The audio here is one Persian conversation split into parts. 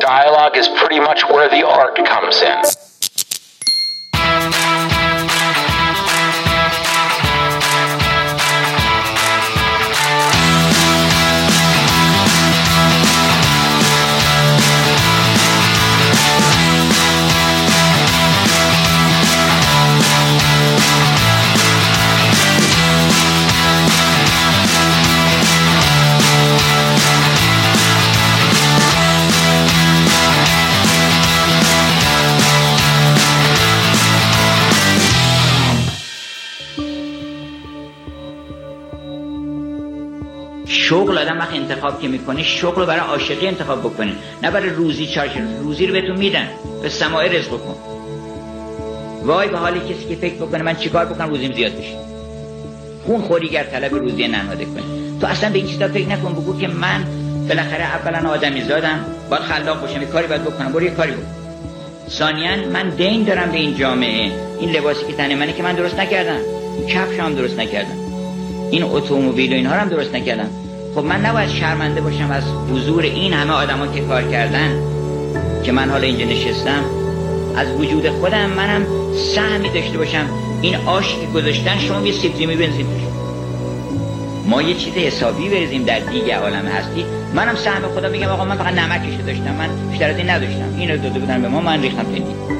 Dialogue is pretty much where the art comes in. انتخاب که می‌کنه شغل رو برای عاشقی انتخاب بکنه نه برای روزی چارش روزی رو بهتون میدن. به سماع رزق کن وای به حال کسی که فکر بکنه من چیکار بکنم روزیم زیاد بشه. خون خوری گر طلب روزی ننهاده کنه تو اصلا به این چیزا فکر نکن بگو که من بالاخره اولا آدمی زادم باید خلاق باشم کاری باید بکنم. برو یه کاری بکن. ثانیا من دین دارم به این جامعه. این لباسی که تن منی که من درست نکردم. کفش هم درست نکردم. این اتومبیل و اینها هم درست نکردم. خب من نباید شرمنده باشم از حضور این همه آدما که کار کردن که من حالا اینجا نشستم. از وجود خودم منم سهمی داشته باشم. این آش که گذاشتن شما یه سیبزیمی بنزین ما یه چیز حسابی بریزیم در دیگه عالم هستی. منم سهم خدا بگم آقا من فقط نمکشو داشتم. من بیشتر از این نداشتم. اینو داده بودن به ما من ریختم تو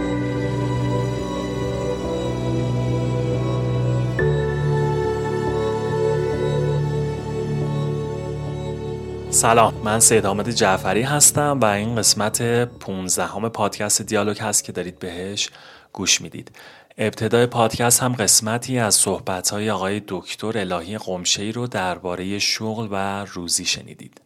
سلام من سید حامد جعفری هستم و این قسمت 15 همه پادکست دیالوگ هست که دارید بهش گوش می‌دید. ابتدای پادکست هم قسمتی از صحبتهای آقای دکتر الهی قمشهی رو درباره شغل و روزی شنیدید.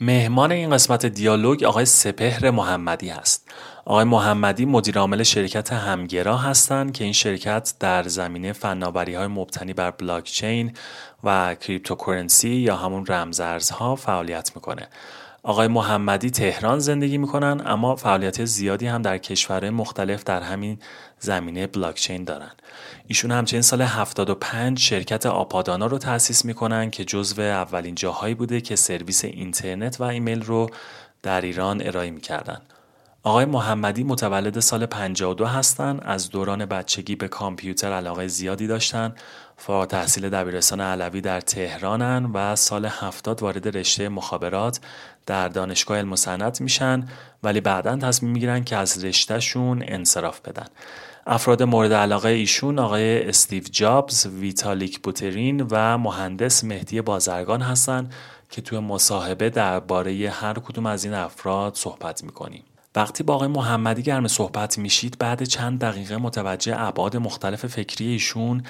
مهمان این قسمت دیالوگ آقای سپهر محمدی هست. آقای محمدی مدیر عامل شرکت همگرا هستند که این شرکت در زمینه فناوری های مبتنی بر بلاکچین و cryptocurrency یا همون رمزارزها فعالیت می‌کنه. آقای محمدی تهران زندگی می‌کنن اما فعالیت زیادی هم در کشورهای مختلف در همین زمینه بلاکچین دارن. ایشون همچنین سال 75 شرکت آپادانا رو تأسیس می‌کنن که جزو اولین جاهایی بوده که سرویس اینترنت و ایمیل رو در ایران ارائه می‌کردن. آقای محمدی متولد سال 52 هستند از دوران بچگی به کامپیوتر علاقه زیادی داشتن فارغ تحصیل دبیرستان علوی در تهرانن و سال 70 وارد رشته مخابرات در دانشگاه علم و میشن ولی بعدا تصمیم می‌گیرن که از رشتهشون انصراف بدن افراد مورد علاقه ایشون آقای استیو جابز، ویتالیک بوترین و مهندس مهدی بازرگان هستند که توی مصاحبه درباره هر کدوم از این افراد صحبت می‌کنیم. وقتی با آقای محمدی گرم صحبت میشید بعد چند دقیقه متوجه ابعاد مختلف فکری ایشون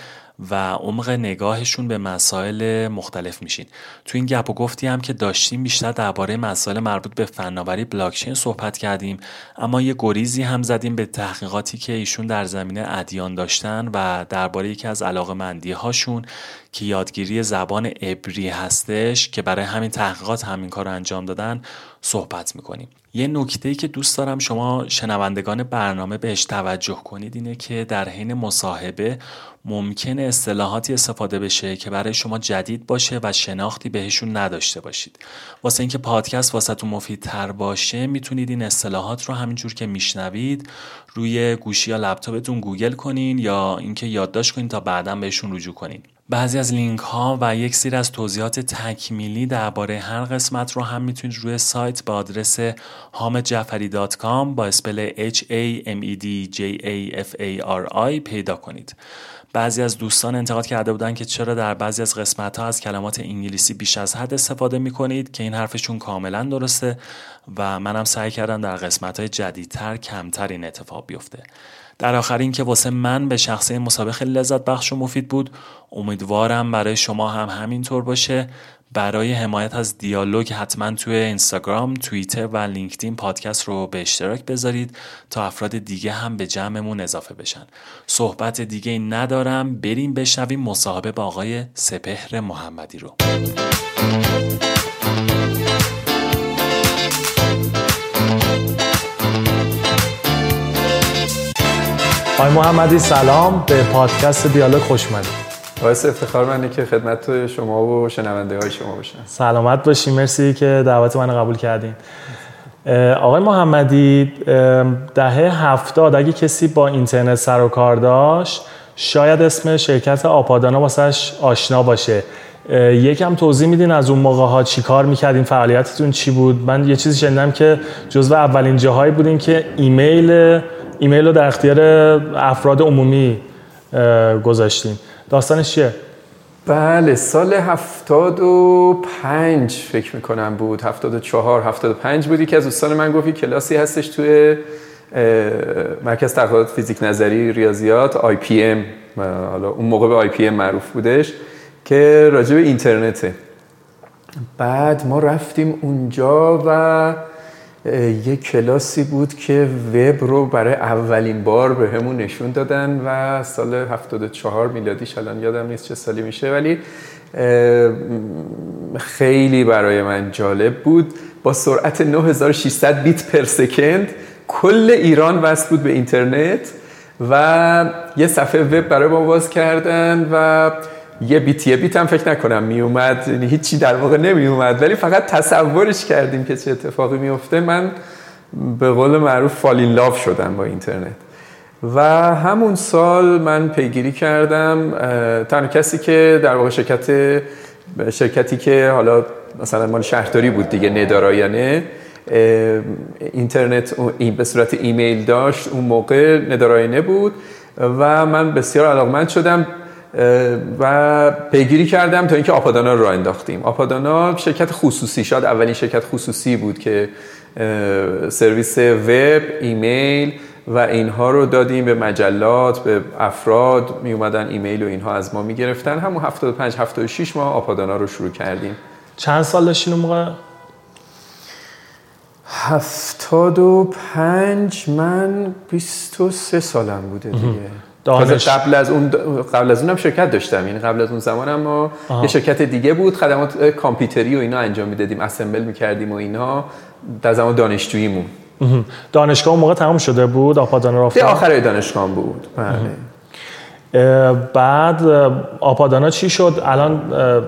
و عمق نگاهشون به مسائل مختلف میشین. تو این گپ و گفتی هم که داشتیم بیشتر درباره مسائل مربوط به فناوری بلاکچین صحبت کردیم اما یه گریزی هم زدیم به تحقیقاتی که ایشون در زمینه ادیان داشتن و درباره یکی از علاقه مندی هاشون که یادگیری زبان عبری هستش که برای همین تحقیقات همین کار رو انجام دادن صحبت می‌کنیم. یه نکته ای که دوست دارم شما شنوندگان برنامه بهش توجه کنید اینه که در حین مصاحبه ممکن اصطلاحاتی استفاده بشه که برای شما جدید باشه و شناختی بهشون نداشته باشید. واسه اینکه پادکست واستون مفیدتر باشه می‌تونید این اصطلاحات رو همینجور که میشنوید روی گوشی یا لپتاپتون گوگل کنین یا اینکه یادداشت کنین تا بعدا بهشون رجوع کنین. بعضی از لینک ها و یک سری از توضیحات تکمیلی درباره هر قسمت رو هم می‌تونید روی سایت با آدرس hamedjafari.com با spell H A M E D J A F A R I پیدا کنید. بعضی از دوستان انتقاد کرده بودن که چرا در بعضی از قسمت ها از کلمات انگلیسی بیش از حد استفاده می کنید که این حرفشون کاملا درسته و منم سعی کردم در قسمت های جدیدتر کمتر این اتفاق بیفته در آخر این که واسه من به شخصه مسابقه لذت بخش و مفید بود امیدوارم برای شما هم همینطور باشه برای حمایت از دیالوگ حتما توی اینستاگرام، توییتر و لینکدین پادکست رو به اشتراک بذارید تا افراد دیگه هم به جمعمون اضافه بشن. صحبت دیگه ندارم بریم بشنویم مصاحبه با آقای سپهر محمدی رو. آقای محمدی سلام. به پادکست دیالوگ خوش باعث افتخار منه که خدمت شما و شنونده های شما باشم. سلامت باشی مرسی که دعوت من قبول کردین. آقای محمدی دهه هفتاد اگه کسی با اینترنت سر و کار داشت شاید اسم شرکت آپادانا واسش آشنا باشه. یکم توضیح میدین از اون موقع ها چی کار می‌کردین فعالیتتون چی بود؟ من یه چیزی شنیدم که جزو اولین جاهایی بودین که ایمیل ایمیل رو در اختیار افراد عمومی گذاشتین داستانش چیه؟ بله سال هفتاد و پنج فکر می‌کنم بود. هفتاد و چهار هفتاد و پنج بودی که از دوستان من گفتی کلاسی هستش توی مرکز تحقیقات فیزیک نظری ریاضیات IPM. حالا اون موقع به IPM معروف بودش که راجع به اینترنته. بعد ما رفتیم اونجا و یه کلاسی بود که وب رو برای اولین بار بهمون نشون دادن و سال 74 میلادیش الان یادم نیست چه سالی میشه ولی خیلی برای من جالب بود. با سرعت 9600 بیت پر سکند کل ایران وصل بود به اینترنت و یه صفحه وب برای ما باز کردن و یه بیت یه بیت هم فکر نکنم می اومد یعنی هیچی در واقع نمی اومد ولی فقط تصورش کردیم که چه اتفاقی میفته. من به قول معروف فالین لاف شدم با اینترنت. و همون سال من پیگیری کردم تنها کسی که در واقع شرکت شرکتی که حالا مثلا مال شهرداری بود دیگه ندا رایانه اینترنت این به صورت ایمیل داشت اون موقع ندا رایانه بود. و من بسیار علاقمند شدم. و پیگیری کردم تا اینکه آپادانا رو راه انداختیم. آپادانا شرکت خصوصی شاید اولین شرکت خصوصی بود که سرویس وب ایمیل و اینها رو دادیم به مجلات به افراد می اومدن ایمیل و اینها از ما می گرفتن. همون 75 76 ما آپادانا رو شروع کردیم. چند سال داشتین اون موقع؟ 75 من 23 سالم بوده دیگه. دانش. قبل از اون قبل از اونم شرکت داشتم. یعنی قبل از اون زمانم ما یه شرکت دیگه بود. خدمات کامپیوتری و اینا انجام می‌دادیم. اسمبل می‌کردیم و اینا. در زمان دانشجوییمون. دانشگاه اون موقع تمام شده بود؟ آپادانا رفتن آخرای دانشگاه بود. بله. بعد آپادانا چی شد؟ الان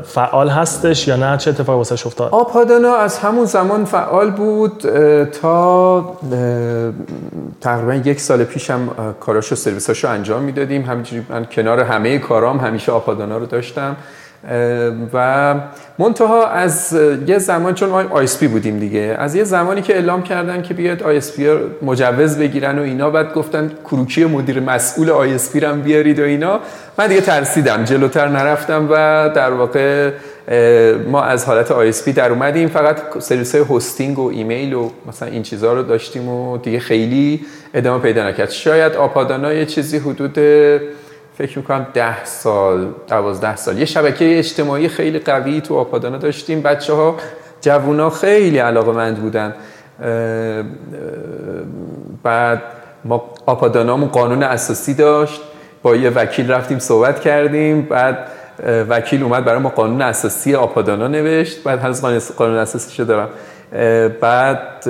فعال هستش یا نه؟ چه اتفاقی واسش افتاد؟ آپادانا از همون زمان فعال بود تا تقریبا یک سال پیشم کاراش و سرویساشو انجام می‌دادیم. همینجوری من کنار همه کارام همیشه آپادانا رو داشتم. و منتها از یه زمان چون ما ISP بودیم دیگه از یه زمانی که اعلام کردن که بیان ISP مجوز بگیرن و اینا بعد گفتن کروکی مدیر مسئول ISP رو بیارید و اینا من دیگه ترسیدم جلوتر نرفتم و در واقع ما از حالت آیسپی در اومدیم فقط سرویس های هستینگ و ایمیل و مثلا این چیزها رو داشتیم و دیگه خیلی ادامه پیدا نکرد. شاید آپادانا یه چیزی حدود فکر می‌کنم ده سال دوازده سال. یه شبکه اجتماعی خیلی قوی تو آپادانا داشتیم. بچه ها جوونا خیلی علاقه مند بودن بعد ما آپادانامون قانون اساسی داشت. با یه وکیل رفتیم صحبت کردیم. بعد وکیل اومد برای ما قانون اساسی آپادانا نوشت. بعد هنوز قانون اساسی شده دارم. بعد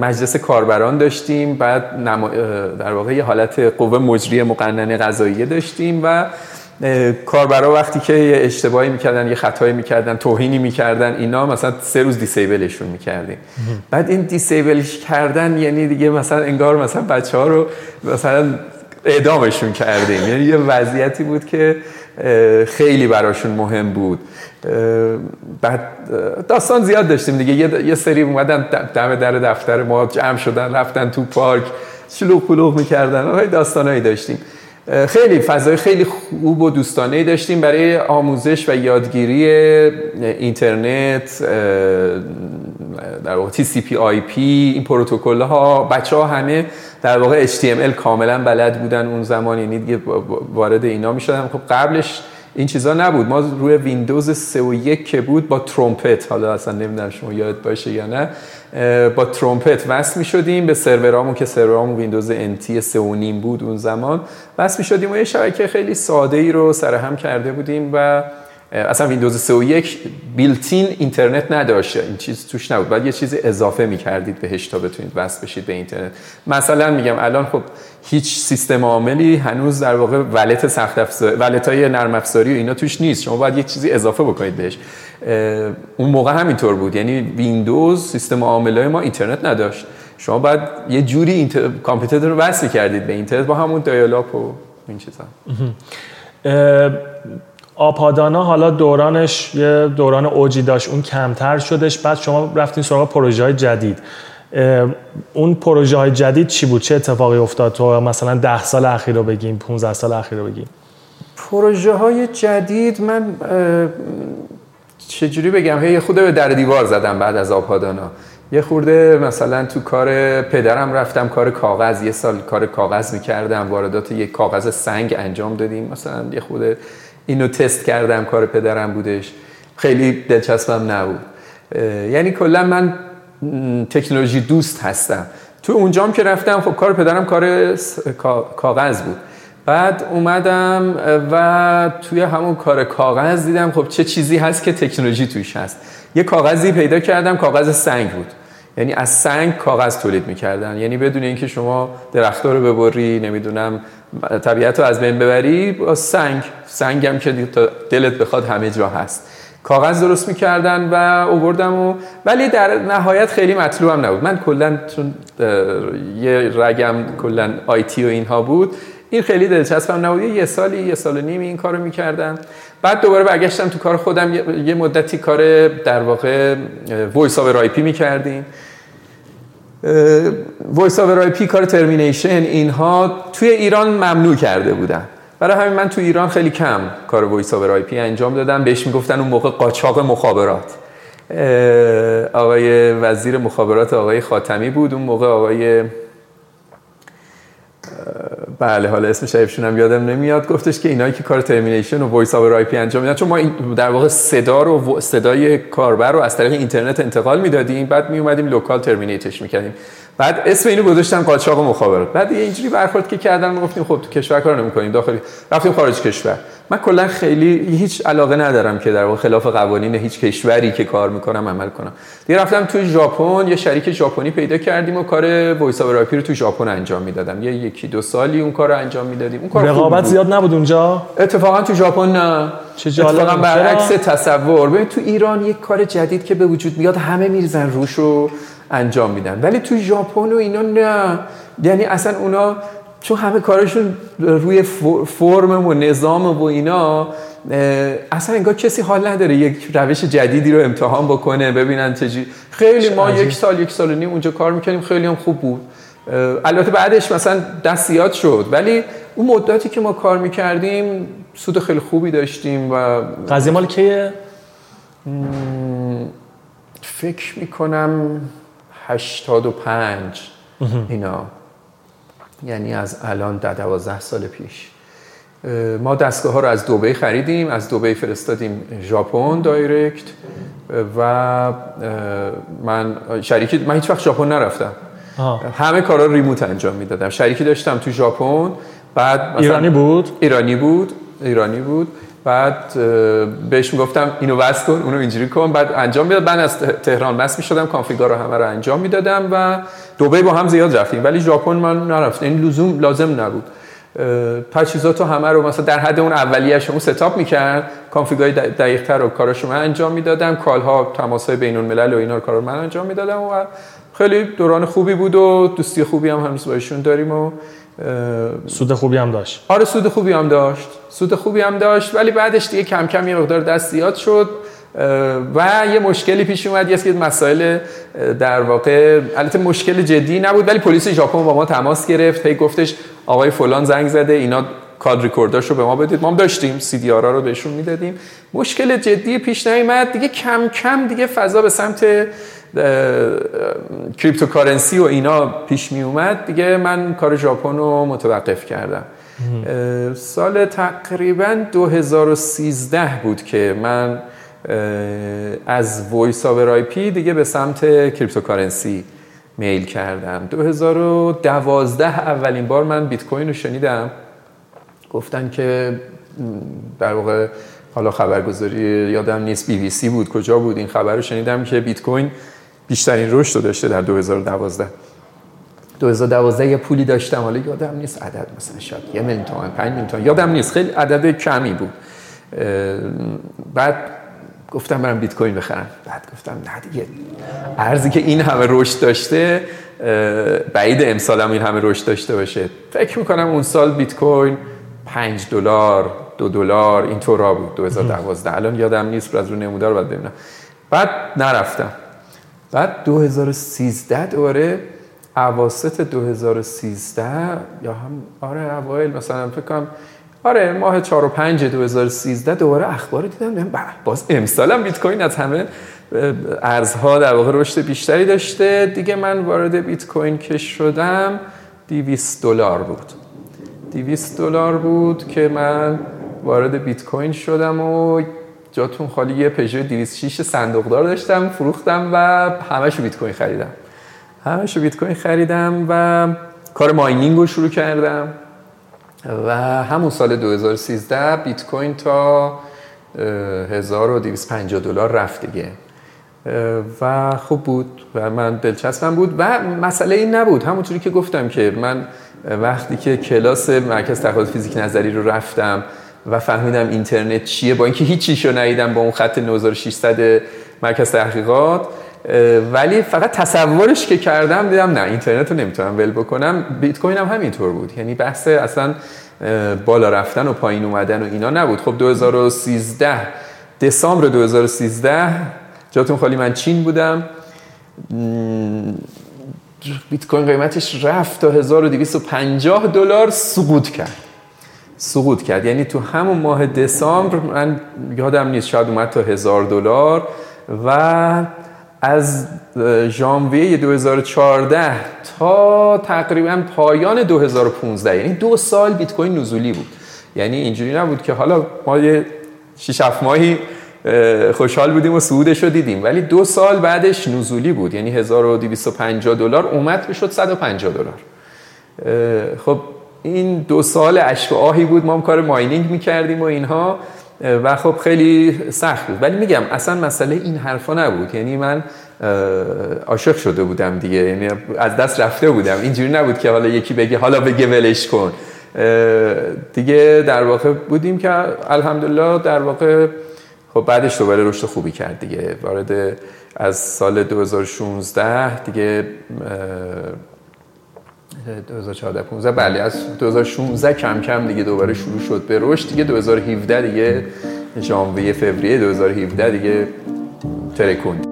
مجلس کاربران داشتیم بعد در واقع یه حالت قوه مجری مقننه قضاییه داشتیم و کاربرا وقتی که یه اشتباهی می‌کردن یه خطایی می‌کردن توهینی می‌کردن اینا مثلا سه روز دیسیبلشون می‌کردیم. بعد این دیسیبلش کردن یعنی دیگه مثلا انگار مثلا بچه ها رو مثلا اعدامشون کردیم. یعنی یه وضعیتی بود که خیلی براشون مهم بود. بعد داستان زیاد داشتیم دیگه. یه سری اومدن دم در دفتر ما جمع شدن رفتن تو پارک شلوغ پلوغ می‌کردن. داستانهایی داشتیم. خیلی فضای خیلی خوب و دوستانه داشتیم برای آموزش و یادگیری اینترنت در واقع TCP IP این پروتکل ها بچه ها همه در واقع HTML کاملا بلد بودن اون زمان یعنی دیگه وارد اینا می شدن خب قبلش این چیزا نبود. ما روی ویندوز 3 و 1 که بود با Trumpet حالا اصلا نمی‌دونم شما یاد باشه یا نه با Trumpet وصل می شدیم به سرورامون که سرورامون ویندوز NT 3 و نیم بود اون زمان. وصل می شدیم و یه شبکه خیلی ساده ای رو سرهم کرده بودیم و اصلا ویندوز 3 و 1 built-in اینترنت نداشته این چیز توش نبود. باید یه چیزی اضافه می‌کردید بهش تا بتونید وصل بشید به اینترنت. مثلا میگم الان خب هیچ سیستم عاملی هنوز در واقع wallet سخت افزار wallet های نرم افزاری و اینا توش نیست. شما باید یه چیزی اضافه بکنید بهش. اون موقع همینطور بود. یعنی ویندوز سیستم عامل ما اینترنت نداشت. شما باید یه جوری اینتر... کامپیوتر رو وصل کردید به اینترنت با همون dial-up و این چیزا. آپادانا حالا دورانش یه دوران اوجی داشت اون کمتر شدش. بعد شما رفتین سراغ پروژه های جدید اون پروژه های جدید چی بود؟ چه اتفاقی افتاد تو مثلا ده سال اخیر رو بگیم 15 سال اخیر رو بگیم؟ پروژه های جدید من چجوری بگم؟ یه خود به در دیوار زدم بعد از آپادانا. یه خورده مثلا تو کار پدرم رفتم کار کاغذ. یه سال کار کاغذ می‌کردم واردات یک کاغذ سنگ انجام دادیم. مثلا یه خورده اینو تست کردم کار پدرم بودش. خیلی دلچسبم نبود. یعنی کلا من تکنولوژی دوست هستم. تو اونجام که رفتم خب کار پدرم کار کاغذ بود. بعد اومدم و توی همون کار کاغذ دیدم خب چه چیزی هست که تکنولوژی توش هست. یه کاغذی پیدا کردم کاغذ سنگ بود. یعنی از سنگ کاغذ تولید می‌کردن. یعنی بدون اینکه شما درختها رو ببری نمی‌دونم طبیعت رو از بین ببری با سنگ. سنگ هم که دلت بخواد همه جا هست. کاغذ درست می‌کردن و اووردم و ولی در نهایت خیلی مطلوبم نبود. من کلا چون یه رگم کلا IT و اینها بود این خیلی دلچسبم نبود. یه سالی یه سال و نیمی این کارو می‌کردم بعد دوباره برگشتم تو کار خودم. یه مدتی کار در واقع voice over IP می‌کردیم. voice over IP کار termination اینها توی ایران ممنوع کرده بودن. برای همین من تو ایران خیلی کم کار voice over IP انجام دادم. بهش می‌گفتن اون موقع قاچاق مخابرات. آقای وزیر مخابرات آقای خاتمی بود. اون موقع آقای بله حالا اسم شریفشون هم یادم نمیاد. گفتش که اینایی که کار termination و voice over IP انجام میدن چون ما در واقع صدا رو صدای کاربر رو از طریق اینترنت انتقال می‌دادیم بعد می اومدیم local terminate ش می‌کردیم. بعد اسم اینو گذاشتن قاچاق مخابرات. بعد اینجوری برخورد که کردن گفتیم خب تو کشور کار نمی‌کنیم. داخلی رفتیم خارج کشور. من کلا خیلی هیچ علاقه ندارم که در واقع خلاف قوانین هیچ کشوری که کار می‌کنم عمل کنم. دیگه رفتم تو ژاپن یه شریک ژاپنی پیدا کردیم و کار voice over رو تو ژاپن انجام می‌دادم. یه یکی دو سالی اون کار رو انجام می‌دادیم. اون کار رقابت زیاد نبود اونجا؟ اتفاقا تو ژاپن نه. چه جالب برعکس تصور. ببین تو ایران یک کار جدید که به وجود میاد همه میریزن روش رو انجام میدن. ولی تو ژاپن و اینا نه. یعنی اصلا اونا چون همه کارشون روی فرم و نظام و اینا اصلا انگار کسی حال نداره یک روش جدیدی رو امتحان بکنه ببینن چجوری خیلی ما یک سال یک سال و نیم اونجا کار می‌کنیم خیلی هم خوب بود. البته بعدش مثلا دستیات شد ولی اون مدتی که ما کار می‌کردیم سود خیلی خوبی داشتیم و قضیه مال کیه؟ فکر می‌کنم 85 اینا. یعنی از الان در دوازده سال پیش. ما دستگاه ها رو از دوبه خریدیم از دوبه فرستادیم ژاپن دایرکت و من شریکی من هیچ وقت ژاپن نرفتم. آه. همه کارا ریموت انجام می‌دادم. شریکی داشتم تو ژاپن بعد ایرانی بود؟ ایرانی بود ایرانی بود. بعد بهش می‌گفتم اینو وصل کن اونو اینجوری کن. بعد انجام می‌داد. من از تهران وصل می‌شدم کانفیگار رو همه رو انجام می‌دادم و دبی با هم زیاد رفتیم. ولی ژاپن من نرفتم این لزوم لازم نبود. تجهیزات رو همه رو مثلا در حد اون اولیه‌اش اون ستاپ می‌کرد. کانفیگای دقیق‌تر رو کاراشو من انجام می‌دادم. کال ها تماس های بین الملل و اینا رو کارو من انجام می‌دادم و خیلی دوران خوبی بود و دوستی خوبی هم هنوز باشون داریم و سود خوبی هم داشت. آره سود خوبی هم داشت. سود خوبی هم داشت ولی بعدش دیگه کم کم یه مقدار دستیات شد. و یه مشکلی پیش اومد یه مسائل در واقع البته مشکل جدی نبود ولی پلیس ژاپن با ما تماس گرفت. هی گفتش آقای فلان زنگ زده اینا کاد ریکورداش رو به ما بدید. ما داشتیم سی دی آر رو بهشون می‌دادیم. مشکل جدی پیش نیامد دیگه کم کم دیگه فضا به سمت cryptocurrency و اینا پیش می اومد دیگه من کار ژاپن رو متوقف کردم. سال تقریبا 2013 بود که من از voice over IP دیگه به سمت cryptocurrency میل کردم. 2012 اولین بار من بیت کوین رو شنیدم. گفتن که در واقع حالا خبرگزاری یادم نیست بی بی سی بود کجا بود؟ این خبر رو شنیدم که بیت کوین بیشترین رشد رو داشته در 2012 2012 یه پولی داشتم حالا یادم نیست عدد مثلا شاید یه میلیون تومن 5 میلیون تومن یادم نیست خیلی عدد کمی بود. بعد گفتم برم بیت کوین بخرم. بعد گفتم نه دیگه ارزی که این همه رشد داشته بعید امسال هم این همه رشد داشته باشه. فکر می‌کنم اون سال بیت کوین 5 دلار دو دلار این طورا بود 2012 الان یادم نیست از رو نمودار باید ببینم. بعد نرفتم. بعد 2013 دوباره اواسط 2013 یا هم آره اوایل مثلا فکر کنم آره ماه 4 و 5 2013 دوباره اخبار دیدم. باز امسال بیت کوین از همه ارزها در واقع رشد بیشتری داشته. دیگه من وارد بیت کوین که شدم 200 دلار بود. 200 دلار بود که من وارد بیت کوین شدم و جاتون خالی یه پژو 206 صندوقدار داشتم فروختم و همشو بیت کوین خریدم. همشو بیت کوین خریدم و کار ماینینگ رو شروع کردم و همون سال 2013 بیت کوین تا 1250 دلار رفت دیگه. و خوب بود و من دلچسبم بود و مسئله این نبود. همونطوری که گفتم که من وقتی که کلاس مرکز تقاضای فیزیک نظری رو رفتم و فهمیدم اینترنت چیه با اینکه هیچ رو ندیدم با اون خط 9600 مرکز تحقیقات ولی فقط تصورش که کردم دیدم نه اینترنت رو نمی‌تونم ول بکنم. بیت کوین هم همینطور بود. یعنی بحث اصلا بالا رفتن و پایین اومدن و اینا نبود. خب 2013 دسامبر 2013 جاتون خالی من چین بودم. بیت کوین قیمتش رفت تا 1250 دلار سقوط کرد. سقوط کرد. یعنی تو همون ماه دسامبر من یادم نیست شاید اومد تا هزار دلار و از ژانویه 2014 تا تقریبا پایان 2015 یعنی دو سال بیت کوین نزولی بود. یعنی اینجوری نبود که حالا ما یه 6 7 ماهی خوشحال بودیم و صعودش رو دیدیم. ولی دو سال بعدش نزولی بود. یعنی 1250 دلار اومد می‌شد 150 دلار. خب این دو سال اشک و آهی بود. ما هم کار ماینینگ می‌کردیم و اینها. و خب خیلی سخت بود. ولی میگم اصلا مسئله این حرفا نبود. یعنی من عاشق شده بودم دیگه. یعنی از دست رفته بودم. اینجوری نبود که حالا یکی بگه حالا بگه ولش کن. دیگه در واقع بودیم که الحمدلله در واقع خب بعدش دوباره رشد خوبی کرد دیگه. وارد از سال 2016 دیگه 2014 15 بله از 2016 کم کم دیگه دوباره شروع شد به رشد. دیگه 2017 دیگه ژانویه فوریه 2017 دیگه ترکوند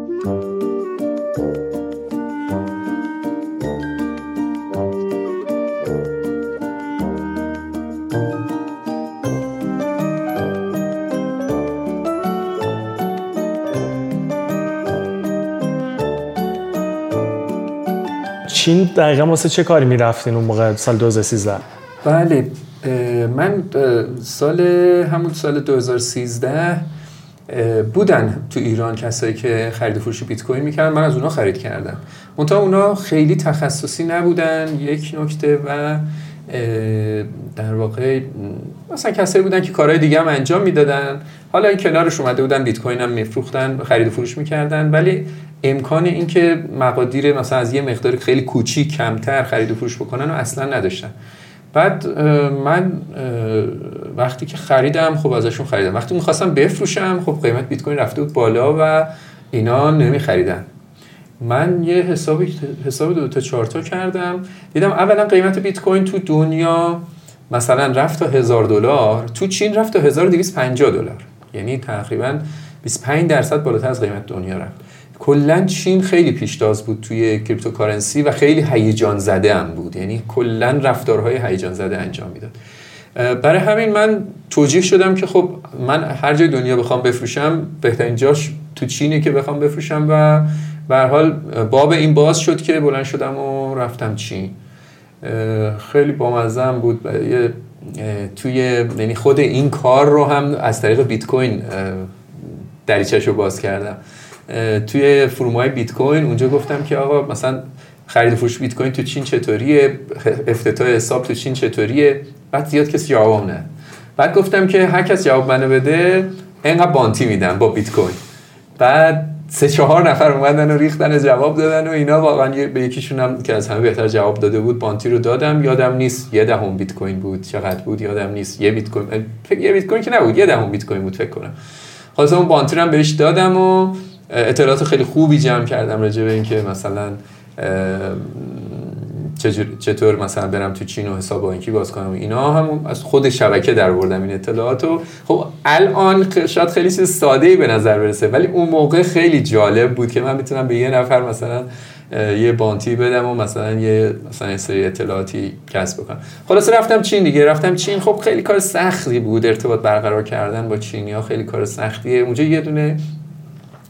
چین دقیقا واسه چه کاری می‌رفتین اون موقع سال 2013 بله من سال همون سال 2013 بودن تو ایران کسایی که خرید فروش بیت کوین می‌کردن من از اونا خرید کردم. منتها اونا خیلی تخصصی نبودن یک نکته و در واقع مثلا کسایی بودن که کارهای دیگه هم انجام می‌دادن. حالا این کنارش اومده بودن بیت کوین هم میفروختن خرید و فروش می‌کردن. ولی امکان اینکه مقادیر مثلا از یه مقدار خیلی کوچیک کمتر خرید و فروش بکنن و اصلا نداشتن. بعد من وقتی که خریدم خب ازشون خریدم. وقتی می‌خواستم بفروشم خب قیمت بیت کوین رفته بود بالا و اینا نمیخریدن. من یه حسابی حساب دو تا چهار تا کردم. دیدم اولا قیمت بیت کوین تو دنیا مثلا رفت تا هزار دلار تو چین رفت تا 1250 دلار. یعنی تقریبا 25 درصد بالاتر از قیمت دنیا رفت. کلا چین خیلی پیشتاز بود توی cryptocurrency و خیلی هیجان زده هم بود. یعنی کلا رفتارهای هیجان زده انجام می‌داد. برای همین من توجیه شدم که خب من هر جای دنیا بخوام بفروشم بهترین جاش تو چینه که بخوام بفروشم و به حال باب این باز شد که بلند شدم و رفتم چین. خیلی بامزه بود. توی یعنی خود این کار رو هم از طریق بیت کوین دریچش رو باز کردم. توی فرومای بیت کوین اونجا گفتم که آقا مثلا خرید فروش بیت کوین تو چین چطوریه؟ افتتاح حساب تو چین چطوریه؟ بعد زیاد کسی جواب نه بعد گفتم که هر کس جواب منو بده اینقدر بانتی میدن با بیت کوین. بعد سه چهار نفر اومدن و ریختن جواب دادن و اینا. واقعا به یکیشون هم که از همه بهتر جواب داده بود بانتی رو دادم. یادم نیست یه دهم بیت کوین بود چقدر بود. یادم نیست یه بیت کوین یه بیت کوین که نبود یه دهم بیت کوین بود فکر کنم. خلاص اون بانتی رو هم بهش دادم و اطلاعات خیلی خوبی جمع کردم راجع به اینکه مثلا چطور مثلا برم تو چین و حساب بانکی باز کنم اینا هم از خود شبکه در بردم این اطلاعات و خب الان شاید خیلی چیز ساده ای به نظر برسه ولی اون موقع خیلی جالب بود که من می‌تونم به یه نفر مثلا یه بانتی بدم و مثلا یه مثلا سری اطلاعاتی کسب بکنم. خلاص رفتم چین دیگه. رفتم چین خب خیلی کار سختی بود ارتباط برقرار کردن با چینی ها خیلی کار سختیه. اونجا یه دونه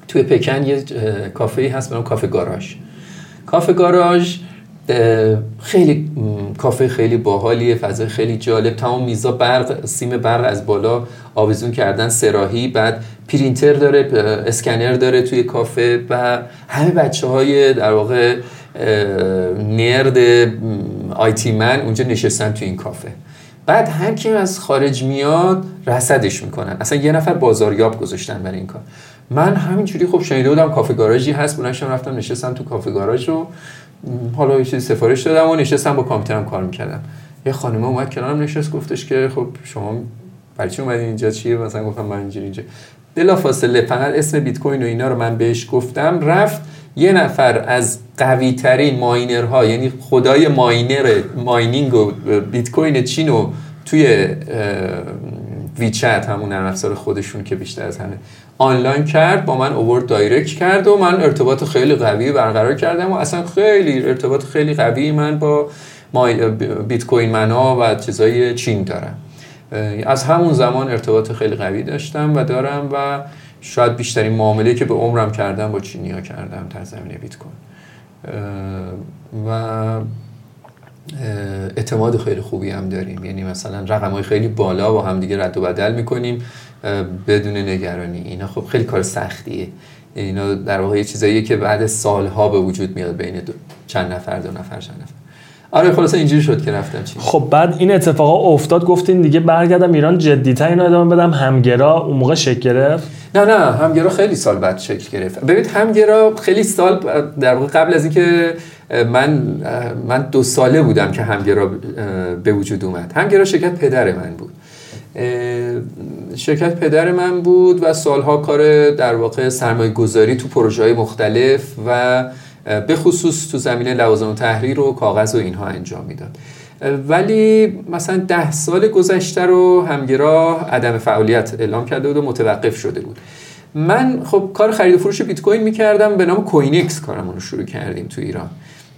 توی پکن یه کافه هست به کافه گاراژ. کافه گاراژ خیلی کافه خیلی باحالیه فضای خیلی جالب. تمام میزا برق سیم برق از بالا آویزون کردن سراحی بعد پرینتر داره اسکنر داره توی کافه و همه بچه های در واقع نرد آیتی من اونجا نشستن توی این کافه. بعد هم که از خارج میاد رصدش می‌کنن. اصلا یه نفر بازاریاب گذاشتن برای این کار. من همینجوری خب شنیده بودم کافه گاراژی هست بلنشم رفتم نشستم تو کافه گاراژ رو. حالا یه چیزی سفارش دادم و نشستم با کامپیوترم کار می‌کردم. یه خانم اومد کنارم نشست گفتش که خب شما برای چی اومدین اینجا؟ چیه؟ مثلا گفتم من اینجا اینجا. بلا فاصله فقط اسم بیت کوین و اینا رو من بهش گفتم. رفت یه نفر از قوی ترین ماینرها یعنی خدای ماینر ماینینگ و بیت کوین چین و توی ویچت همون نرم افزار خودشون که بیشتر از همه. آنلاین کرد با من اوورد دایرکت کرد و من ارتباط خیلی قوی برقرار کردم و اصلا خیلی ارتباط خیلی قوی من با بیت کوین منا و چیزای چین دارم. از همون زمان ارتباط خیلی قوی داشتم و دارم و شاید بیشترین معامله که به عمرم کردم با چینی ها کردم در زمینه بیت کوین. و اعتماد خیلی خوبی هم داریم. یعنی مثلا رقم های خیلی بالا با هم دیگه رد و بدل می‌کنیم. بدون نگرانی. اینا خب خیلی کار سختیه. اینا در واقع چیزاییه که بعد سالها به وجود میاد بین دو چند نفر دو نفر چند نفر. آره خلاص اینجوری شد که رفتم چی خب بعد این اتفاقا افتاد گفتین دیگه برگردم ایران جدیتر اینو ادامه بدم. همگرا اون موقع شکل گرفت؟ نه نه همگرا خیلی سال بعد شکل گرفت. ببینید همگرا خیلی سال در واقع قبل از اینکه من من دو ساله بودم که همگرا به وجود اومد. همگرا شرکت پدر من بود. شرکت پدر من بود و سالها کار در واقع سرمایه گذاری تو پروژه های مختلف و به خصوص تو زمینه لوازم تحریر و کاغذ و اینها انجام می‌داد. ولی مثلا ده سال گذشته رو همگرا عدم فعالیت اعلام کرده بود و متوقف شده بود. من خب کار خرید و فروش بیت کوین می‌کردم به نام کوینکس کارمون رو شروع کردیم تو ایران.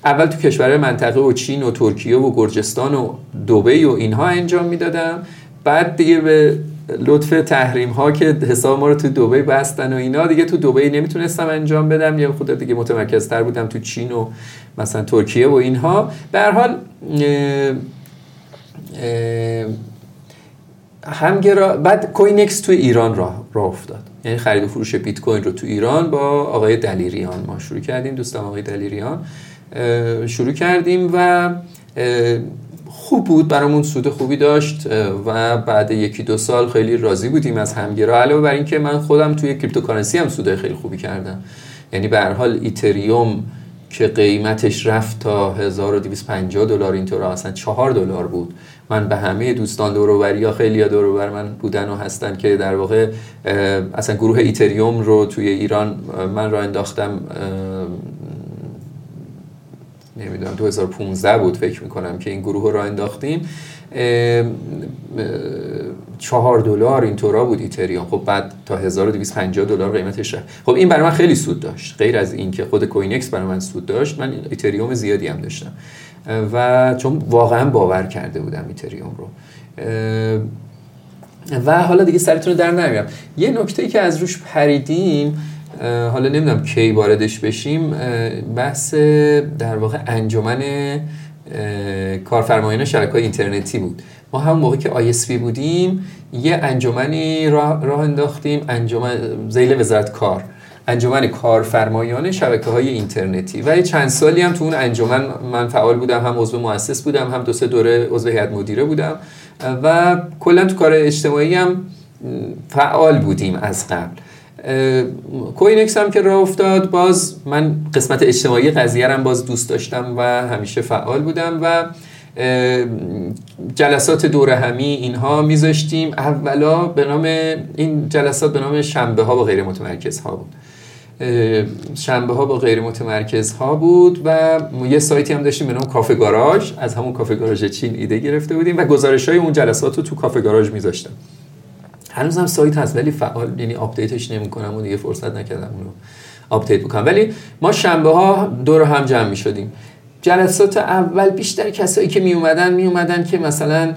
اول تو کشورهای منطقه و چین و ترکیه و گرجستان و دبی و اینها انجام می‌دادم. بعد دیگه به لطف تحریم ها که حساب ما رو تو دبی بستن و اینا. دیگه تو دبی نمی‌تونستم انجام بدم. یا خود دیگه متمرکزتر بودم تو چین و مثلا ترکیه و اینها. به هر حال همگرا بعد کوینکس تو ایران راه, راه افتاد. یعنی خرید و فروش بیت کوین رو تو ایران با آقای دلیریان ما شروع کردیم. دوستم آقای دلیریان شروع کردیم و خوب بود برامون سود خوبی داشت و بعد یکی دو سال خیلی راضی بودیم از همگرا. علاوه بر اینکه من خودم توی cryptocurrency هم سود خیلی خوبی کردم. یعنی به هر حال ایتریوم که قیمتش رفت تا 1250 دلار اینطور اصلا 4 دلار بود. من به همه دوستان دور یا خیلی دور و بر من بودن و هستن که در واقع اصلا گروه ایتریوم رو توی ایران من راه انداختم نمی‌دونم 2015 بود فکر می‌کنم که این گروه راه انداختیم. چهار دلار اینطورا بود ایتریوم. خب بعد تا 1250 دلار قیمتش رفت. خب این برای من خیلی سود داشت. غیر از این که خود کوینکس برای من سود داشت من ایتریوم زیادی هم داشتم. و چون واقعا باور کرده بودم ایتریوم رو. و حالا دیگه سرتون رو در نمیارم یه نکته ای که از روش پریدیم حالا نمی‌دونم کی واردش بشیم بحث در واقع انجمن کارفرمایان شبکه اینترنتی بود. ما هم موقع که ISP بودیم یه انجمنی راه, راه انداختیم انجمن زیل وزارت کار انجمن کارفرمایان شبکه های اینترنتی. و یه چند سالی هم تو اون انجمن من فعال بودم هم عضو مؤسس بودم هم دو سه دوره عضو هیئت مدیره بودم. و کلا تو کار اجتماعی هم فعال بودیم از قبل. کوینکس هم که راه افتاد باز من قسمت اجتماعی قضیه هم باز دوست داشتم و همیشه فعال بودم و جلسات دور همی اینها میذاشتیم. اولا به نام این جلسات به نام شنبه ها با غیر متمرکز ها بود. شنبه ها با غیر متمرکز ها بود و یه سایتی هم داشتیم به نام کافه گاراژ. از همون کافه گاراژ چین ایده گرفته بودیم و گزارش های اون جلسات رو تو کافه گاراژ میذاشتم. هنوز هم سایت هست ولی فعال یعنی update ش نمی‌کنم و دیگه فرصت نکردم اونو update بکنم. ولی ما شنبه ها دور هم جمع می شدیم جلسات اول بیشتر کسایی که می اومدن می اومدن که مثلا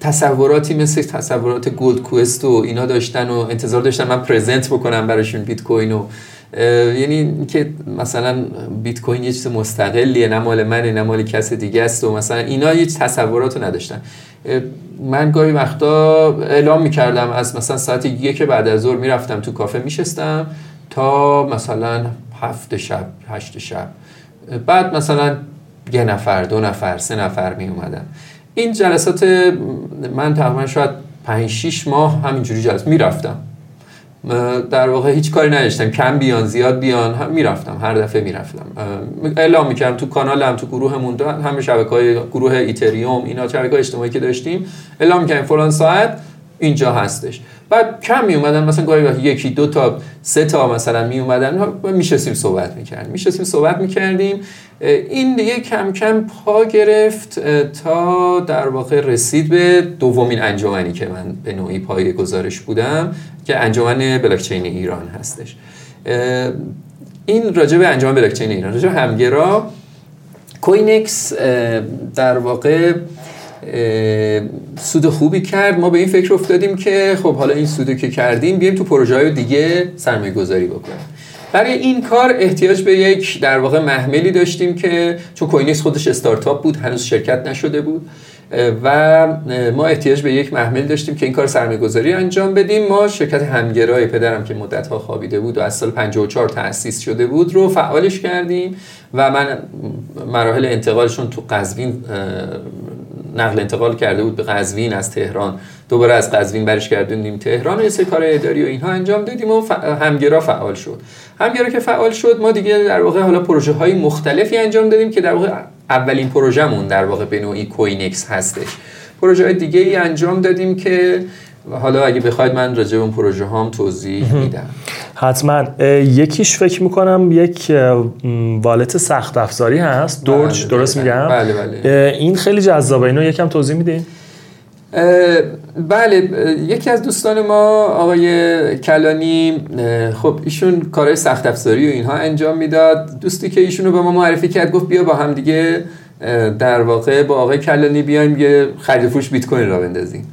تصوراتی مثل تصورات گلد کوئست و اینا داشتن و انتظار داشتن من present بکنم براشون بیت کوین و یعنی که مثلا بیت کوین یه چیز مستقلیه نه مال منه نه مال کس دیگه است و مثلا اینا یه تصورات رو نداشتن من گاهی وقتا اعلام می‌کردم از مثلا ساعت یک بعد از ظهر می‌رفتم تو کافه میشستم تا مثلا هفت شب هشت شب. بعد مثلا یه نفر دو نفر سه نفر می اومدن این جلسات من تقریبا شاید پنج شیش ماه همینجوری جلسه می‌رفتم. در واقع هیچ کاری نداشتم. کم بیان زیاد بیان هم می‌رفتم هر دفعه می‌رفتم. اعلام می‌کردم تو کانالم تو گروهمون همه شبکه های گروه ایتریوم اینا شبکه اجتماعی که داشتیم اعلام می‌کردم فلان ساعت اینجا هستش. بعد کم می اومدن مثلا گاهی یکی دو تا سه تا مثلا می اومدن میشستیم صحبت می‌کردیم. میشستیم صحبت می‌کردیم. این دیگه کم کم پا گرفت تا در واقع رسید به دومین انجمنی که من به نوعی پای گزارش بودم که انجمن بلاکچین ایران هستش. این راجع به انجمن بلاکچین ایران راجع همگرا کوینکس در واقع سود خوبی کرد. ما به این فکر افتادیم که خب حالا این سودو که کردیم بیایم تو پروژه های دیگه سرمایه گذاری بکنیم. برای این کار احتیاج به یک در واقع محملی داشتیم که چون کوینکس خودش استارتاپ بود هنوز شرکت نشده بود و ما احتیاج به یک محمل داشتیم که این کار سرمایه گذاری انجام بدیم. ما شرکت همگرای پدرم که مدت ها خوابیده بود و از سال 54 تأسیس شده بود رو فعالش کردیم و من مراحل انتقالشون تو قزوین نقل انتقال کرده بود به قزوین از تهران. دوباره از قزوین برش گردوندیم. تهران یه سری کار اداری و اینها انجام دادیم و همگرا فعال شد. همگرا که فعال شد ما دیگه در واقع حالا پروژه های مختلفی انجام دادیم که در واقع اولین پروژهمون در واقع به نوعی کوینکس هستش. پروژه های دیگه ای انجام دادیم که حالا اگه بخواید من راجع به اون پروژه هام توضیح میدم. حتما. یکیش فکر می‌کنم یک wallet سخت افزاری هست. دورج بله، درست میگم؟ بله بله. این خیلی جذابه. اینو یکم توضیح میدین؟ بله یکی از دوستان ما آقای کلانی خب ایشون کارهای سخت افزاری و اینها انجام می‌داد. دوستی که ایشونو به ما معرفی کرد گفت بیا با هم دیگه در واقع با آقای کلانی بیایم یه خرید فروش بیت کوین را بندازیم.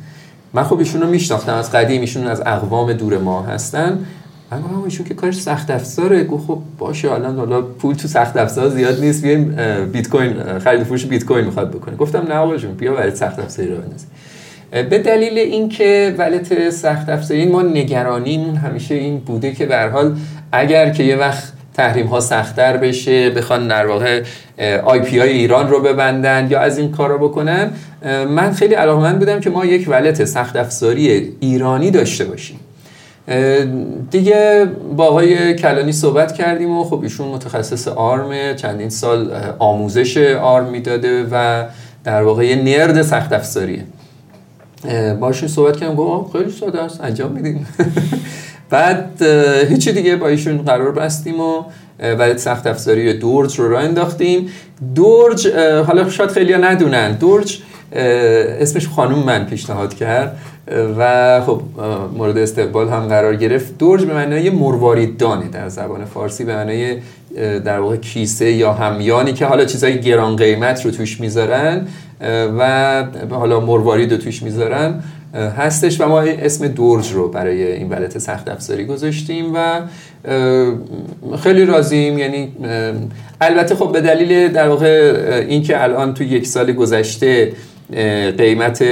من خب ایشون رو میشناختم از قدیم ایشون از اقوام دور ما هستن. من گفتم ایشون که کارش سخت افزاره. گفت خب باشه الان حالا پول تو سخت افزار زیاد نیست. بیایم بیت کوین خرید فروش بیت کوین می‌خواد بکنه. گفتم نه آقا بیا برای سخت افزاری رو بندازیم به دلیل اینکه ولت سخت افزاری ما نگرانیم همیشه این بوده که به اگر که یه وقت تحریم ها سختتر بشه بخوان در واقع آی پی های ایران رو ببندن یا از این کار رو بکنن من خیلی علاقمند بودم که ما یک ولت سخت افزاری ایرانی داشته باشیم. دیگه با آقای کلانی صحبت کردیم و خب ایشون متخصص آرم چندین سال آموزش آرم می‌داده و در واقع یه نرد سخت افزاریه باشون صحبت کردم گفت خیلی ساده است انجام میدیم. بعد هیچی دیگه با ایشون قرار بستیم و ولی سخت افزاری دورج رو راه انداختیم. دورج حالا شاید خیلی ندونن. دورج اسمش خانوم من پیشنهاد کرد. و خب مورد استقبال هم قرار گرفت. دورج به معنای مرواریدانه در زبان فارسی به معنای در واقع کیسه یا همیانی که حالا چیزای گران قیمت رو توش می‌ذارن. و حالا مروارید رو توش می‌ذارن. هستش و ما اسم دورج رو برای این ولت سخت افزاری گذاشتیم و خیلی راضیم. یعنی البته خب به دلیل در واقع اینکه الان تو یک سال گذشته قیمت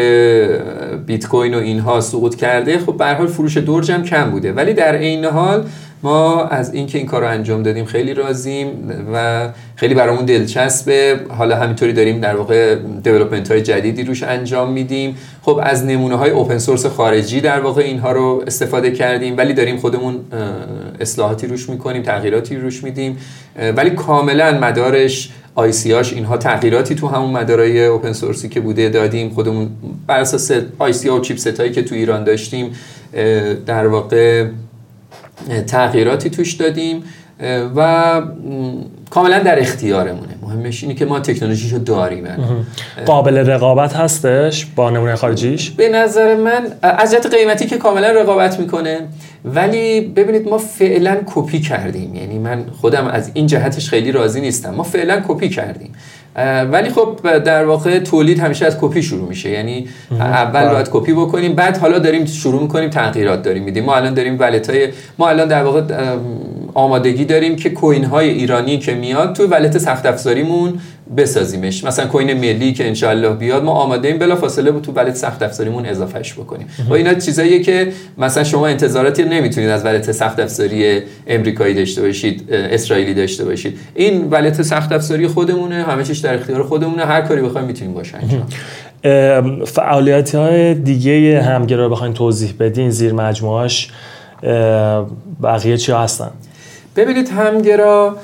بیت کوین و اینها سقوط کرده. خب به حال فروش دورج هم کم بوده. ولی در عین حال ما از اینکه این کار رو انجام دادیم خیلی راضیم و خیلی برامون دلچسبه. حالا همینطوری داریم در واقع دیولپمنت های جدیدی روش انجام میدیم. خب از نمونه های اوپن سورس خارجی در واقع اینها رو استفاده کردیم. ولی داریم خودمون اصلاحاتی روش می‌کنیم تغییراتی روش میدیم. ولی کاملا مدارش آی سی هاش اینها تغییراتی تو همون مدارای اوپن سورسی که بوده دادیم. خودمون بر اساس آی سی ها و چیپست هایی که تو ایران داشتیم در واقع تغییراتی توش دادیم. و کاملا در اختیارمونه. مهمش اینه که ما تکنولوژیشو داریم قابل رقابت هستش با نمونه خارجیش؟ به نظر من از جهت قیمتی که کاملا رقابت می‌کنه ولی ببینید ما فعلا کپی کردیم. یعنی من خودم از این جهتش خیلی راضی نیستم. ما فعلا کپی کردیم. ولی خب در واقع تولید همیشه از کپی شروع میشه. یعنی اول باید کپی بکنیم بعد حالا داریم شروع می‌کنیم تغییرات داریم میدیم. ما الان داریم wallet های ما الان در واقع آمادگی داریم که coin های ایرانی که میاد تو wallet سخت افزاریمون بسازیمش. مثلا coin ملی که انشالله بیاد ما آماده ایم بلا فاصله تو wallet سخت افزاریمون اضافهش بکنیم و اینا چیزاییه که مثلا شما انتظاراتی نمی‌تونید از ولت سخت افزاری امریکایی داشته باشید اسرائیلی داشته باشید. این ولت سخت افزاری خودمونه همه در اختیار خودمونه هر کاری بخوایم می‌تونیم باشه انجام فعالیت های دیگه همگرا بخواین توضیح بدین زیر مجموعاش بقیه چی هستن؟ ببینید همگرا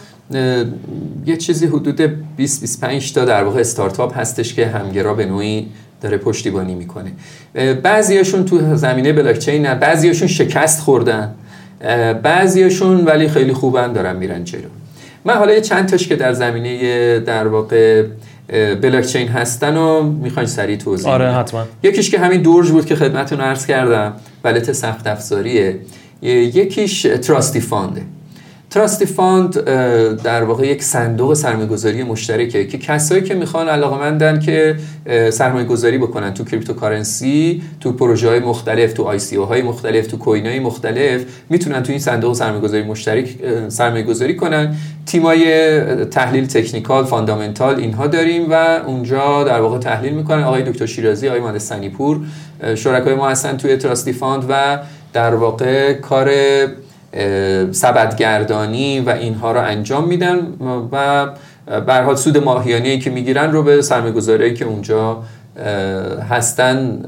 یه چیزی حدود 20 25 تا در واقع استارتاپ هستش که همگرا به نوعی داره پشتیبانی می‌کنه. بعضیاشون تو زمینه بلاکچین نه بعضیاشون شکست خوردن بعضیاشون ولی خیلی خوبن دارن میرن جلو. من حالا یه چند تاش که در زمینه در واقع بلاکچین هستن و می‌خواین سریع توضیح آره حتما. یکیش که همین دورج بود که خدمتتون عرض کردم wallet سخت افزاریه. یکیش تراستی فانده تراستی فاند در واقع یک صندوق سرمایه‌گذاری مشترکه که کسایی که می‌خوان علاقمندن که سرمایه گذاری بکنن تو cryptocurrency تو پروژه های مختلف تو ICO های مختلف تو coin های مختلف می‌تونن تو این صندوق سرمایه گذاری مشترک سرمایه گذاری کنن. تیمای تحلیل technical fundamental اینها داریم و اونجا در واقع تحلیل می‌کنن. آقای دکتر شیرازی آقای مهندس سنیپور شرکای ما هستن توی تراستی فاند و در واقع کار سبدگردانی و اینها رو انجام میدن و به حال سود ماهیانه که می‌گیرن رو به سرمایه‌گذاری که اونجا هستن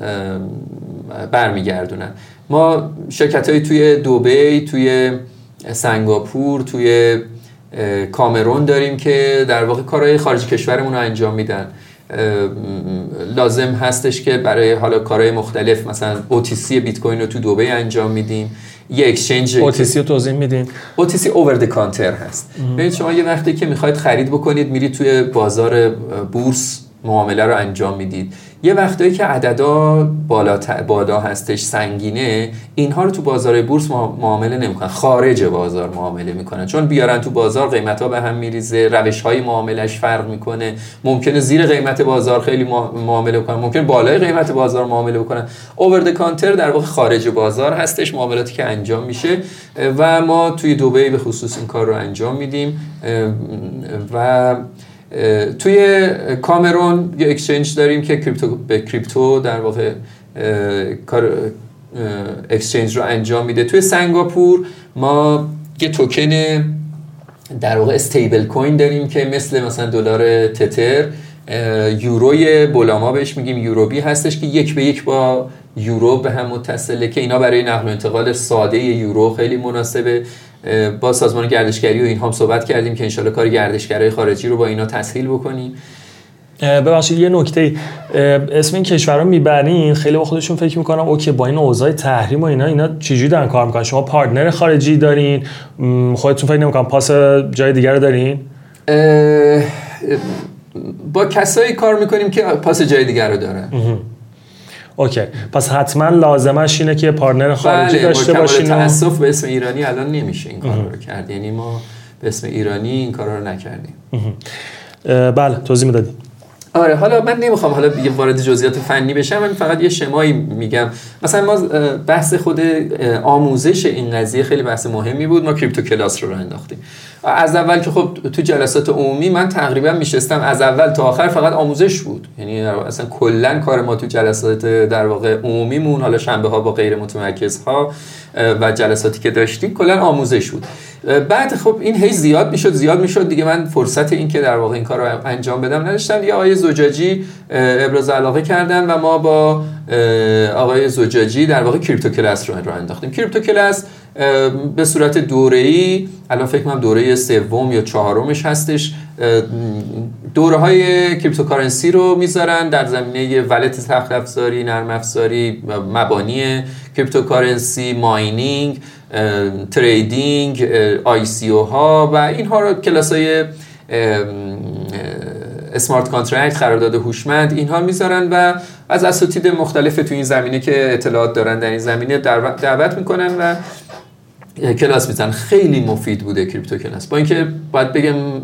برمیگردونن. ما شرکت های توی دوبی توی سنگاپور توی کامرون داریم که در واقع کارهای خارج کشورمون رو انجام میدن. لازم هستش که برای حالا کارهای مختلف مثلا OTC بیت کوین رو تو دوبی انجام میدیم. یه اکسچنج OTC رو توضیح میدین؟ OTC اوور د کانتر هست. ببینید شما یه وقتی که می‌خواید خرید بکنید میرید توی بازار بورس معامله رو انجام می‌دید. یه وقتایی که عددا بالا, بالا هستش سنگینه اینها رو تو بازار بورس معامله نمی‌کنن. خارج بازار معامله می‌کنن. چون بیارن تو بازار قیمت ها به هم میریزه روش های معاملش فرق می‌کنه. ممکنه زیر قیمت بازار خیلی معامله کنن. ممکن بالای قیمت بازار معامله بکنن. over counter در واقع خارج بازار هستش. معاملاتی که انجام میشه. و ما توی دبی به خصوص این کار رو انجام میدیم. و توی کامرون یه exchange داریم که crypto به crypto در واقع کار exchange رو انجام میده. توی سنگاپور ما یه توکن در واقع stable coin داریم که مثل مثلا دلار تتر یوروی بولاما بهش میگیم یوروبی هستش که یک به یک با یورو به هم متصله که اینا برای نقل و انتقال ساده یورو خیلی مناسبه. با سازمان گردشگری و این هم صحبت کردیم که انشالله کار گردشگرای خارجی رو با اینا تسهیل بکنیم. ببخشید یه نکته اسم این کشورها می‌برین؟ خیلی با خودشون فکر می‌کنم اوکی با این اوضاع تحریم و اینا اینا چجوری دارن کار می‌کنن؟ شما پارتنر خارجی دارین؟ خودتون فکر نمی‌کنم پاس جای دیگر رو دارین؟ با کسایی کار می‌کنیم که پاس جای دیگر رو دارن. اوکی. پس حتما لازمش اینه که پارتنر خارجی بله، داشته باشین تاسف به اسم ایرانی الان نمیشه این کار رو کرد. یعنی ما به اسم ایرانی این کار رو نکردیم. بله توضیح می‌دادیم آره حالا من نمی‌خوام حالا یه وارد جزئیات فنی بشم من فقط یه شمایی میگم. مثلا ما بحث خود آموزش این قضیه خیلی بحث مهمی بود. ما کریپتو کلاس رو رو انداختیم. از اول که خب تو جلسات عمومی من تقریبا میشستم از اول تا آخر فقط آموزش بود. یعنی اصلا کلا کار ما تو جلسات در واقع عمومیمون حالا شنبه ها با غیر متمرکز ها و جلساتی که داشتیم کلا آموزش بود. بعد خب این هی زیاد می‌شد زیاد می‌شد. دیگه من فرصت این که در واقع این کار رو انجام بدم نداشتم. دیگه آقای زجاجی ابراز علاقه کردن و ما با آقای زجاجی در واقع کریپتو کلاس رو انداختیم کریپتو کلاس به صورت دوره‌ای الان فکر کنم دوره سوم یا چهارمش هستش. دوره های cryptocurrency رو می‌ذارن در زمینه wallet سخت افزاری نرم افزاری مبانی cryptocurrency mining trading ICO ها و اینها رو کلاس های smart contract قرارداد هوشمند اینها می‌ذارن و از اساتید مختلف تو این زمینه که اطلاعات دارن در این زمینه دعوت می‌کنن و کلاس میذارن خیلی مفید بوده کریپتو کلاس. با اینکه باید بگم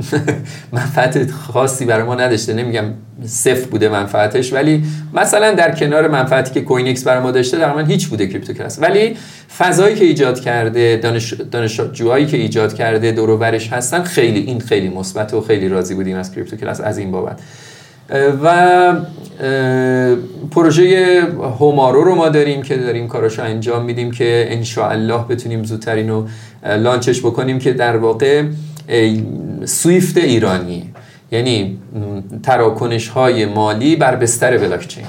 منفعت خاصی برای ما نداشته. نمیگم صفر بوده منفعتش ولی مثلا در کنار منفعتی که کوین اکس برای ما داشته در حد هیچ بوده کریپتو کلاس. ولی فضایی که ایجاد کرده دانش دانشجوهایی که ایجاد کرده دور هستن خیلی این خیلی مثبت و خیلی راضی بودیم از کریپتو کلاس از این بابت. و پروژه هومارو رو ما داریم که داریم کاراشو انجام میدیم که الله بتونیم زودتر اینو لانچش بکنیم که در واقع سویفت ایرانی یعنی تراکنش های مالی بر بستر بلاکچین.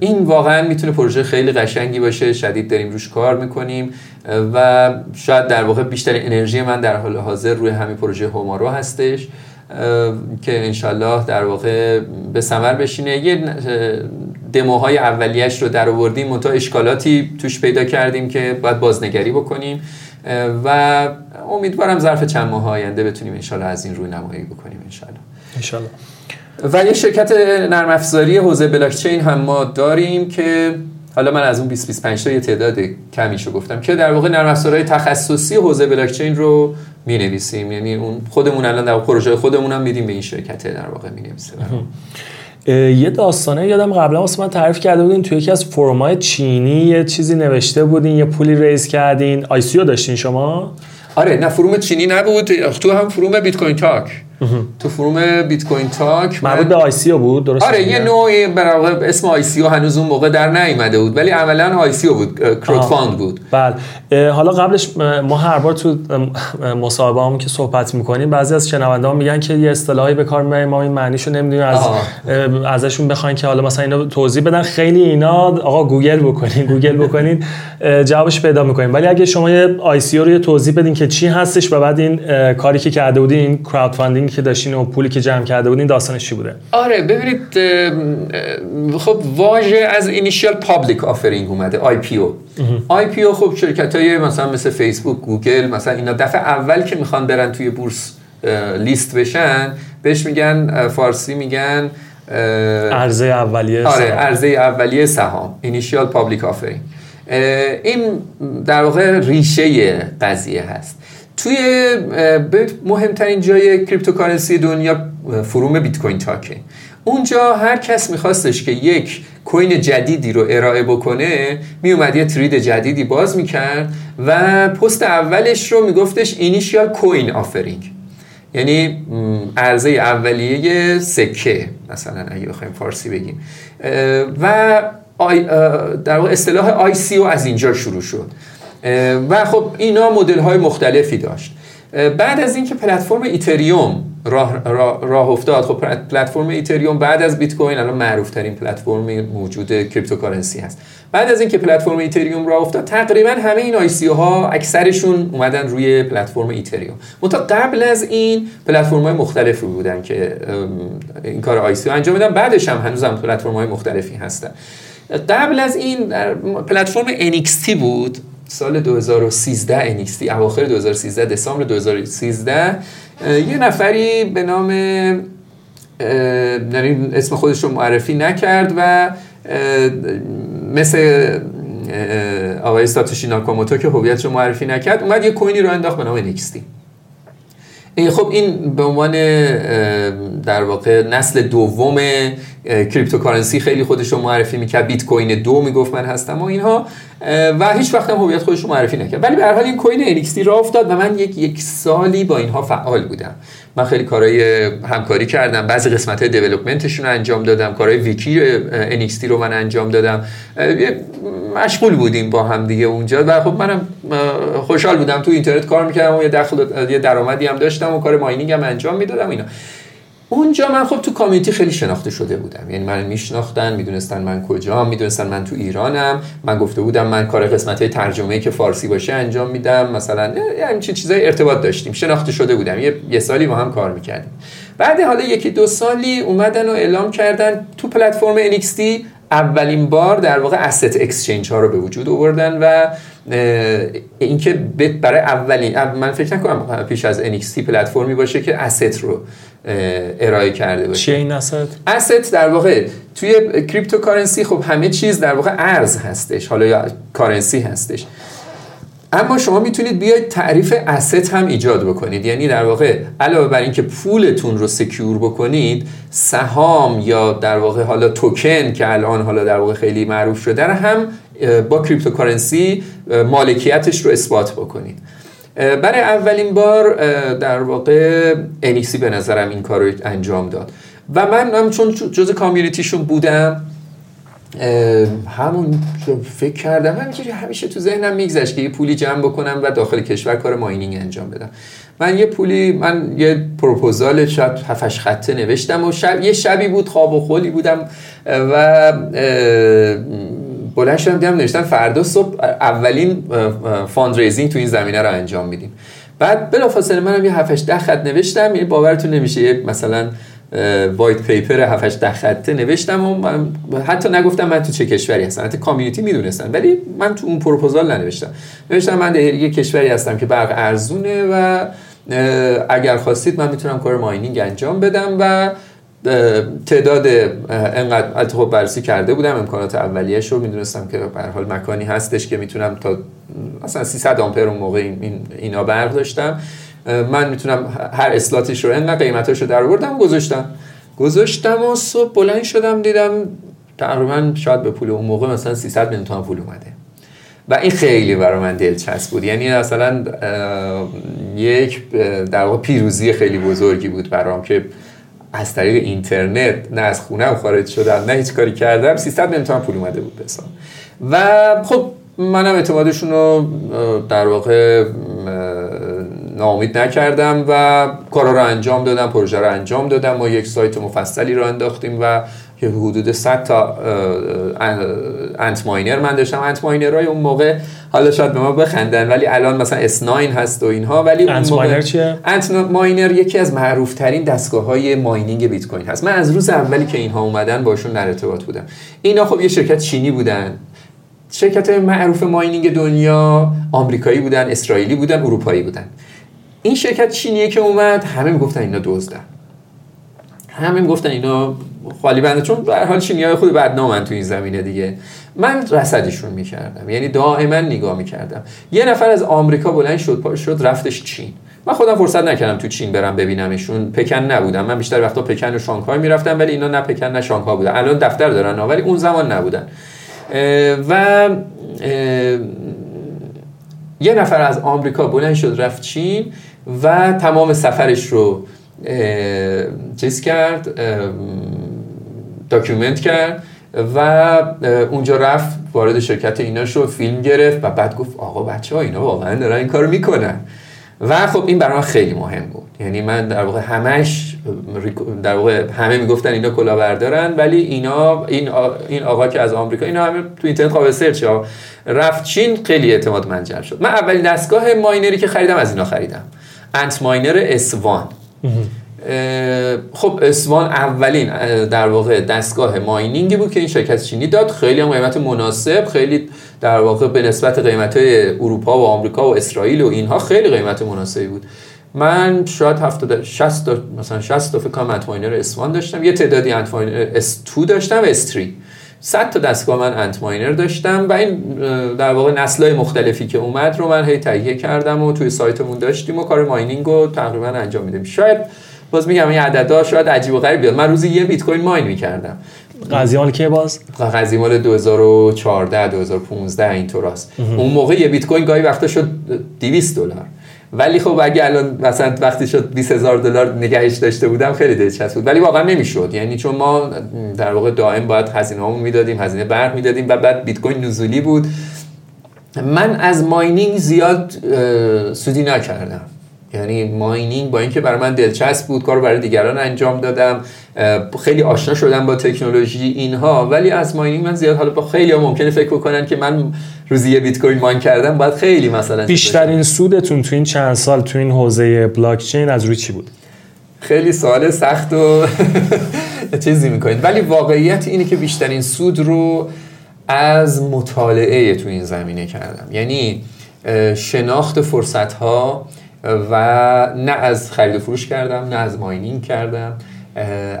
این واقعا می‌تونه پروژه خیلی قشنگی باشه شدید داریم روش کار می‌کنیم و شاید در واقع بیشتر انرژی من در حال حاضر روی همین پروژه هومارو هستش. که انشالله در واقع به سمر بشینه. یه دموهای اولیش رو در آوردیم منتها اشکالاتی توش پیدا کردیم که باید بازنگری بکنیم. و امیدوارم ظرف چند ماه آینده بتونیم انشالله از این روی نمایی بکنیم انشالله. انشالله. و یه شرکت نرم افزاری حوزه بلاکچین هم ما داریم که حالا من از اون 20 25 تا یه تعداد کمیشو گفتم که در واقع نرم افزارهای تخصصی حوزه بلاکچین رو می نویسیم یعنی اون خودمون الان در پروژه خودمون هم میدیم به این شرکت در واقع می یه داستانه یادم قبلا واسه من تعریف کرده بودین توی یکی از فرمای چینی یه چیزی نوشته بودین یه پولی ریز کردین. آی داشتین شما؟ آره نه فروم چینی نبود. تو هم فروم بیت کوین تاک. تو فروم بیت کوین تاک مربوط به آی بود درست آره یه نوعی برای اسم آی سی هنوز اون موقع در نیومده بود ولی عملا آی سی بود کرود فاند بود. بله. حالا قبلش ما هر بار تو مصاحبه هم که صحبت می‌کنیم بعضی از شنونده ها میگن که یه اصطلاحی به کار می‌بریم ما این معنیشو نمی‌دونیم از ازشون بخواین که حالا مثلا اینو توضیح بدن خیلی اینا آقا گوگل بکنین گوگل بکنین جوابش پیدا می‌کنین ولی اگه شما یه ICO رو یه توضیح بدین که چی هستش و بعد این کاری که کرده بودین این crowdfunding که داشتین و پولی که جمع کرده بودین داستانش چی بوده؟ آره ببینید خب واژه از initial public offering اومده آی پی او. آی پی او خب شرکت های مثلا مثل فیسبوک گوگل مثلا اینا دفعه اول که می‌خوان برن توی بورس لیست بشن بهش میگن فارسی میگن عرضه اولیه آره عرضه اولیه سهام اینیشیال پابلیک آفرینگ این در واقع ریشه قضیه هست. توی مهمترین جای cryptocurrency دنیا فروم بیت کوین تاکه. اونجا هر کس میخواستش که یک کوین جدیدی رو ارائه بکنه میومد یه ترید جدیدی باز می‌کرد و پست اولش رو میگفتش اینیشیال کوین آفرینگ. یعنی عرضه اولیه سکه مثلا اگه بخوایم فارسی بگیم. و در واقع اصطلاح سی از اینجا شروع شد. و خب اینا مدل های مختلفی داشت. بعد از اینکه پلتفرم ایتریوم راه, راه, افتاد خب پلتفرم ایتریوم بعد از بیت کوین الان معروف ترین پلتفرم موجود cryptocurrency هست. بعد از اینکه پلتفرم ایتریوم راه افتاد تقریبا همه این ICO ها اکثرشون اومدن روی پلتفرم ایتریوم. منتها قبل از این پلتفرم های مختلفی بودن که این کار ICO انجام میدن. بعدش هم هنوز هم پلتفرم های مختلفی هستن. قبل از این پلتفرم NXT بود. سال 2013 NXT اواخر 2013 دسامبر 2013 یه نفری به نام یعنی اسم خودش رو معرفی نکرد و مثل آقای ساتوشی ناکاموتو که هویتش رو معرفی نکرد اومد یه کوینی رو انداخت به نام NXT ای خب این به عنوان در واقع نسل دوم cryptocurrency خیلی خودش رو معرفی می‌کرد. بیت کوین دو می‌گفت من هستم و اینها و هیچ وقت هم هویت خودش رو معرفی نکرد. ولی به هر حال این کوین NXT را افتاد و من یک یک سالی با اینها فعال بودم. من خیلی کارهای همکاری کردم بعضی قسمت های دیولپمنتشون رو انجام دادم کارهای ویکی NXT رو من انجام دادم. مشغول بودیم با هم دیگه اونجا و خب منم خوشحال بودم. تو اینترنت کار می‌کردم و یه یه درآمدی هم داشتم. و کار ماینینگ هم انجام می‌دادم اینا. اونجا من خب تو کامیونیتی خیلی شناخته شده بودم. یعنی من میشناختن می‌دونستن من کجا می‌دونستن من تو ایرانم. من گفته بودم من کار قسمت های ترجمه که فارسی باشه انجام میدم. مثلا همچین چیزای ارتباط داشتیم. شناخته شده بودم. یه, یه سالی با هم کار می‌کردیم. بعد حالا یکی دو سالی اومدن و اعلام کردن تو پلتفرم NXT اولین بار در واقع asset exchange ها رو به وجود آوردن و اینکه برای اولین من فکر نکنم پیش از NXT پلتفرمی باشه که asset رو ارائه کرده باشه. چیه این asset؟ asset در واقع توی cryptocurrency خب همه چیز در واقع ارز هستش. حالا یا currency هستش. اما شما می‌تونید بیاید تعریف asset هم ایجاد بکنید. یعنی در واقع علاوه بر اینکه پولتون رو secure بکنید سهام یا در واقع حالا توکن که الان حالا در واقع خیلی معروف شده هم با cryptocurrency مالکیتش رو اثبات بکنید. برای اولین بار در واقع NXT به نظرم این کار رو انجام داد. و من هم چون جز community شون بودم همون فکر کردم همینجوری همیشه تو ذهنم میگذشت که یه پولی جمع بکنم و داخل کشور کار mining انجام بدم. من یه پولی من یه پروپوزال شاید هفش خطه نوشتم و شب یه شبی بود خواب و خولی بودم و بلند شدم دیدم نوشتم فردا صبح اولین fundraising تو این زمینه رو انجام میدیم. بعد بلافاصله منم یه هفتش ده خط نوشتم یعنی باورتون نمیشه یه مثلا وایت پیپر 7 ده خطه نوشتم و من حتی نگفتم من تو چه کشوری هستم. حتی کامیونیتی می‌دونستن ولی من تو اون پروپوزال ننوشتم. نوشتم من یه کشوری هستم که برق ارزونه و اگر خواستید من می‌تونم کار ماینینگ انجام بدم و تعداد انقدر خب بررسی کرده بودم. امکانات اولیه‌اش رو می‌دونستم که به حال مکانی هستش که می‌تونم تا مثلا 300 آمپر اون موقع این اینا برق داشتم. من می‌تونم هر اصلاتش رو انقدر قیمتاش رو در آوردم گذاشتم. گذاشتم و صبح بلند شدم دیدم تقریبا شاید به پول اون موقع مثلا 300 میلیون تومان پول اومده. و این خیلی برای من دلچسب بود. یعنی مثلا یک در واقع پیروزی خیلی بزرگی بود برام که از طریق اینترنت نه از خونم خارج شدم نه هیچ کاری کردم 300 میلیون تومان پول اومده بود بسام و خب منم اعتمادشون رو در واقع ناامید نکردم و کارا رو انجام دادم پروژه رو انجام دادم. ما یک سایت مفصلی رو انداختیم و که حدود 100 تا انت ماینر من داشتم. انت های اون موقع حالا شاید به ما بخندن ولی الان مثلا S9 هست و اینها ولی انت ماینر چیه؟ انت ماینر یکی از معروف ترین دستگاه های ماینینگ بیت کوین هست. من از روز اولی که اینها اومدن باشون در ارتباط بودم. اینا خب یه شرکت چینی بودن. شرکت معروف ماینینگ دنیا آمریکایی بودن اسرائیلی بودن اروپایی بودن. این شرکت چینیه که اومد همه می‌گفتن اینا دزدن همه می‌گفتن اینا خالی بنده چون به حال چینی های خود بدنامن تو این زمینه دیگه. من رصدشون می‌کردم یعنی دائما نگاه می‌کردم. یه نفر از آمریکا بلند شد شد رفتش چین. من خودم فرصت نکردم تو چین برم ببینمشون. پکن نبودم. من بیشتر وقتا پکن و شانگهای می‌رفتم ولی اینا نه پکن نه شانگهای بودن. الان دفتر دارن ولی اون زمان نبودن. و یه نفر از آمریکا بلند شد رفت چین. و تمام سفرش رو چیز کرد document کرد و اونجا رفت وارد شرکت اینا شد فیلم گرفت و بعد گفت آقا بچه ها اینا واقعا دارن این کارو می‌کنن. و خب این برای خیلی مهم بود. یعنی من در واقع همش در واقع همه می‌گفتن اینا کلاهبردارن ولی اینا این این آقا که از آمریکا اینا همه تو اینترنت قابل search رفت چین خیلی اعتماد من جلب شد. من اولین دستگاه miner ی که خریدم از اینا خریدم. Antminer S1 خب S1 اولین در واقع دستگاه mining ی بود که این شرکت چینی داد. خیلی هم قیمت مناسب خیلی در واقع به نسبت قیمت اروپا و آمریکا و اسرائیل و اینها خیلی قیمت مناسبی بود. من شاید 70 60 مثلا 60 تا فکر کنم S1 داشتم. یه تعدادی Ant S2 داشتم و S3 100 تا دستگاه من Antminer داشتم و این در واقع نسلای مختلفی که اومد رو من هی تهیه کردم و توی سایتمون داشتیم و کار mining رو تقریبا انجام میدیم. شاید باز میگم این عددا شاید عجیب و غریب بیاد. من روزی یه بیت کوین mine می‌کردم. قضیه که باز؟ قضیه مال 2014 2015 اینطوراست اون موقع یه بیت کوین گاهی وقتا شد 200 دلار. ولی خب اگه الان مثلا وقتی شد 20 هزار دلار نگهش داشته بودم خیلی دلچسب بود. ولی واقعا نمی‌شد. یعنی چون ما در واقع دائم باید هزینه هامون می‌دادیم هزینه برق می‌دادیم و بعد بیت کوین نزولی بود. من از ماینینگ زیاد سودی نکردم. یعنی ماینینگ با اینکه برای من دلچسب بود کار برای دیگران انجام دادم. خیلی آشنا شدم با تکنولوژی اینها. ولی از ماینینگ من زیاد حالا با خیلی ها ممکنه فکر بکنن که من روزی یه بیت کوین ماین کردم باید خیلی مثلا بیشترین سودتون تو این چند سال تو این حوزه بلاک چین از روی چی بود؟ خیلی سوال سخت و چیزی می‌کنید. ولی واقعیت اینه که بیشترین سود رو از مطالعه تو این زمینه کردم. یعنی شناخت فرصت ها و نه از خرید و فروش کردم نه از ماینینگ کردم.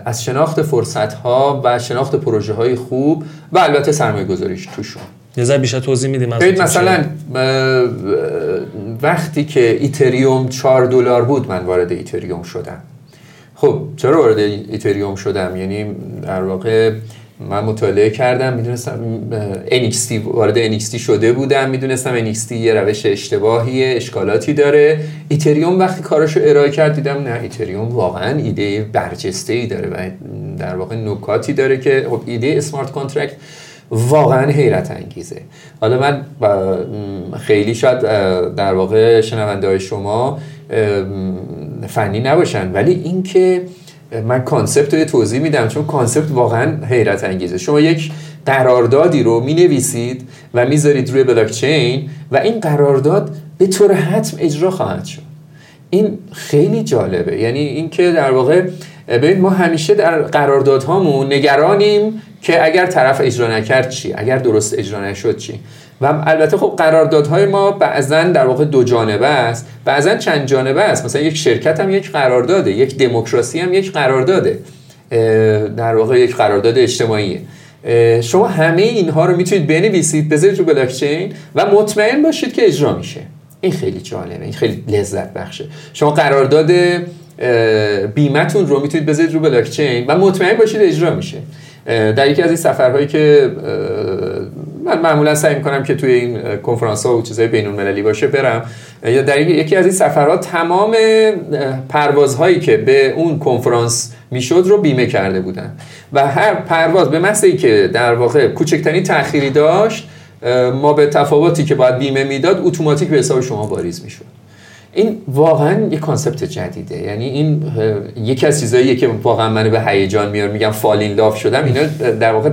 از شناخت فرصت ها و شناخت پروژه های خوب و البته سرمایه گذاریش توشون. یه ذره بیشتر توضیح میدیم مثلا وقتی که ایتریوم 4 دلار بود من وارد ایتریوم شدم. خب چرا وارد ایتریوم شدم؟ یعنی در واقع من مطالعه کردم می‌دونستم NXT وارد NXT شده بودم می‌دونستم NXT یه روش اشتباهی اشکالاتی داره. ایتریوم وقتی کاراشو ارائه کرد دیدم نه ایتریوم واقعا ایده برجسته ای داره و در واقع نکاتی داره که خب ایده smart contract واقعا حیرت انگیزه. حالا من خیلی شاید در واقع شنونده های شما فنی نباشن. ولی اینکه من concept رو توضیح میدم چون concept واقعا حیرت انگیزه. شما یک قراردادی رو می نویسید و می‌ذارید روی بلاکچین و این قرارداد به طور حتم اجرا خواهد شد. این خیلی جالبه. یعنی اینکه در واقع ببین ما همیشه در قراردادهامون نگرانیم که اگر طرف اجرا نکرد چی؟ اگر درست اجرا نشد چی؟ و البته خب قراردادهای ما بعضا در واقع دو جانبه است. بعضا چند جانبه است. مثلا یک شرکت هم یک قرارداده یک دموکراسی هم یک قرارداده. در واقع یک قرارداد اجتماعیه. شما همه اینها رو می‌تونید بنویسید بذارید رو بلاکچین و مطمئن باشید که اجرا میشه. این خیلی جالبه. این خیلی لذت بخشه. شما قرارداد بیمتون رو می‌تونید بذارید رو بلاکچین و مطمئن باشید اجرا میشه. در یکی از این سفرهایی که من معمولا سعی می‌کنم که توی این کنفرانس ها و چیزهای بین المللی باشه برم. یا در یکی از این سفرها تمام پروازهایی که به اون کنفرانس می‌شد رو بیمه کرده بودن. و هر پرواز به محض که در واقع کوچکترین تأخیری داشت مابه‌التفاوتی که باید بیمه می‌داد اتوماتیک به حساب شما واریز می‌شد. این واقعا یه concept جدیده. یعنی این یکی از چیزاییه که واقعا منو به هیجان میاره میگم fall in love شدم. اینا در واقع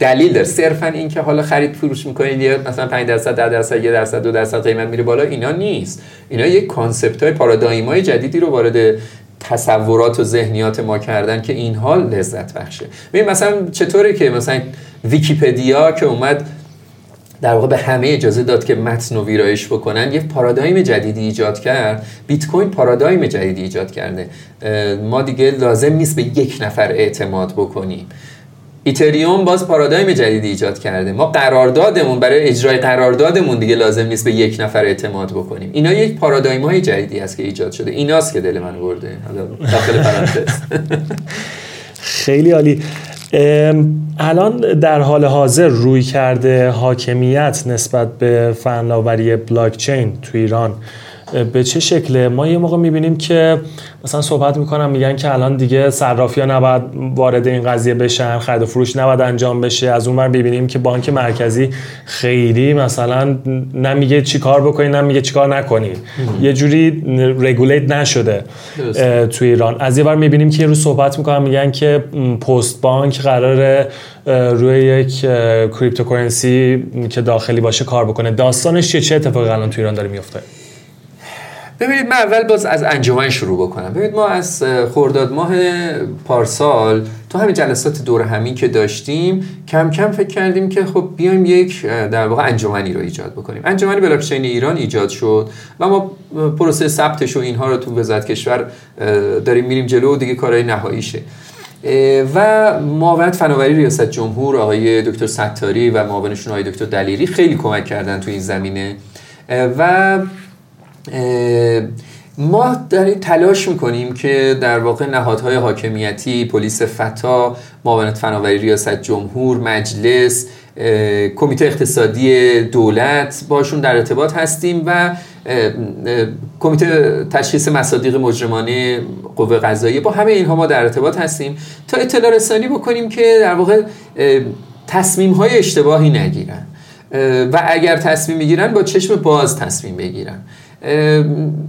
دلیل داره. صرفا این که حالا خرید فروش می‌کنید یه مثلا 5 درصد 10 درصد 1 درصد 2 درصد قیمت میره بالا اینا نیست. اینا یک concept های پارادایم جدیدی رو وارد تصورات و ذهنیات ما کردن که اینها لذت بخشه. ببین مثلا چطوره که مثلا ویکیپدیا که اومد در واقع به همه اجازه داد که متن و ویرایش بکنن یه پارادایم جدیدی ایجاد کرد. بیت کوین پارادایم جدیدی ایجاد کرده. ما دیگه لازم نیست به یک نفر اعتماد بکنیم. ایتریوم باز پارادایم جدیدی ایجاد کرده. ما قراردادمون برای اجرای قراردادمون دیگه لازم نیست به یک نفر اعتماد بکنیم. اینا یک پارادایم های جدیدی است که ایجاد شده. ایناست که دل من برده داخل خیلی عالی. الان در حال حاضر روی کرده حاکمیت نسبت به فناوری بلاکچین تو ایران. به چه شکله؟ ما یه موقع می‌بینیم که مثلا صحبت می‌کنم میگن که الان دیگه صرافی ها نباید وارد این قضیه بشن خرید و فروش نباید انجام بشه. از اون بر ببینیم که بانک مرکزی خیلی مثلا نمیگه چی کار بکنی نمیگه چی کار نکنی. یه جوری regulate نشده تو ایران. از یه ور می‌بینیم که یه روز صحبت می‌کنم میگن که پست بانک قراره روی یک cryptocurrency که داخلی باشه کار بکنه. داستانش چیه؟ چه اتفاقی الان تو ایران داره میفته ببینید من اول باز از انجمن شروع بکنم. ببینید ما از خرداد ماه پارسال تو همین جلسات دورهمی که داشتیم کم کم فکر کردیم که خب بیایم یک در واقع انجمنی رو ایجاد بکنیم. انجمنی بلاکچین ایران ایجاد شد و ما پروسه ثبتش و اینها رو تو وزارت کشور داریم میریم جلو و دیگه کارهای نهاییشه. و معاونت فناوری ریاست جمهور آقای دکتر ستاری و معاونشون آقای دکتر دلیری خیلی کمک کردن تو این زمینه. و ما داریم تلاش می‌کنیم که در واقع نهادهای حاکمیتی پلیس فتا معاونت فناوری ریاست جمهور مجلس کمیته اقتصادی دولت باشون در ارتباط هستیم و کمیته تشخیص مصادیق مجرمانه قوه قضاییه با همه اینها ما در ارتباط هستیم تا اطلاع رسانی بکنیم که در واقع تصمیم های اشتباهی نگیرن. و اگر تصمیم می‌گیرن با چشم باز تصمیم بگیرن.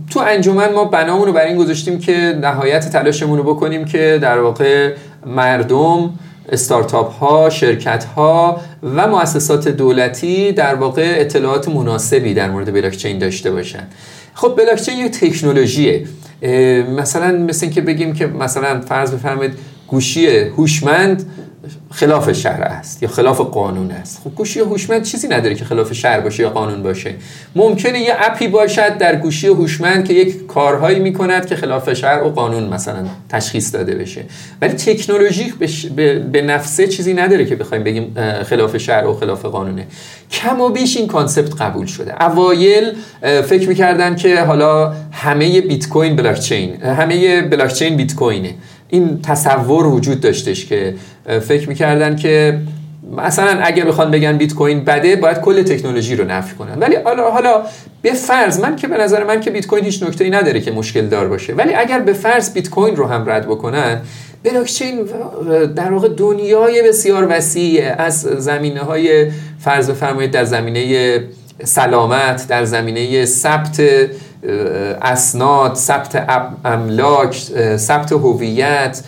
تو انجمن ما بنامون رو بر این گذاشتیم که نهایت تلاشمون رو بکنیم که در واقع مردم استارتاپ ها شرکت ها و مؤسسات دولتی در واقع اطلاعات مناسبی در مورد بلاکچین داشته باشن. خب بلاکچین یک تکنولوژیه. مثلا مثل که بگیم که مثلا فرض بفرمایید گوشی هوشمند خلاف شرع است یا خلاف قانون است. خب گوشی هوشمند چیزی نداره که خلاف شرع باشه یا قانون باشه. ممکنه یه اپی باشد در گوشی هوشمند که یک کارهایی می‌کند که خلاف شرع و قانون مثلا تشخیص داده بشه. ولی تکنولوژی فی نفسه چیزی نداره که بخوایم بگیم خلاف شرع و خلاف قانونه. کم و بیش این concept قبول شده. اوایل فکر می‌کردن که حالا همه بیت کوین بلاک چین همه بلاک چین بیت کوینه. این تصور وجود داشتش که فکر می‌کردن که مثلا اگر بخوان بگن بیت کوین بده باید کل تکنولوژی رو نفی کنن. ولی حالا حالا به فرض من که به نظر من که بیت کوین هیچ نکته‌ای نداره که مشکل دار باشه. ولی اگر به فرض بیت کوین رو هم رد بکنن بلاکچین در واقع دنیای بسیار وسیع از زمینه های فرض بفرمایید در زمینه سلامت در زمینه ثبت اسناد ثبت املاک ثبت هویت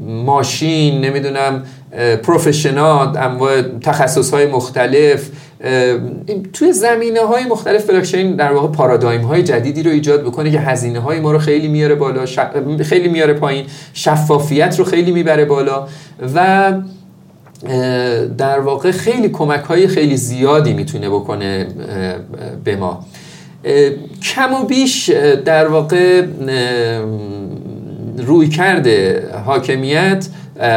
ماشین نمی‌دونم پروفشنال انواع تخصص های مختلف توی زمینه های مختلف بلاکچین در واقع پارادایم های جدیدی رو ایجاد بکنه که هزینه های ما رو خیلی میاره بالا خیلی میاره پایین شفافیت رو خیلی می‌بره بالا و در واقع خیلی کمک های خیلی زیادی می‌تونه بکنه به ما. کم و بیش در واقع روی کرده حاکمیت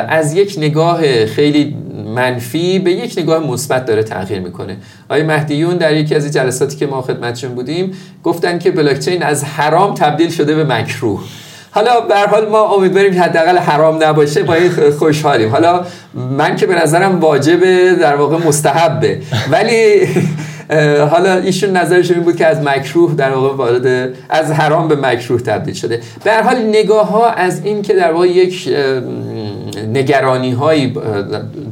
از یک نگاه خیلی منفی به یک نگاه مثبت داره تغییر می‌کنه. آقای مهدیون در یکی از جلساتی که ما خدمتشون بودیم گفتن که بلاکچین از حرام تبدیل شده به مکروه. حالا به حال ما امیدواریم که حداقل حرام نباشه با این خوشحالیم. حالا من که به نظرم واجبه در واقع مستحبه. ولی حالا ایشون نظرش این بود که از مکروه در واقع وارد از حرام به مکروه تبدیل شده. به هر حال نگاه ها از این که در واقع یک نگرانی هایی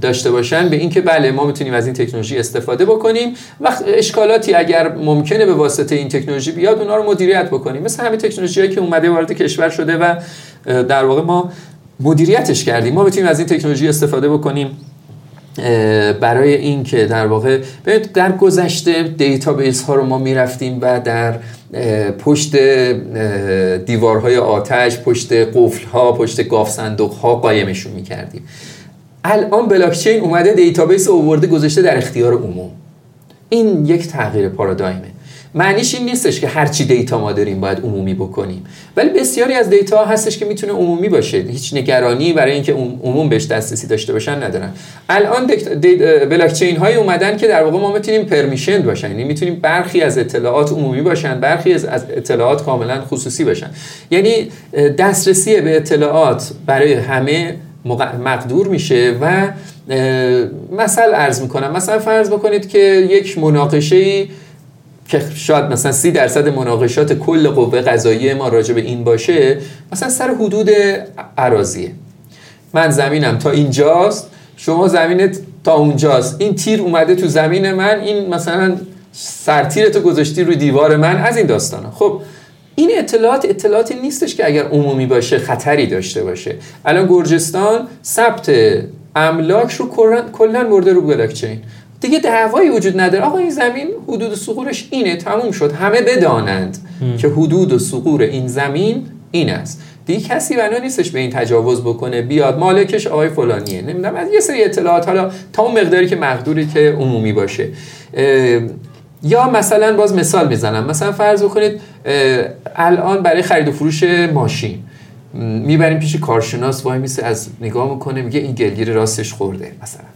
داشته باشن به اینکه بله ما می‌تونیم از این تکنولوژی استفاده بکنیم و اشکالاتی اگر ممکنه به واسطه این تکنولوژی بیاد اونا رو مدیریت بکنیم. مثل همین تکنولوژی هایی که اومده وارد کشور شده و در واقع ما مدیریتش کردیم. ما می‌تونیم از این تکنولوژی استفاده بکنیم. برای اینکه در واقع در گذشته database ها رو ما می‌رفتیم و در پشت دیوارهای آتش پشت قفل ها پشت گاوصندوق ها قایمشون می‌کردیم. الان بلاکچین اومده database اوورده گذاشته در اختیار عموم. این یک تغییر پارادایمه. معنیش این نیستش که هرچی data ما داریم باید عمومی بکنیم. ولی بسیاری از data هستش که می‌تونه عمومی باشه. هیچ نگرانی برای اینکه عموم بهش دسترسی داشته باشن ندارن. الان بلاک چین هایی اومدن که در واقع ما می‌تونیم permission باشن. یعنی می‌تونیم برخی از اطلاعات عمومی باشن برخی از اطلاعات کاملا خصوصی باشن. یعنی دسترسی به اطلاعات برای همه مقدور میشه و مثل ارز می‌کنم مثلا فرض بکنید که یک مناقشه که شاید مثلا سی درصد مناقشات کل قوه قضایی ما راجع به این باشه مثلا سر حدود عراضیه من زمینم تا اینجاست شما زمینت تا اونجاست. این تیر اومده تو زمین من این مثلا سرتیرتو گذاشتی روی دیوار من از این داستانه خب این اطلاعات اطلاعاتی نیستش که اگر عمومی باشه خطری داشته باشه. الان گرجستان ثبت املاک رو کلا برده رو بلاکچین. دیگه دعوایی وجود نداره. آقا این زمین حدود سقورش اینه. تموم شد. همه بدانند که حدود و سقور این زمین این است. دیگه کسی بنا نیستش به این تجاوز بکنه بیاد مالکش آقای فلانیه. نمی‌دونم از یه سری اطلاعات حالا تا اون مقداری که مقدوری که عمومی باشه. یا مثلا باز مثال می‌زنم. مثلا فرض بکنید الان برای خرید و فروش ماشین می‌بریم پیش کارشناس وای میسه از نگاه می‌کنه میگه این گلگیر راستش خورده مثلا.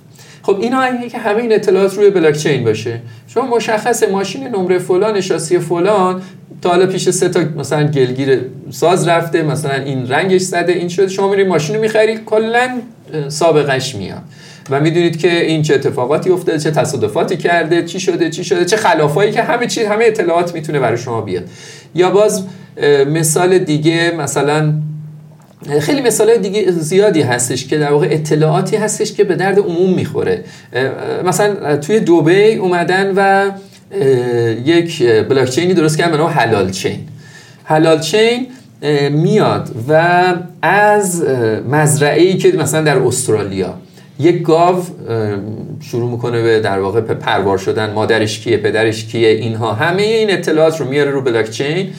خب اینا اگه که همه این اطلاعات روی بلاک چین باشه. شما مشخص ماشین نمره فلان شاسی فلان تا حالا پیش سه تا مثلا گلگیر ساز رفته مثلا این رنگش زده این شده. شما میری ماشین رو می‌خری کلا سابقش میاد. و می‌دونید که این چه اتفاقاتی افتاده چه تصادفاتی کرده چی شده چی شده چه خلافایی که همه چیز همه اطلاعات می‌تونه برای شما بیاد. یا باز مثال دیگه مثلا خیلی مثال دیگه زیادی هستش که در واقع اطلاعاتی هستش که به درد عموم می‌خوره. مثلا توی دوبی اومدن و یک بلاک چینی درست کردن به نام حلال چین. حلال چین میاد و از مزرعه که مثلا در استرالیا یک گاو شروع می‌کنه به در واقع پروار شدن مادرش کیه پدرش کیه اینها همه این اطلاعات رو میاره رو بلاک چین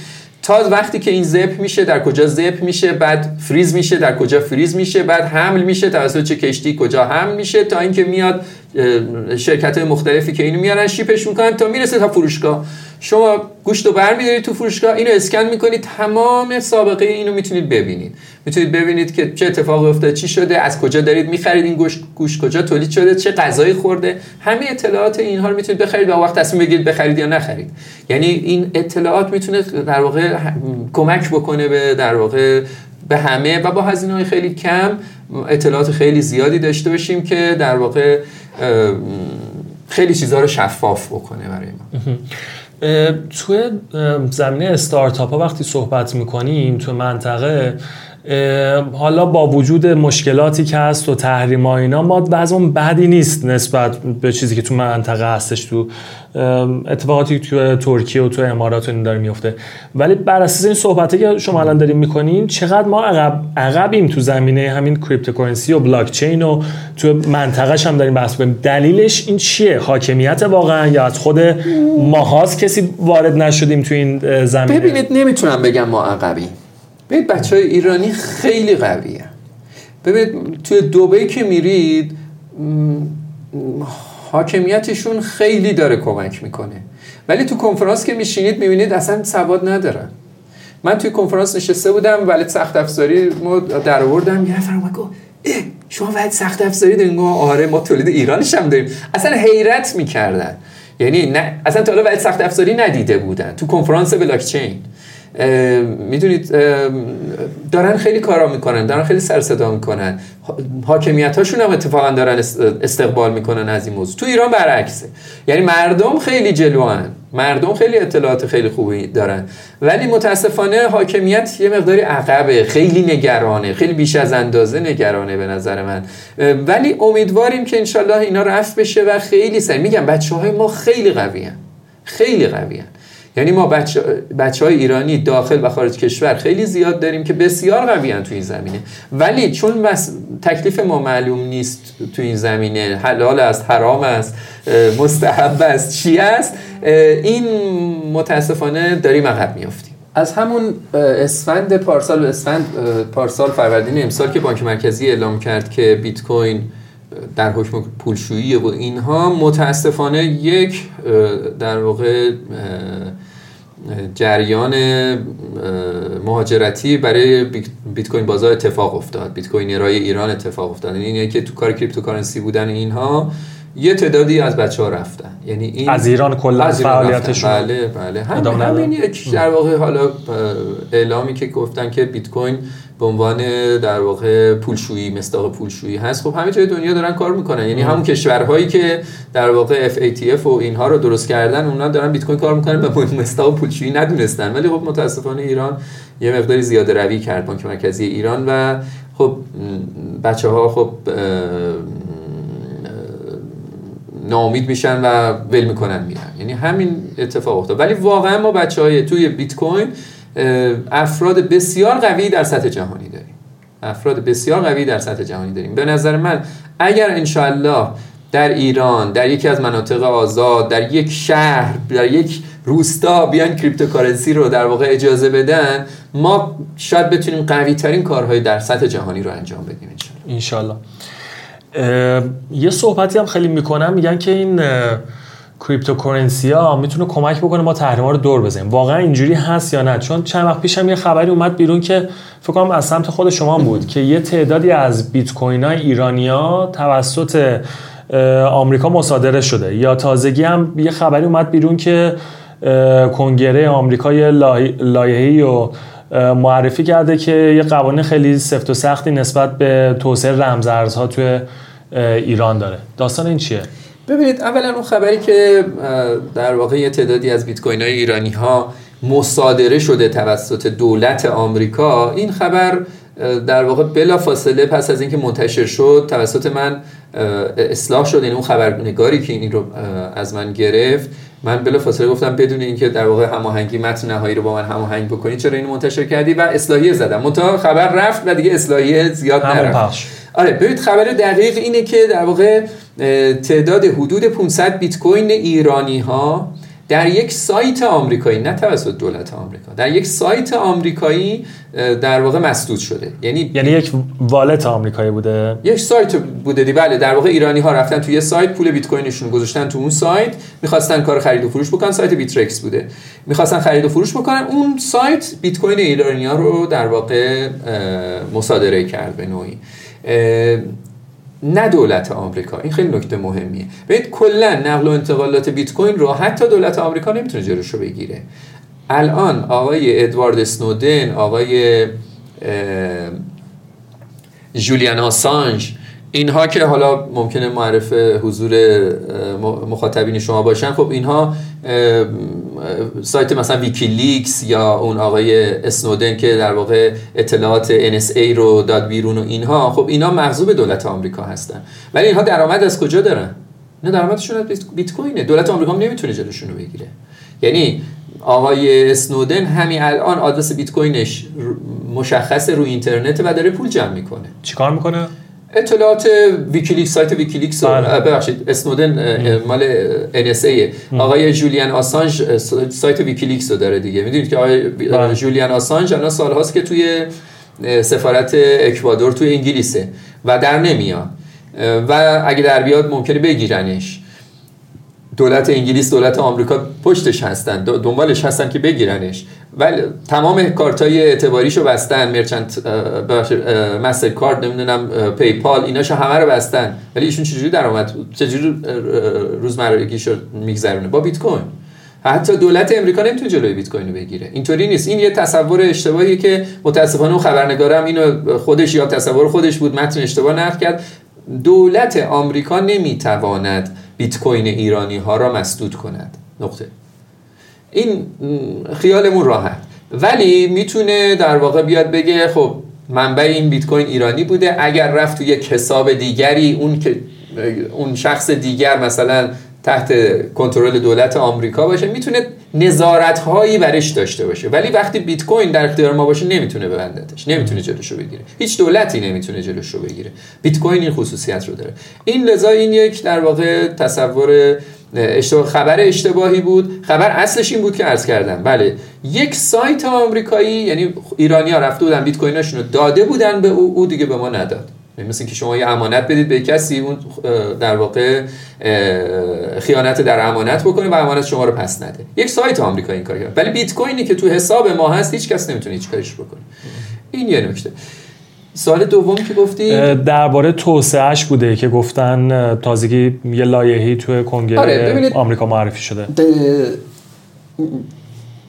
وقتی که این زپ میشه در کجا زپ میشه بعد فریز میشه در کجا فریز میشه بعد حمل میشه توسط چه کشتی کجا حمل میشه تا اینکه میاد شرکت های مختلفی که اینو میارن شیپش می‌کنن تا می‌رسه تا فروشگاه. شما گوشت رو برمیدارید تو فروشگاه اینو اسکن می‌کنید تمام سابقه اینو می‌تونید ببینید. می‌تونید ببینید که چه اتفاقی افتاده چی شده از کجا دارید می‌خرید این گوشت گوشت کجا تولید شده چه غذایی خورده. همه اطلاعات اینها رو می‌تونید بخرید و وقت تصمیم بگیرید بخرید یا نخرید. یعنی این اطلاعات می‌تونه در واقع کمک بکنه به در واقع به همه و با هزینه های خیلی کم اطلاعات خیلی زیادی داشته باشیم که در واقع خیلی چیزها رو شفاف بکنه برای ما. توی زمینه استارتاپ ها وقتی صحبت می‌کنیم تو منطقه حالا با وجود مشکلاتی که هست و تحریم ها اینا ما اون بدی نیست نسبت به چیزی که تو منطقه هستش تو اتفاقاتی تو ترکیه و تو امارات این داره میفته. ولی بر اساس این صحبتی که شما الان داریم می‌کنین چقدر ما عقب عقبیم تو زمینه همین cryptocurrency و بلاک چین و تو منطقهش هم داریم بحث کنیم دلیلش این چیه؟ حاکمیت واقعا یا از خود ماهاست کسی وارد نشدیم تو این زمینه؟ ببینید نمی‌تونم بگم ما عقبیم. ببینید بچه های ایرانی خیلی قویه. ببینید توی دوبه که میرید حاکمیتشون خیلی داره کمک می‌کنه. ولی تو کنفرانس که میشینید می‌بینید اصلا سواد ندارن من توی کنفرانس نشسته بودم ولی سخت افزاری ما در آوردم یه نفر شما ولی سخت افزاری دارین آره ما تولید ایرانش هم داریم. اصلا حیرت می‌کردن. یعنی نه اصلا تا حالا سخت افزاری ندیده بودن. تو کنفرانس بلاک چین می‌دونید دارن خیلی کارا می‌کنن دارن خیلی سر صدا می‌کنن. حاکمیت هاشون هم اتفاقا دارن استقبال می‌کنن از این موضوع. تو ایران برعکسه. یعنی مردم خیلی جلوان مردم خیلی اطلاعات خیلی خوبی دارن. ولی متاسفانه حاکمیت یه مقداری عقبه خیلی نگرانه خیلی بیش از اندازه نگرانه به نظر من. ولی امیدواریم که انشالله اینا رفت بشه و خیلی سر میگم بچه های ما خیلی قوی خیلی قوی یعنی ما بچه, بچه های ایرانی داخل و خارج کشور خیلی زیاد داریم که بسیار قوی تو این زمینه. ولی چون بس تکلیف ما معلوم نیست تو این زمینه حلال است حرام است مستحب است چی است این متاسفانه داریم عقب میافتیم. از همون اسفند پارسال اسفند پارسال فروردین امسال که بانک مرکزی اعلام کرد که بیت کوین در حکم پولشویی و اینها متاسفانه یک در واقع جریان مهاجرتی برای بیت کوین بازار اتفاق افتاد. بیت کوین رای ایران اتفاق افتاد. یعنی اینه که تو کار کریپتوکارنسی بودن اینها یه تعدادی از بچه ها رفتن. یعنی این از ایران کلا فعالیتشون بله بله. هم همین یک در واقع حالا اعلامی که گفتن که بیت کوین به عنوان در واقع پولشویی مستاق پولشویی هست. خب همه جای دنیا دارن کار می‌کنن. یعنی همون کشورهایی که در واقع FATF و اینها رو درست کردن اونا دارن بیت کوین کار می‌کنن به مستاق پولشویی ندونستن. ولی خب متاسفانه ایران یه مقداری زیاده روی کرد بانک مرکزی ایران و خب بچه ها خب ناامید میشن و ول می‌کنن میرن. یعنی همین اتفاق افتاد. ولی واقعا ما بچه های توی بیت کوین افراد بسیار قوی در سطح جهانی داریم. افراد بسیار قوی در سطح جهانی داریم. به نظر من اگر انشالله در ایران در یکی از مناطق آزاد در یک شهر در یک روستا بیان cryptocurrency رو در واقع اجازه بدن ما شاید بتونیم قوی ترین کارهای در سطح جهانی رو انجام بدیم انشالله یه صحبتی هم خیلی می‌کنم. میگن که این cryptocurrency ها می‌تونه کمک بکنه ما تحریم ها رو دور بزنیم. واقعا اینجوری هست یا نه؟ چون چند وقت پیشم یه خبری اومد بیرون که فکر کنم از سمت خود شما بود که یه تعدادی از بیت کوین های ایرانیا توسط آمریکا مصادره شده. یا تازگی هم یه خبری اومد بیرون که کنگره آمریکا یه لایحه‌ای و معرفی کرده که یه قوانین خیلی سفت و سختی نسبت به توسعه رمزارزها توی ایران داره. داستان این چیه؟ ببینید اولا اون خبری که در واقع یه تعدادی از بیت کوین های ایرانی ها مصادره شده توسط دولت آمریکا این خبر در واقع بلا فاصله پس از اینکه منتشر شد توسط من اصلاح شد. یعنی اون خبرنگاری که این رو از من گرفت من بلا فاصله گفتم بدون اینکه در واقع هماهنگی متن نهایی رو با من هماهنگ بکنی چرا اینو منتشر کردی؟ و اصلاحیه زدم. منتها خبر رفت و دیگه اصلاحیه زیاد نرفت. آره ببینید خبر دقیق اینه که در واقع تعداد حدود 500 بیت کوین ایرانی ها در یک سایت آمریکایی نه توسط دولت آمریکا در یک سایت آمریکایی در واقع مسدود شده. یعنی یعنی یک والت آمریکایی بوده؟ یک سایت بوده دی. بله در واقع ایرانی ها رفتن توی یه سایت پول بیت کوینشون گذاشتن تو اون سایت می‌خواستن کار خرید و فروش بکنن سایت بیترکس بوده. می‌خواستن خرید و فروش بکنن اون سایت بیت کوین ایرانی ها رو در واقع مصادره کرد به نوعی. نه دولت آمریکا. این خیلی نکته مهمیه. ببینید کلا نقل و انتقالات بیت کوین رو حتی دولت آمریکا نمی‌تونه جلوش رو بگیره. الان آقای ادوارد سنودن آقای جولیان آسانج اینها که حالا ممکنه معرف حضور مخاطبین شما باشن خب اینها سایت مثلا ویکیلیکس یا اون آقای اسنودن که در واقع اطلاعات NSA رو داد بیرون و اینها خب اینها مغزوب دولت آمریکا هستن. ولی اینها درآمد از کجا دارن؟ نه درآمدشون از بیت کوینه دولت آمریکا نمی‌تونه جلوشون رو بگیره. یعنی آقای اسنودن همین الان آدرس بیت کوینش مشخص رو اینترنت و داره پول جمع می‌کنه. چیکار می‌کنه؟ اطلاعات ویکیلیکس سایت ویکیلیکس بله. ببخشید اسنودن مال NSA آقای جولیان آسانج سایت ویکیلیکس رو داره دیگه. می‌دونید که آقای بله. جولیان آسانج الان سالهاست که توی سفارت اکوادور توی انگلیسه و در نمیاد. و اگه در بیاد ممکنه بگیرنش. دولت انگلیس دولت آمریکا پشتش هستن دنبالش هستن که بگیرنش. ولی تمام کارت های اعتباریشو بستن مرچنت مستر کارت نمی‌دونم پیپال ایناشو همه رو بستن. ولی ایشون چجوری درآمد؟ چجوری روزمرگیشو میگذرونه؟ با بیت کوین حتی دولت امریکا نمی‌تونه جلوی بیت کوین رو بگیره. اینطوری نیست. این یه تصور اشتباهی که متاسفانه اون خبرنگارم اینو خودش یا تصور خودش بود متن اشتباه نقل کرد. دولت آمریکا نمی‌تواند بیت کوین ایرانی ها را مسدود کند. نقطه. این خیالمون راحت. ولی می‌تونه در واقع بیاد بگه خب منبع این بیت کوین ایرانی بوده. اگر رفت تو یک حساب دیگری اون که اون شخص دیگر مثلا تحت کنترل دولت آمریکا باشه می‌تونه نظارت هایی برش داشته باشه. ولی وقتی بیت کوین در اختیار ما باشه نمی‌تونه ببندتش. نمی‌تونه جلوشو بگیره. هیچ دولتی نمی‌تونه جلوشو بگیره. بیت کوین این خصوصیت رو داره. این لذا این یک در واقع تصور اشتباه خبر اشتباهی بود. خبر اصلش این بود که عرض کردم. بله. یک سایت آمریکایی یعنی ایرانی ها رفته بودن بیت کویناشون رو داده بودن به او او دیگه به ما نداد. یعنی مثل که شما یه امانت بدید به کسی اون در واقع خیانت در امانت بکنه و امانت شما رو پس نده. یک سایت آمریکا این کار کرد. ولی بیت کوینی که تو حساب ما هست هیچ کس نمی‌تونه هیچ کارش بکنه. این یه نکته. سال دوم که گفتی؟ درباره توسعهش بوده که گفتن تازگی یه لایحه‌ای توی کنگره آره آمریکا معرفی شده.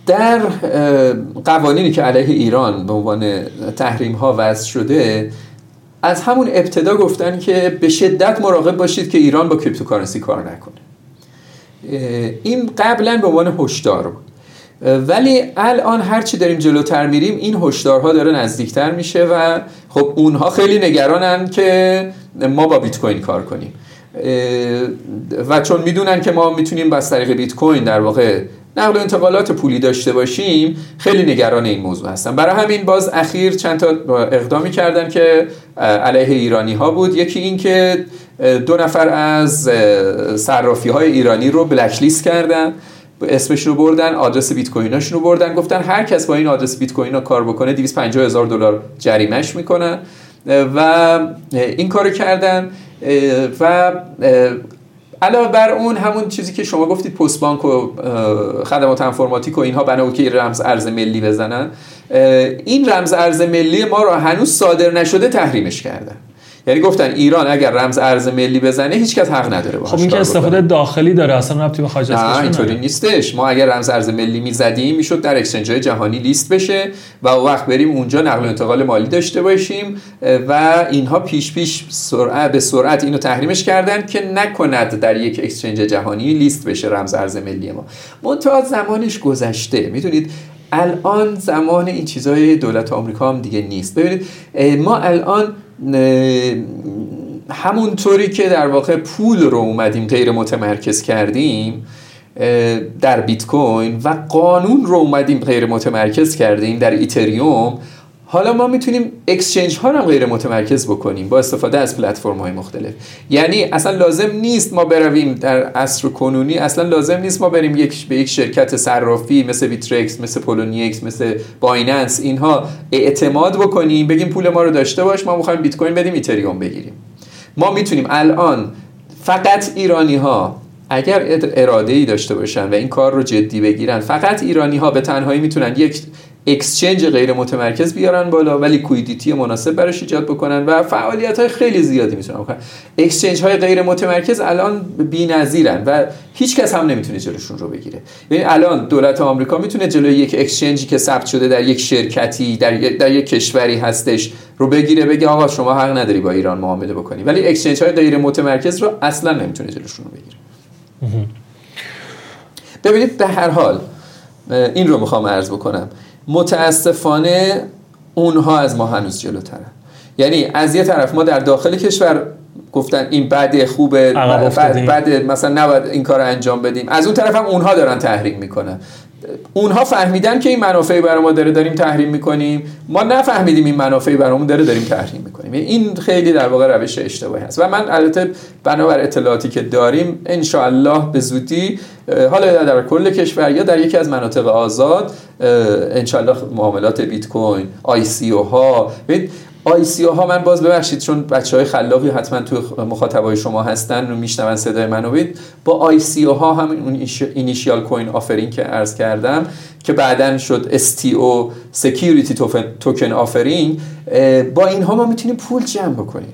در قوانینی که علیه ایران به عنوان تحریم ها وضع شده از همون ابتدا گفتن که به شدت مراقب باشید که ایران با کریپتوکارنسی کار نکنه. این قبلا به عنوان هشدار بود. ولی الان هرچی داریم جلوتر میریم این هشدارها داره نزدیکتر میشه و خب اونها خیلی نگرانن که ما با بیت کوین کار کنیم. و چون می‌دونن که ما می‌تونیم بس طریق بیت کوین در واقع نقل و انتقالات پولی داشته باشیم خیلی نگران این موضوع هستن. برای همین باز اخیر چند تا اقدامی کردن که علیه ایرانی ها بود. یکی این که دو نفر از صرافی های ایرانی رو بلک لیست کردن. اسمش رو بردن آدرس بیت کویناشون رو بردن گفتن هر کس با این آدرس بیت کوین کار بکنه 250 هزار دلار جریمش می‌کنن و این کارو کردن. و علاوه بر اون همون چیزی که شما گفتید پست بانک و خدمات انفرماتیک و اینها بنا بود که رمز ارز ملی بزنن. این رمز ارز ملی ما را هنوز صادر نشده تحریمش کردن. یعنی گفتن ایران اگر رمز ارز ملی بزنه هیچ کس حق نداره خب این که استفاده داخلی داره اصلا ربطی به خارج از کشور اینطوری نیستش. ما اگر رمز ارز ملی می‌زدیم می‌شد در اکسچنج های جهانی لیست بشه و وقت بریم اونجا نقل و انتقال مالی داشته باشیم و اینها پیش پیش سرعت به سرعت اینو تحریمش کردن که نکند در یک اکسچنج جهانی لیست بشه رمز ارز ملی ما. منتها زمانش گذشته. می‌دونید الان زمان این چیزای دولت آمریکا هم دیگه نیست. ببینید ما الان همونطوری که در واقع پول رو اومدیم غیر متمرکز کردیم در بیت کوین و قانون رو اومدیم غیر متمرکز کردیم در ایتریوم. حالا ما می‌تونیم exchange ها هم غیر متمرکز بکنیم با استفاده از پلتفرم های مختلف. یعنی اصلا لازم نیست ما برویم در عصر کنونی اصلا لازم نیست ما بریم یک به یک شرکت صرافی مثل بیترکس مثل پولونیکس مثل بایننس اینها اعتماد بکنیم بگیم پول ما رو داشته باش ما می‌خوایم بیت کوین بدیم ایتریوم بگیریم. ما می‌تونیم الان فقط ایرانی ها اگر اراده ای داشته باشن و این کار رو جدی بگیرن فقط ایرانی ها به تنهایی می‌تونن یک exchange غیر متمرکز بیارن بالا و liquidity مناسب براش ایجاد بکنن و فعالیت های خیلی زیادی می‌تونن بکنن. exchange های غیر متمرکز الان بی‌نظیرن و هیچ کس هم نمی‌تونه جلوشون رو بگیره. یعنی الان دولت آمریکا می‌تونه جلوی یک اکسچنجی که ثبت شده در یک شرکتی در یک, در یک کشوری هستش رو بگیره بگه آقا شما حق نداری با ایران معامله بکنی. ولی اکسچنج های غیر متمرکز رو اصلا نمی‌تونه جلوشون رو بگیره. ببینید در هر حال این رو می‌خوام عرض بکنم. متاسفانه اونها از ما هنوز جلوترن یعنی از یه طرف ما در داخل کشور گفتن این بده خوبه بعد, مثلا نباید این کار رو انجام بدیم. از اون طرف هم اونها دارن تحریم می‌کنن. اونها فهمیدن که این منافعی برای ما داره داریم تحریم می‌کنیم. ما نفهمیدیم این منافعی برامون داره داریم تحریم می‌کنیم. این خیلی در واقع روش اشتباهی هست. و من البته بنابر اطلاعاتی که داریم ان به زودی حالا در کل کشور یا در یکی از مناطق آزاد ان معاملات بیت کوین آی سی او ها آی سی ها من باز ببخشید چون بچه های خلاقی حتما تو مخاطبای شما هستن و میشنون صدای منو. بید با ICO ها هم اون initial coin offering که عرض کردم که بعدا شد STO Security Token Offering با اینها ما می‌تونیم پول جمع بکنیم.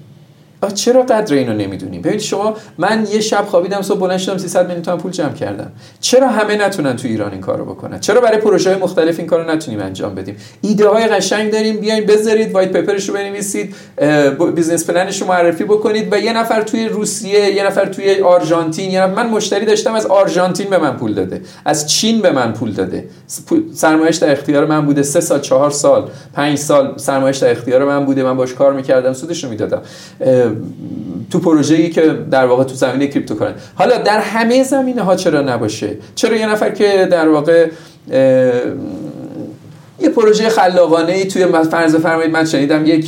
چرا قدر اینو نمی‌دونیم ببینید شما من یه شب خوابیدم صبح بلند شدم 300 میلیون تومن پول جمع کردم. چرا همه نتونن تو ایران این کارو بکنن؟ چرا برای پروژه های مختلف این کارو نتونیم انجام بدیم؟ ایده های قشنگ داریم بیاین بذارید white paper ش رو بنویسید business plan ش رو معرفی بکنید و یه نفر توی روسیه یه نفر توی آرژانتین یه نفر من مشتری داشتم از آرژانتین به من پول داده از چین به من پول داده. سرمایش در اختیار من بوده سه سال چهار سال پنج سال سرمایش در اختیار من بوده. من باش کار می‌کردم سودش رو می‌دادم. تو پروژه‌ای که در واقع تو زمینه cryptocurrency حالا در همه زمینه ها چرا نباشه؟ چرا یه نفر که در واقع یه پروژه خلاقانه ای توی فرض فرمایید من شنیدم یک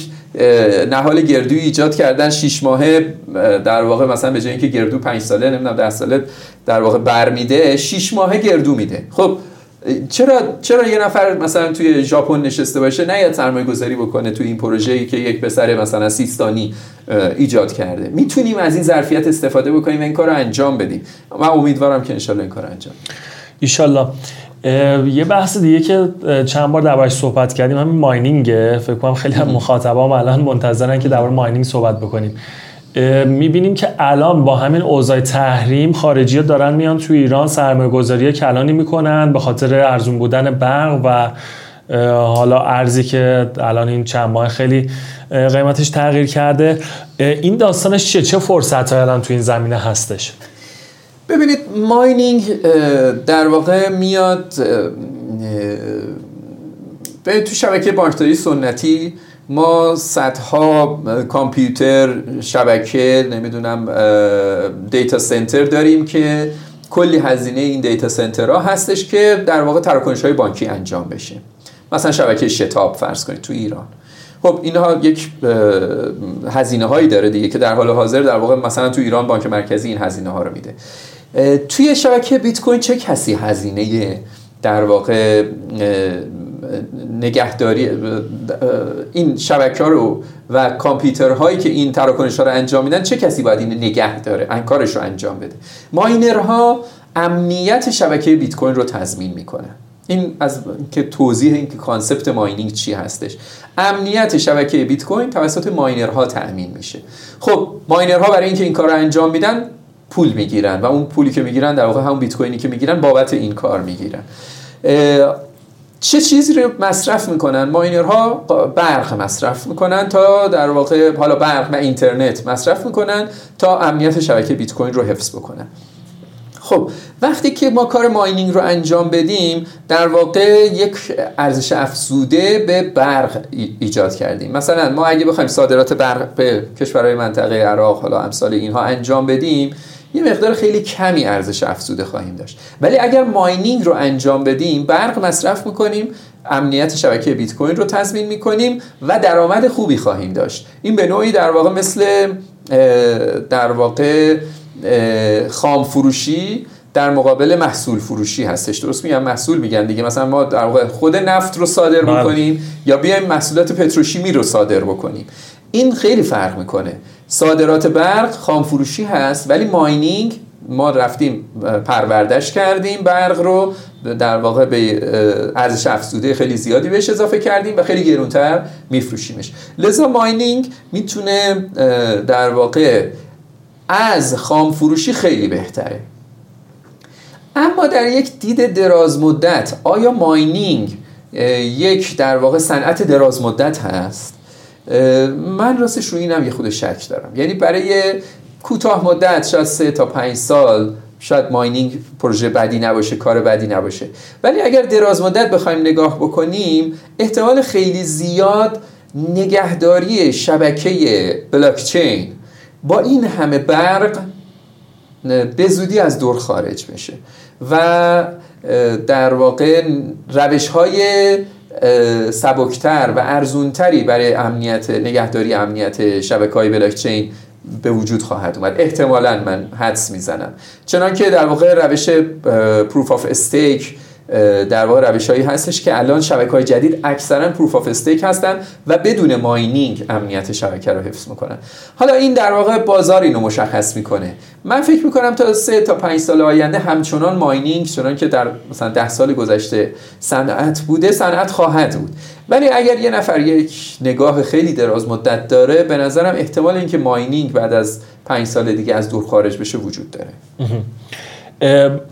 نهال گردوی ایجاد کردن 6 ماهه در واقع مثلا به جای اینکه گردو 5 ساله نمی‌دونم 10 ساله در واقع برمیده 6 ماهه گردو میده. خب چرا چرا یه نفر مثلا توی ژاپن نشسته باشه نه سرمایه گذاری بکنه توی این پروژه ای که یک پسر مثلا سیستانی ایجاد کرده؟ می‌تونیم از این ظرفیت استفاده بکنیم و این کار رو انجام بدیم. من امیدوارم که انشالله این کار انجام ایشالله یه بحث دیگه که چند بار دربارش صحبت کردیم همین ماینینگه. فکر کنم خیلی هم مخاطبام الان منتظرن که درباره ماینینگ صحبت بکنیم. می‌بینیم که الان با همین اوضاع تحریم خارجی ها دارن میان تو ایران سرمایه گذاری کلانی می‌کنن به خاطر ارزون بودن برق و حالا ارزی که الان این چند ماه خیلی قیمتش تغییر کرده. این داستانش چیه؟ چه فرصت های الان تو این زمینه هستش؟ ببینید ماینینگ در واقع میاد به تو شبکه بانکداری سنتی ما صدها کامپیوتر شبکه نمی‌دونم دیتا سنتر داریم که کلی هزینه این دیتا سنترها هستش که در واقع تراکنش های بانکی انجام بشه. مثلا شبکه شتاب فرض کنید تو ایران. خب اینها یک هزینه هایی داره دیگه که در حال حاضر در واقع مثلا تو ایران بانک مرکزی این هزینه ها رو میده. توی شبکه بیت کوین چه کسی هزینه در واقع نگهداری این شبکه رو و کامپیوترهایی که این تراکنش ها رو انجام میدن چه کسی باید این نگه داره کارش رو انجام بده؟ miner ها امنیت شبکه بیت کوین رو تضمین می‌کنن. این از که توضیح این که concept mining چی هستش. امنیت شبکه بیت کوین توسط ماینرها تأمین میشه. خب ماینرها برای اینکه این کار رو انجام میدن پول می‌گیرن و اون پولی که می‌گیرن در واقع همون بیت کوینی که می‌گیرن بابت این کار می‌گیرن. چه چیزی رو مصرف می‌کنن؟ ماینرها برق مصرف می‌کنن تا در واقع حالا برق و اینترنت مصرف می‌کنن تا امنیت شبکه بیت کوین رو حفظ بکنن. خب وقتی که ما کار ماینینگ رو انجام بدیم در واقع یک ارزش افزوده به برق ایجاد کردیم. مثلا ما اگه بخوایم صادرات برق به کشورهای منطقه عراق حالا امثال اینها انجام بدیم یه مقدار خیلی کمی ارزش افزوده خواهیم داشت. ولی اگر ماینینگ رو انجام بدیم برق مصرف می‌کنیم امنیت شبکه بیت کوین رو تضمین می‌کنیم و درآمد خوبی خواهیم داشت. این به نوعی در واقع مثل در واقع خام فروشی در مقابل محصول فروشی هستش. درست میگم محصول میگن دیگه. مثلا ما در واقع خود نفت رو صادر بله. بکنیم یا بیایم محصولات پتروشیمی رو صادر بکنیم. این خیلی فرق می‌کنه. صادرات برق خام فروشی هست ولی ماینینگ ما رفتیم پروردش کردیم برق رو در واقع به ارزش افزوده خیلی زیادی بهش اضافه کردیم و خیلی گرونتر میفروشیمش. لذا ماینینگ می‌تونه در واقع از خام فروشی خیلی بهتره. اما در یک دید دراز مدت آیا ماینینگ یک در واقع صنعت دراز مدت هست؟ من راستش رو اینم یه خود شک دارم. یعنی برای کوتاه مدت شاید سه تا پنج سال شاید ماینینگ پروژه بدی نباشه کار بدی نباشه. ولی اگر دراز مدت بخوایم نگاه بکنیم احتمال خیلی زیاد نگهداری شبکه بلاکچین با این همه برق به زودی از دور خارج بشه و در واقع روش های سبکتر و ارزونتری برای امنیت نگهداری امنیت شبکه های بلاکچین به وجود خواهد اومد. احتمالا من حدس می‌زنم. چنانکه در واقع روش پروف آف استیک در واقع روش هستش که الان شبکه های جدید اکثرا proof of stake هستن و بدون mining امنیت شبکه رو حفظ می‌کنن. حالا این در واقع بازار اینو مشخص می‌کنه. من فکر می‌کنم تا سه تا پنج سال آینده همچنان mining چنان که در مثلا ده سال گذشته صنعت بوده صنعت خواهد بود. ولی اگر یه نفر یک نگاه خیلی دراز مدت داره به نظرم احتمال اینکه mining بعد از پنج سال دیگه از دور خارج بشه وجود داره.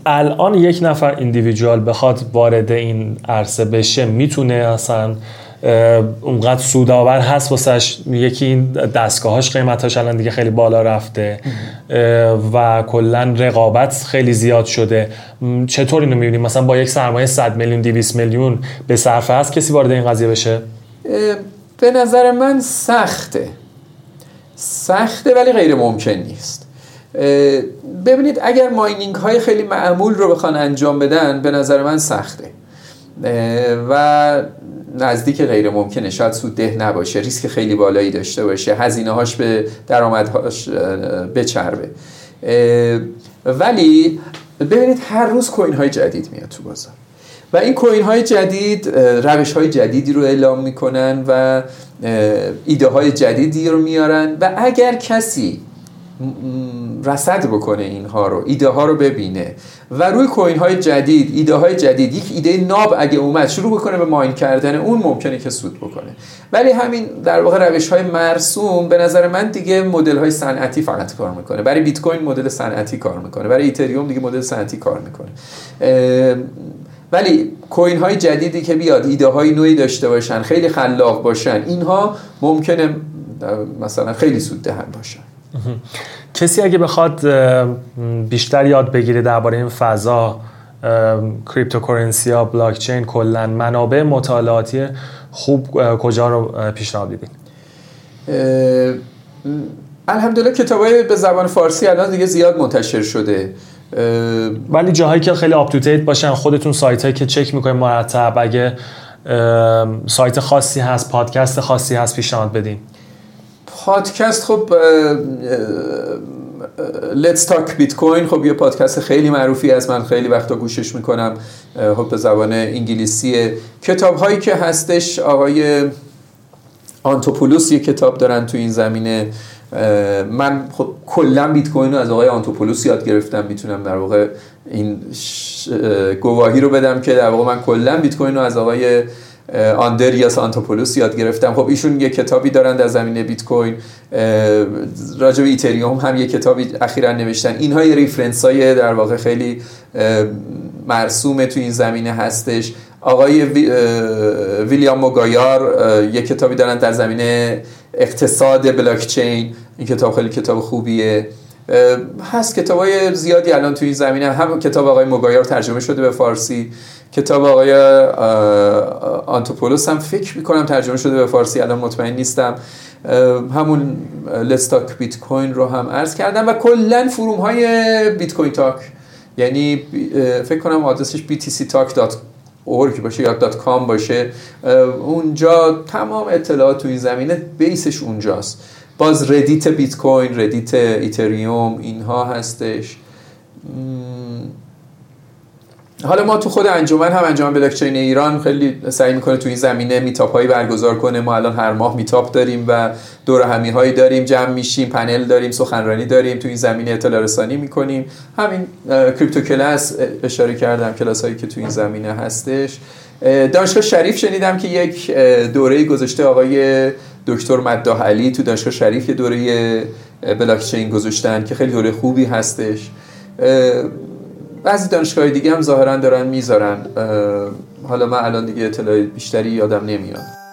الان یک نفر ایندیویدوال بخواد وارد این عرصه بشه می‌تونه اصلا اونقدر سودآور هست واسش. یکی این دستگاهاش قیمتاش الان دیگه خیلی بالا رفته. و کلا رقابت خیلی زیاد شده. چطور اینو می‌بینیم؟ مثلا با یک سرمایه 100 میلیون 200 میلیون به صرفه هست کسی وارد این قضیه بشه؟ به نظر من سخته. سخته ولی غیر ممکن نیست. ببینید اگر ماینینگ های خیلی معمول رو بخوان انجام بدن به نظر من سخته. و نزدیک غیر ممکنه. شاید سود ده نباشه ریسک خیلی بالایی داشته باشه هزینه هاش به درآمدهاش بچربه. ولی ببینید هر روز کوین های جدید میاد تو بازار. و این کوین های جدید روش های جدیدی رو اعلام می‌کنن و ایده های جدیدی رو میارن. و اگر کسی رصد بکنه اینها رو ایده ها رو ببینه. و روی کوین های جدید ایده های جدید یک ایده ناب اگه اومد شروع بکنه به ماین کردن اون ممکنه که سود بکنه. ولی همین در واقع روش های مرسوم به نظر من دیگه مدل های صنعتی فقط کار می‌کنه. برای بیت کوین مدل صنعتی کار می‌کنه. برای ایتریوم دیگه مدل صنعتی کار می‌کنه. ولی کوین های جدیدی که بیاد ایده های نوعی داشته باشن خیلی خلاق باشن اینها ممکنه مثلا خیلی سود دهن باشن. کسی اگه بخواد بیشتر یاد بگیره درباره این فضا cryptocurrency ها بلاک چین کلا منابع مطالعاتی خوب کجا رو پیشنهاد میدین؟ الحمدلله کتابای به زبان فارسی الان دیگه زیاد منتشر شده. ولی جاهایی که خیلی up باشن خودتون سایت هایی که چک می‌کنین مرتب اگه سایت خاصی هست پادکست خاصی هست پیشنهاد بدین. پادکست خب Let's Talk بیت کوین خب یه پادکست خیلی معروفی از من خیلی وقتا گوشش می‌کنم خب به زبان انگلیسی. کتاب هایی که هستش آقای آنتوپولوس یه کتاب دارن تو این زمینه. من خب کلا بیت کوین رو از آقای آنتوپولوس یاد گرفتم. می‌تونم در واقع این گواهی رو بدم که در واقع من کلا بیت کوین رو از آقای آندریاس آنتوپولوس یاد گرفتم. خب ایشون یه کتابی دارن در زمینه بیت کوین راجع به ایتریوم هم یه کتابی اخیرا نوشتن. اینها یه reference های در واقع خیلی مرسومه تو این زمینه هستش. آقای ویلیام موگایار یه کتابی دارن در زمینه اقتصاد بلاکچین. این کتاب خیلی کتاب خوبیه. هست کتاب های زیادی الان توی زمینه. هم کتاب آقای موگایار ترجمه شده به فارسی. کتاب آقای آنتوپولوس هم فکر می‌کنم ترجمه شده به فارسی. الان مطمئن نیستم. همون لستاک بیت کوین رو هم عرض کردم و کلا فروم های بیت کوین تاک یعنی فکر کنم آدرسش btctalk.org باشه یا .com باشه. اونجا تمام اطلاعات تو این زمینه بیسش اونجاست. باز ردیت بیت کوین ردیت ایتریوم اینها هستش. حالا ما تو خود انجمن هم انجمن بلاکچین ایران خیلی سعی می‌کنه تو این زمینه meetup هایی برگزار کنه. ما الان هر ماه meetup داریم و دور همی هایی داریم جمع میشیم پنل داریم سخنرانی داریم تو این زمینه اطلاع رسانی می‌کنیم. همین کریپتو کلاس اشاره کردم کلاس هایی که تو این زمینه هستش. دانشگاه شریف شنیدم که یک دوره گذاشته آقای دکتر مداح علی تو دانشگاه شریف یه دوره بلاکچین گذاشتن که خیلی دوره خوبی هستش. بعضی دانشگاه دیگه هم ظاهرا دارن می‌ذارن. حالا من الان دیگه اطلاع بیشتری یادم نمیاد.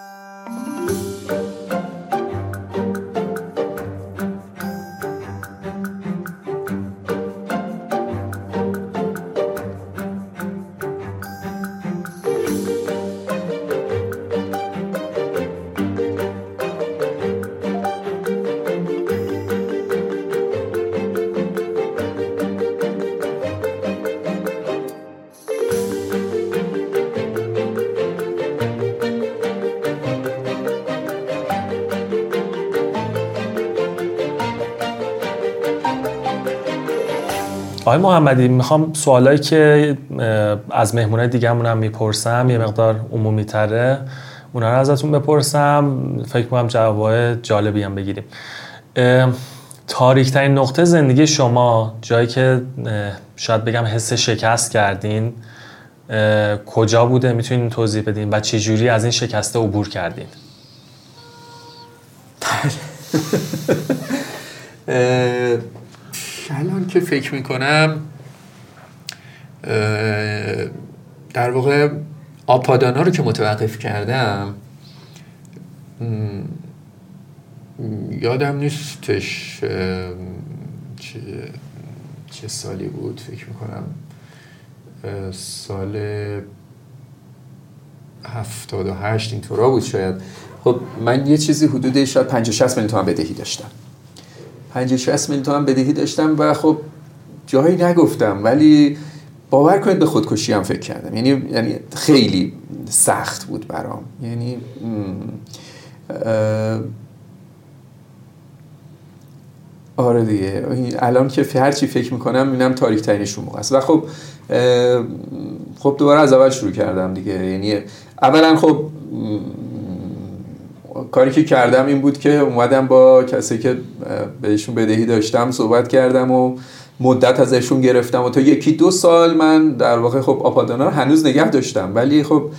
آقای محمدی می‌خوام سوالایی که از مهمونه دیگه هم می‌پرسم یه مقدار عمومی تره اونا رو ازتون بپرسم. فکر کنم جواب جالبی هم بگیریم. تاریک ترین نقطه زندگی شما جایی که شاید بگم حس شکست کردین کجا بوده؟ می‌تونین توضیح بدین و چه جوری از این شکسته عبور کردین؟ الان که فکر می‌کنم در واقع آپادانا رو که متوقف کردم یادم نیستش چه, چه سالی بود فکر می‌کنم سال هفتاد و هشت اینطورا بود شاید. خب من یه چیزی حدود شاید 50 60 میلیون تومن بدهی داشتم. 50 60 میلیون تومن بدهی داشتم و خب جایی نگفتم ولی باور کنید به خودکشی هم فکر کردم. یعنی یعنی خیلی سخت بود برام. یعنی آره دیگه. الان که هر چی فکر می‌کنم اینم تاریک ترینش موقع است. و خب خب دوباره از اول شروع کردم دیگه. یعنی اولا خب کاری که کردم این بود که اومدم با کسی که بهشون بدهی داشتم صحبت کردم و مدت ازشون گرفتم و تا یکی دو سال من در واقع خب آپادانا رو هنوز نگه داشتم. ولی خب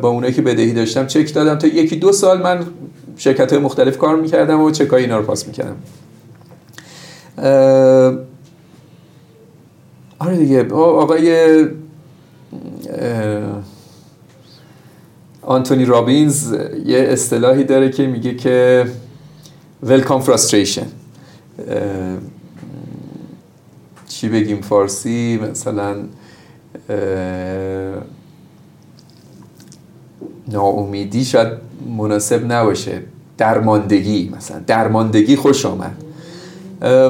با اونایی که بدهی داشتم چک دادم. تا یکی دو سال من شرکت های مختلف کار می‌کردم و چکای اینا رو پاس می‌کردم. آره دیگه. آقای آنتونی رابینز یه اصطلاحی داره که میگه که welcome frustration چی بگیم فارسی؟ مثلا ناامیدی شاید مناسب نباشه. درماندگی مثلا. درماندگی خوش آمد.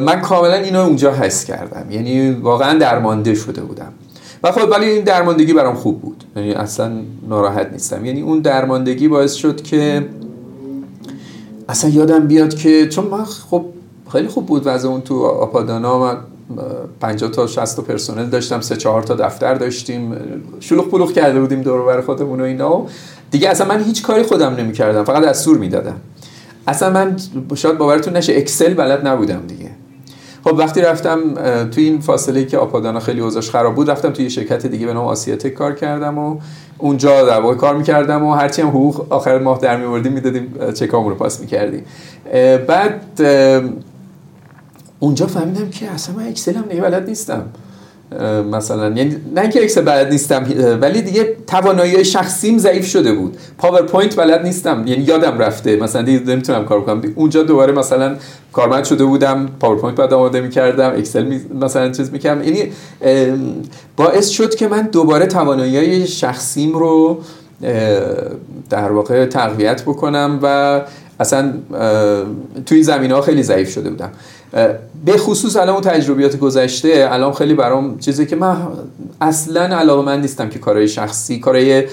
من کاملا اینو اونجا حس کردم. یعنی واقعا درمانده شده بودم. و خب ولی این درماندگی برام خوب بود. یعنی اصلا ناراحت نیستم. یعنی اون درماندگی باعث شد که اصلا یادم بیاد که چون من خب خیلی خوب بود وضع اون تو آپادانا. من 50 تا 60 تا پرسنل داشتم سه چهار تا دفتر داشتیم. شلوغ پلوغ کرده بودیم دور بر خودمون و اینا. دیگه اصلا من هیچ کاری خودم نمی‌کردم. فقط دستور می‌دادم. اصلا من شاید باورتون نشه اکسل بلد نبودم دیگه. خب وقتی رفتم تو این فاصله که آپادانا خیلی اوضاعش خراب بود رفتم توی شرکت دیگه به نام آسیاتک کار کردم و اونجا در واقع کار می‌کردم و هرچی هم حقوق آخر ماه در میوردیم می‌دادیم چکامون رو پاس می‌کردیم. بعد اونجا فهمیدم که اصلا من اکسل هم بلد نیستم. مثلا. یعنی نه که اکسل بلد نیستم ولی دیگه توانایی شخصیم ضعیف شده بود. پاورپوینت بلد نیستم. یعنی یادم رفته. مثلا دیگه نمی‌تونم کار کنم. اونجا دوباره مثلا کارمند شده بودم پاورپوینت بعد آماده می‌کردم اکسل می مثلا چیز می‌کردم. یعنی باعث شد که من دوباره توانایی شخصیم رو در واقع تقویت بکنم و اصلا توی زمینه ها خیلی ضعیف شده بودم. به خصوص الان اون تجربیات گذشته الان خیلی برام چیزی که من اصلا علاقه من نیستم که کارهای شخصی کارهای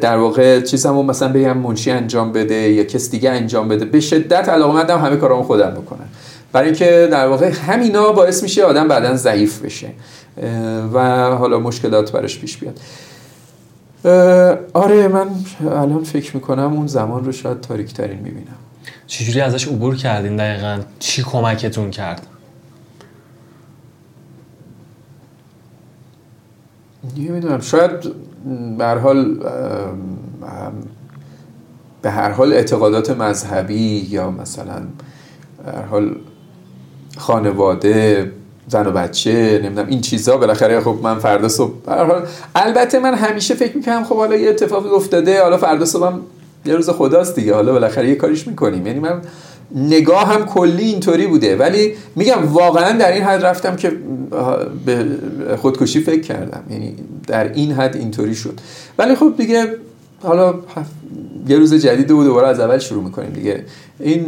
در واقع چیزمو مثلا بگم منشی انجام بده یا کس دیگه انجام بده. به شدت علاقه مندم همه کارامو خودم بکنم. برای اینکه در واقع همینا باعث میشه آدم بعدا ضعیف بشه و حالا مشکلات برش پیش بیاد. آره من الان فکر می‌کنم اون زمان رو شاید تاریک ترین می‌بینم. چجوری ازش عبور کردین دقیقا؟ چی کمکتون کرد؟ نمی‌دونم شاید به حال به هر حال اعتقادات مذهبی یا مثلا هر حال خانواده زن و بچه نمی‌دونم این چیزا بالاخره خب من فردا صبح حال البته من همیشه فکر می‌کنم خب حالا یه اتفاقی افتاده حالا فردا صبحم یه روز خداست دیگه. حالا بالاخره یه کاریش می‌کنیم. یعنی من نگاه هم کلی اینطوری بوده. ولی میگم واقعا در این حد رفتم که به خودکشی فکر کردم. یعنی در این حد اینطوری شد. ولی خب دیگه حالا یه روز جدید و دوباره از اول شروع می‌کنیم دیگه. این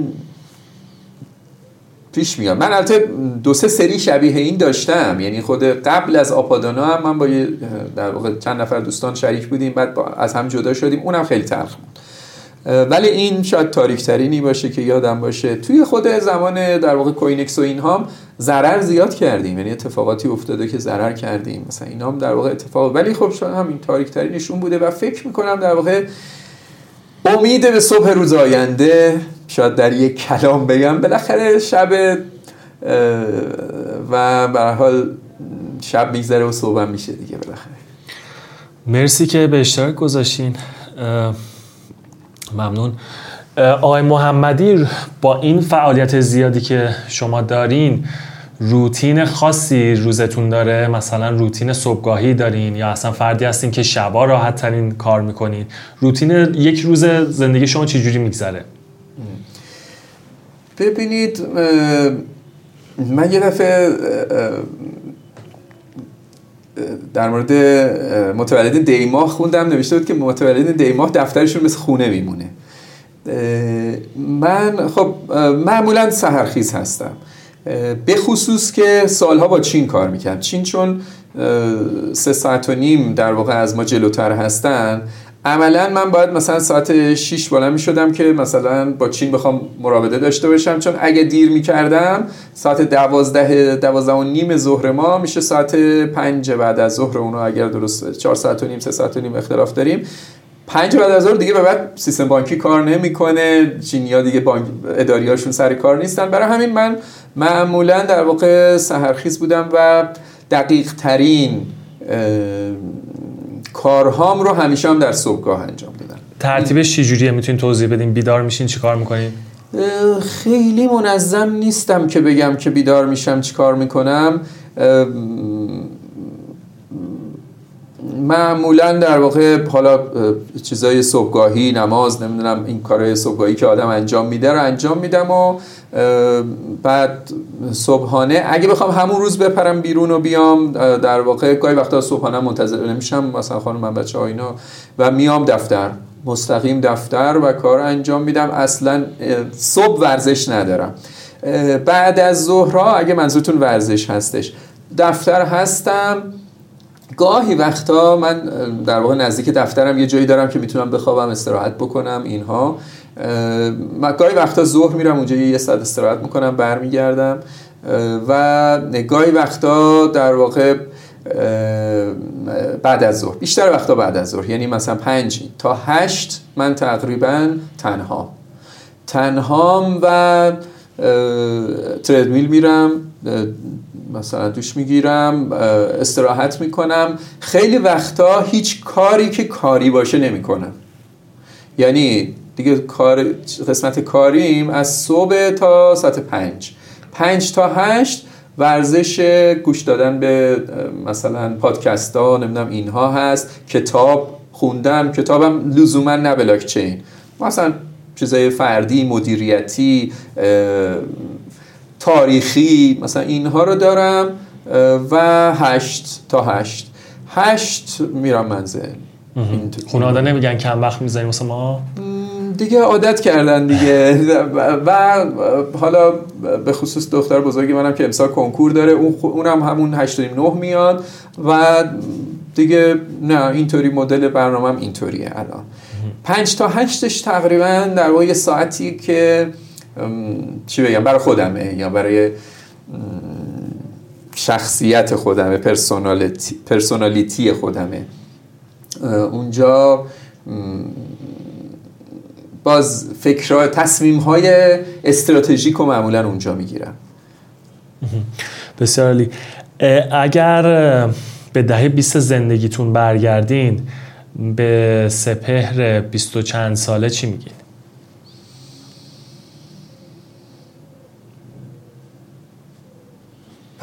پیش میاد. من البته دو سه سری شبیه این داشتم. یعنی خود قبل از آپادانا هم من با یه در واقع چند نفر دوستان شریک بودیم. بعد از هم جدا شدیم. اونم خیلی تلخ بود. ولی این شاید تاریک ترینی باشه که یادم باشه. توی خود زمان در واقع کوینکس و اینها ضرر زیاد کردیم. یعنی اتفاقاتی افتاده که ضرر کردیم. مثلا اینا هم در واقع اتفاق ولی خب شاید همین تاریک ترینشون بوده و فکر می‌کنم در واقع امید به صبح روز آینده شاید در یک کلام بگم. بالاخره شب و به حال شب میگذره و صبح میشه دیگه بالاخره. مرسی که به اشتراک گذاشتین. ممنون. آقای محمدی با این فعالیت زیادی که شما دارین روتین خاصی روزتون داره؟ مثلا روتین صبحگاهی دارین یا اصلا فردی هستین که شبا راحت ترین کار می‌کنین؟ روتین یک روز زندگی شما چجوری میگذره؟ ببینید من یه دفعه در مورد متولد دیماه خوندم نوشته بود که متولد دیماه دفترشون مثل خونه میمونه. من خب معمولا سهرخیز هستم. به خصوص که سالها با چین کار می‌کردم. چین چون سه ساعت و نیم در واقع از ما جلوتر هستن عملا من باید مثلا ساعت 6 بالا می شدم که مثلا با چین بخوام مراوده داشته باشم چون اگه دیر می کردم ساعت دوازده دوازده و نیم ظهر ما میشه ساعت پنج بعد از ظهر اونو اگر درست چهار ساعت و نیم سه ساعت و نیم اختلاف داریم. پنج بعد از ظهر دیگه به بعد سیستم بانکی کار نمی‌کنه چینیا دیگه بانک اداریاشون سر کار نیستن. برای همین من معمولا در واقع سهرخیز بودم و دقیق ترین کارهام رو همیشه هم در صبحگاه انجام دادم ترتیبش چجوریه می‌تونین توضیح بدین بیدار میشین؟ چیکار می‌کنین خیلی منظم نیستم که بگم که بیدار میشم چیکار می‌کنم. معمولا در واقع حالا چیزای صبحگاهی نماز نمی‌دونم این کارهای صبحگاهی که آدم انجام میده رو انجام میدم و بعد صبحانه اگه بخوام همون روز بپرم بیرون و بیام در واقع گاهی وقتا صبحانه منتظر نمیشم. مثلا خانم من بچه اینا و میام دفتر. مستقیم دفتر و کار انجام میدم. اصلا صبح ورزش ندارم. بعد از ظهرها اگه منظورتون ورزش هستش دفتر هستم. گاهی وقتا من در واقع نزدیک دفترم یه جایی دارم که می‌تونم بخوابم استراحت بکنم اینها. گاهی وقتا ظهر میرم اونجا یه ساعت استراحت می‌کنم برمیگردم. و گاهی وقتا در واقع بعد از ظهر بیشتر وقتا بعد از ظهر یعنی مثلا پنج تا هشت من تقریبا تنها. تنهام و تردمیل میرم مثلا دوش می‌گیرم استراحت می‌کنم. خیلی وقتا هیچ کاری که کاری باشه نمی‌کنم. یعنی دیگه کار قسمت کاریم از صبح تا ساعت پنج. پنج تا هشت ورزش گوش دادن به مثلا پادکست ها نمی‌دونم اینها هست. کتاب خوندم کتابم لزوما نه بلاکچین. مثلا چیزای فردی مدیریتی تاریخی مثلا اینها رو دارم و هشت تا هشت. هشت میرم منزل. خونه آدم نمیگن کم وقت می‌زنیم مثلا ما؟ دیگه عادت کردن دیگه. و حالا به خصوص دختر بزرگی منم که امسال کنکور داره اونم همون 8 نه میاد. و دیگه نه اینطوری مدل برنامهم اینطوریه الان. پنج تا هشتش تقریبا در واقع ساعتی که چی بگم برای خودمه. یا برای شخصیت خودمه personality, personality خودمه. اونجا باز فکرها تصمیم های استراتژیک رو معمولا اونجا می‌گیرم. بسیار عالی. اگر به دهه 20 زندگیتون برگردین به سپهر بیست و چند ساله چی میگین؟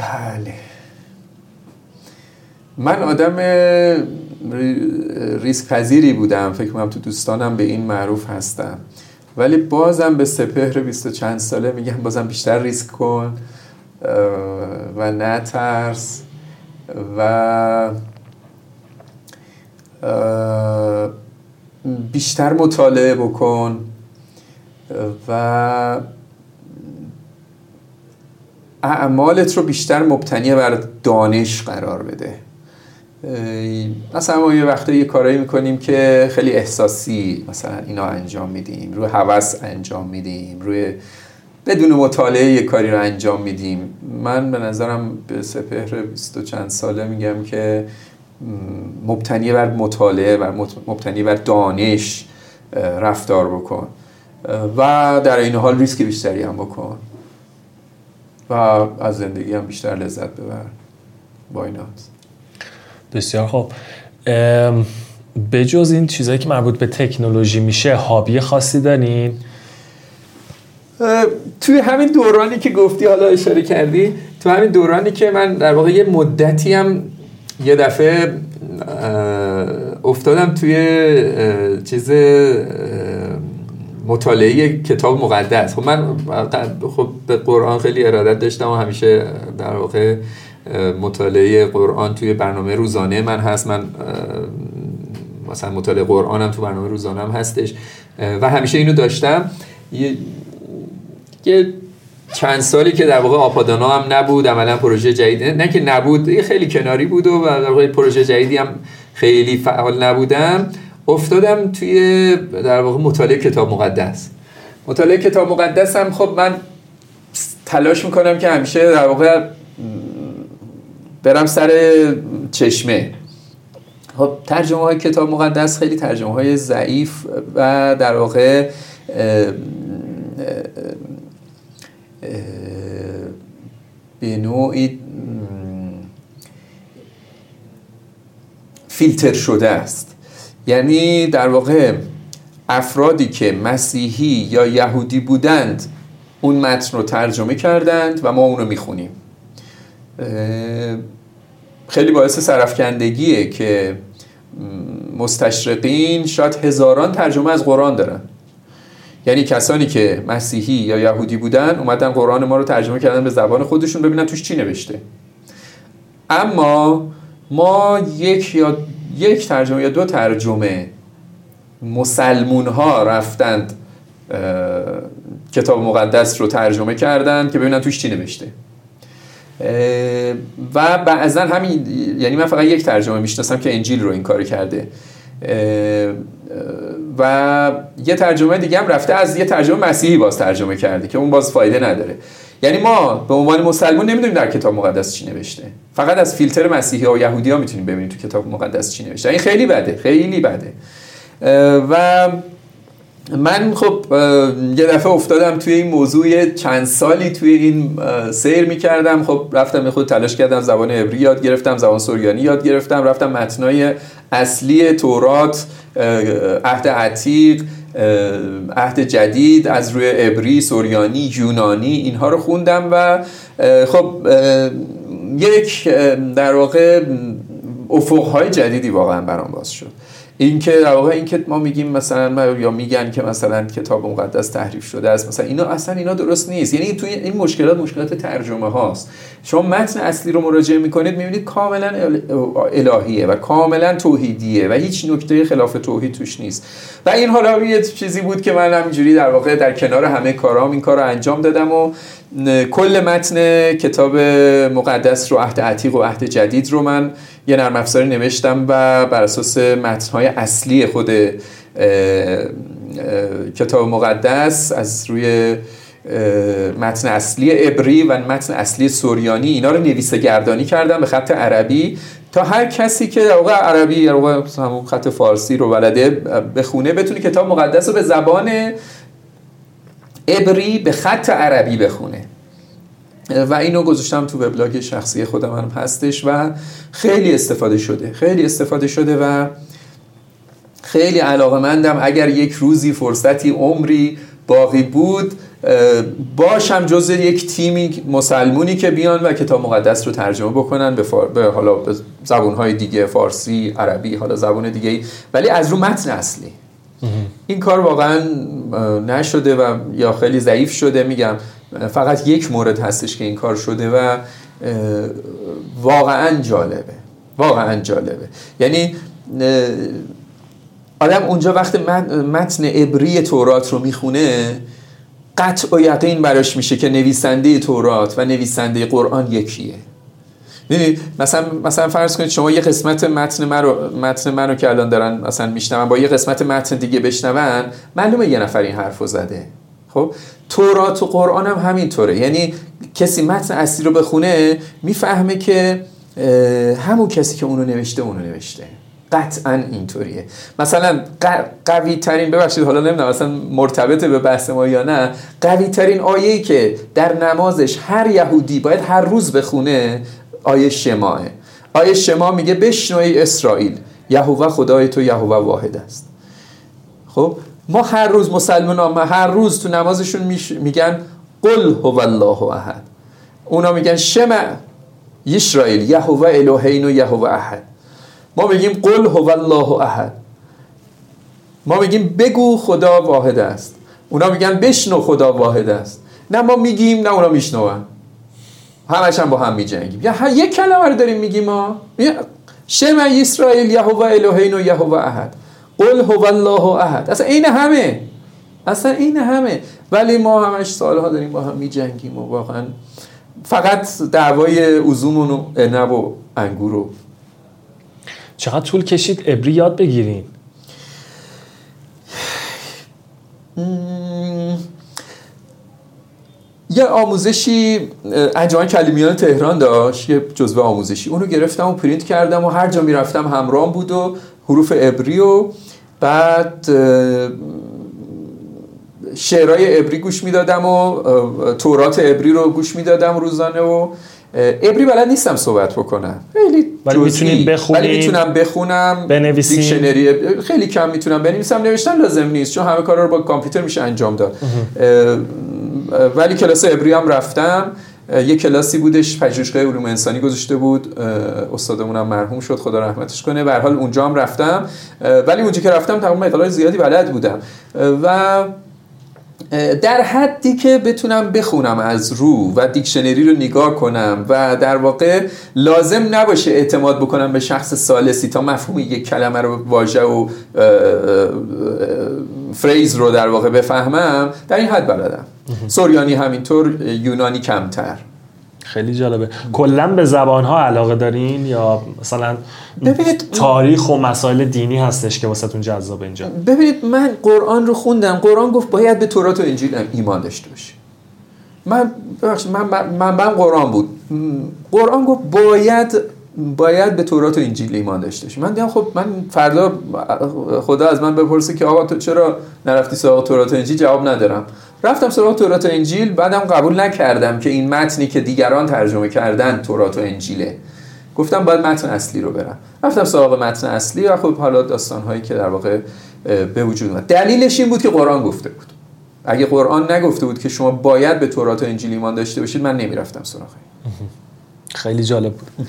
بله. من آدم ریسک پذیری بودم. فکر کنم تو دوستانم به این معروف هستم. ولی بازم به سپهر بیست و چند ساله میگم بازم بیشتر ریسک کن و نترس و بیشتر مطالعه بکن و اعمالت رو بیشتر مبتنی بر دانش قرار بده. مثلا ما یه وقتا یه کارایی می‌کنیم که خیلی احساسی مثلا اینا انجام میدیم روی هوس انجام میدیم روی بدون مطالعه یه کاری رو انجام میدیم. من به نظرم به سپهر بیست و چند ساله میگم که مبتنی بر مطالعه و مبتنی بر دانش رفتار بکن. و در این حال ریسک بیشتری هم بکن. و از زندگی هم بیشتر لذت ببر باینات بسیار خوب. به جز این چیزهایی که مربوط به تکنولوژی میشه هابی خاصی دارین؟ توی همین دورانی که گفتی حالا اشاره کردی تو همین دورانی که من در واقع یه مدتی هم یه دفعه افتادم توی چیز مطالعه کتاب مقدس. خب من خب به قرآن خیلی ارادت داشتم و همیشه در واقع مطالعه قرآن توی برنامه روزانه من هست. من مثلا مطالعه قرآنم تو برنامه روزانه هستش. و همیشه اینو داشتم. یه چند سالی که در واقع آپادانا هم نبود عملا پروژه جدید نه که نبود خیلی کناری بود و در واقع پروژه جدیدی هم خیلی فعال نبودم. افتادم توی در واقع مطالعه کتاب مقدس. مطالعه کتاب مقدس هم خب من تلاش می‌کنم که همیشه در واقع برم سر چشمه. خب ترجمه های کتاب مقدس خیلی ترجمه های ضعیف و در واقع به نوعی فیلتر شده است. یعنی در واقع افرادی که مسیحی یا یهودی بودند اون متن رو ترجمه کردند و ما اون رو می‌خونیم. خیلی باعث سرفکندگیه که مستشرقین شاید هزاران ترجمه از قرآن دارن. یعنی کسانی که مسیحی یا یهودی بودن اومدن قرآن ما رو ترجمه کردن به زبان خودشون ببینن توش چی نوشته. اما ما یک یا یک ترجمه یا دو ترجمه مسلمون ها رفتند کتاب مقدس رو ترجمه کردن که ببینن توش چی نوشته. و بعضا همین یعنی من فقط یک ترجمه می‌شناسم که انجیل رو این کار کرده. و یه ترجمه دیگه هم رفته از یه ترجمه مسیحی باز ترجمه کرده که اون باز فایده نداره. یعنی ما به عنوان مسلمان نمی‌دونیم در کتاب مقدس چی نوشته. فقط از فیلتر مسیحی ها و یهودی ها می‌تونیم ببینیم تو کتاب مقدس چی نوشته. این خیلی بده خیلی بده. و من خب یه دفعه افتادم توی این موضوع چند سالی توی این سیر می‌کردم. خب رفتم به خود تلاش کردم زبان عبری یاد گرفتم زبان سوریانی یاد گرفتم رفتم متنای اصلی تورات عهد عتیق عهد جدید از روی عبری سوریانی یونانی اینها رو خوندم و خب یک در واقع افقهای جدیدی واقعا برام باز شد. این که در واقع این که ما میگیم مثلا یا میگن که مثلا کتاب مقدس تحریف شده است مثلا اینا اصلا اینا درست نیست. یعنی توی این مشکلات مشکلات ترجمه هاست. شما متن اصلی رو مراجعه می‌کنید می‌بینید کاملا الهیه و کاملا توحیدیه و هیچ نکته خلاف توحید توش نیست. و این حالا یه چیزی بود که من همینجوری در واقع در کنار همه کارام این کار رو انجام دادم و کل متن کتاب مقدس رو عهد عتیق و عهد جدید رو من یه نرم افزاری نوشتم و بر اساس متنهای اصلی خود کتاب مقدس از روی متن اصلی عبری و متن اصلی سوریانی اینا رو نویسه گردانی کردم به خط عربی تا هر کسی که در واقع عربی در واقع خط فارسی رو بلده بخونه بتونه کتاب مقدس رو به زبان عبری به خط عربی بخونه. و اینو گذاشتم تو وبلاگ شخصی خودم هم هستش و خیلی استفاده شده. خیلی استفاده شده و خیلی علاقه مندم اگر یک روزی فرصتی عمری باقی بود باشم جز یک تیمی مسلمونی که بیان و کتاب مقدس رو ترجمه بکنن به, فار... به حالا به زبونهای دیگه فارسی عربی حالا زبون دیگه ولی از رو متن اصلی. این کار واقعا نشده و یا خیلی ضعیف شده میگم. فقط یک مورد هستش که این کار شده و واقعا جالبه. واقعا جالبه. یعنی آدم اونجا وقت متن عبری تورات رو می‌خونه قطع و یقین براش میشه که نویسنده تورات و نویسنده قرآن یکیه. می‌دونید مثلا مثلا فرض کنید شما یه قسمت متن من رو متن منو که الان دارن مثلا میشنون با یه قسمت متن دیگه بشنون معلومه یه نفر این حرفو زده. خب تورات و قرآن هم همینطوره. یعنی کسی متن اصلی رو بخونه می‌فهمه که همون کسی که اونو نوشته اونو نوشته. قطعا اینطوریه. مثلا قوی ترین ببخشید حالا نمی‌دونم مثلا مرتبط به بحث ما یا نه. قوی ترین آیه‌ای که در نمازش هر یهودی باید هر روز بخونه آیه شماه آیه شما میگه بشنوی اسرائیل یهوه خدای تو یهوه واحد است. خب؟ ما هر روز مسلمان ها هر روز تو نمازشون میگن قل هو الله احد. اونا میگن شمع اسرائیل یهوه الهین و یهوه احد. ما میگیم قل هو الله احد. ما میگیم بگو خدا واحد است. اونا میگن بشنو خدا واحد است. نه ما میگیم نه اونا میشنون. همش هم با هم میجنگیم. یا یک کلمه رو داریم میگیم ما. شمع اسرائیل یهوه الهین و یهوه احد. قل هو الله احد. اصلا این همه. اصلا این همه. ولی ما همش سالها داریم با هم میجنگیم و واقعا فقط دعوای عزوم و عنب و انگور و چقدر طول کشید؟ ابری یاد بگیرین. یه آموزشی انجمن کلمیان تهران داشت یه جزوه آموزشی. اونو گرفتم و پرینت کردم و هر جا می‌رفتم همراه بود و حروف عبری و بعد شعرهای عبری گوش می‌دادم و تورات عبری رو گوش می‌دادم روزانه و عبری بلد نیستم صحبت بکنم. خیلی ولی می‌تونید ولی می‌تونم بخونم بنویسیم. دیکشنری خیلی کم می‌تونم بنویسم نوشتن لازم نیست چون همه کارا رو با کامپیوتر میشه انجام داد. ولی کلاس عبری هم رفتم. یه کلاسی بودش پژوهشگاه علوم انسانی گذاشته بود. استادمون هم مرحوم شد خدا رحمتش کنه. به حال اونجا هم رفتم. ولی اونجا که رفتم تمام مقدار زیادی بلد بودم. و در حدی که بتونم بخونم از رو و دیکشنری رو نگاه کنم و در واقع لازم نباشه اعتماد بکنم به شخص سالسی تا مفهوم یک کلمه رو واژه و فریز رو در واقع بفهمم در این حد بلدم. سوریانی همینطور یونانی کمتر. خیلی جالبه. کلا به زبان ها علاقه دارین یا مثلا ببینید تاریخ و مسائل دینی هستش که واسهتون جذاب اینجا؟ ببینید من قرآن رو خوندم. قرآن گفت باید به تورات و انجیل ایمان داشته باشی من ببخشید من من, من, قرآن بود. قرآن گفت باید باید به تورات و انجیل ایمان داشته باشی من دیدم خب من فردا خدا از من بپرسه که آقا تو چرا نرفتی سراغ تورات و انجیل؟ جواب ندارم. رفتم سراغ تورات و انجیل بعدم قبول نکردم که این متنی که دیگران ترجمه کردن تورات و انجیله. گفتم باید متن اصلی رو برم. رفتم سراغ متن اصلی و خب حالا داستان هایی که در واقع به وجود اومد. دلیلش این بود که قرآن گفته بود. اگه قرآن نگفته بود که شما باید به تورات و انجیل ایمان داشته باشید من نمی‌رفتم سراغ. خیلی جالب بود.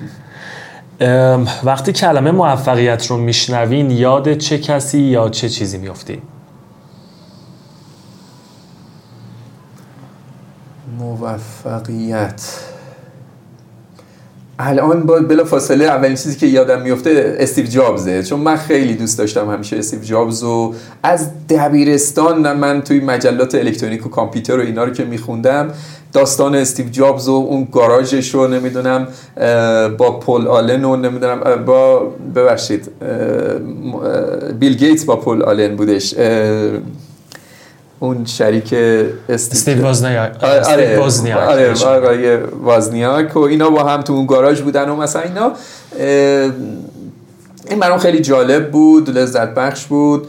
وقتی کلمه موفقیت رو میشنوین یاد چه کسی یا چه چیزی میفتی؟ موفقیت. الان با بلا فاصله اولین چیزی که یادم میفته استیو جابزه. چون من خیلی دوست داشتم همیشه استیو جابز و از دبیرستان من توی مجلات الکترونیک و کامپیوتر و اینا رو که میخوندم داستان استیو جابز و اون گاراژش رو نمی‌دونم با پل آلن و نمی‌دونم با ببخشید بیل گیتس با پل آلن بودش. اون شریک استیو وازنیاک. آره آره وازنیاک. آره آقای وازنیاک و اینا با هم تو اون گاراژ بودن و مثلا اینا این برام خیلی جالب بود لذت بخش بود.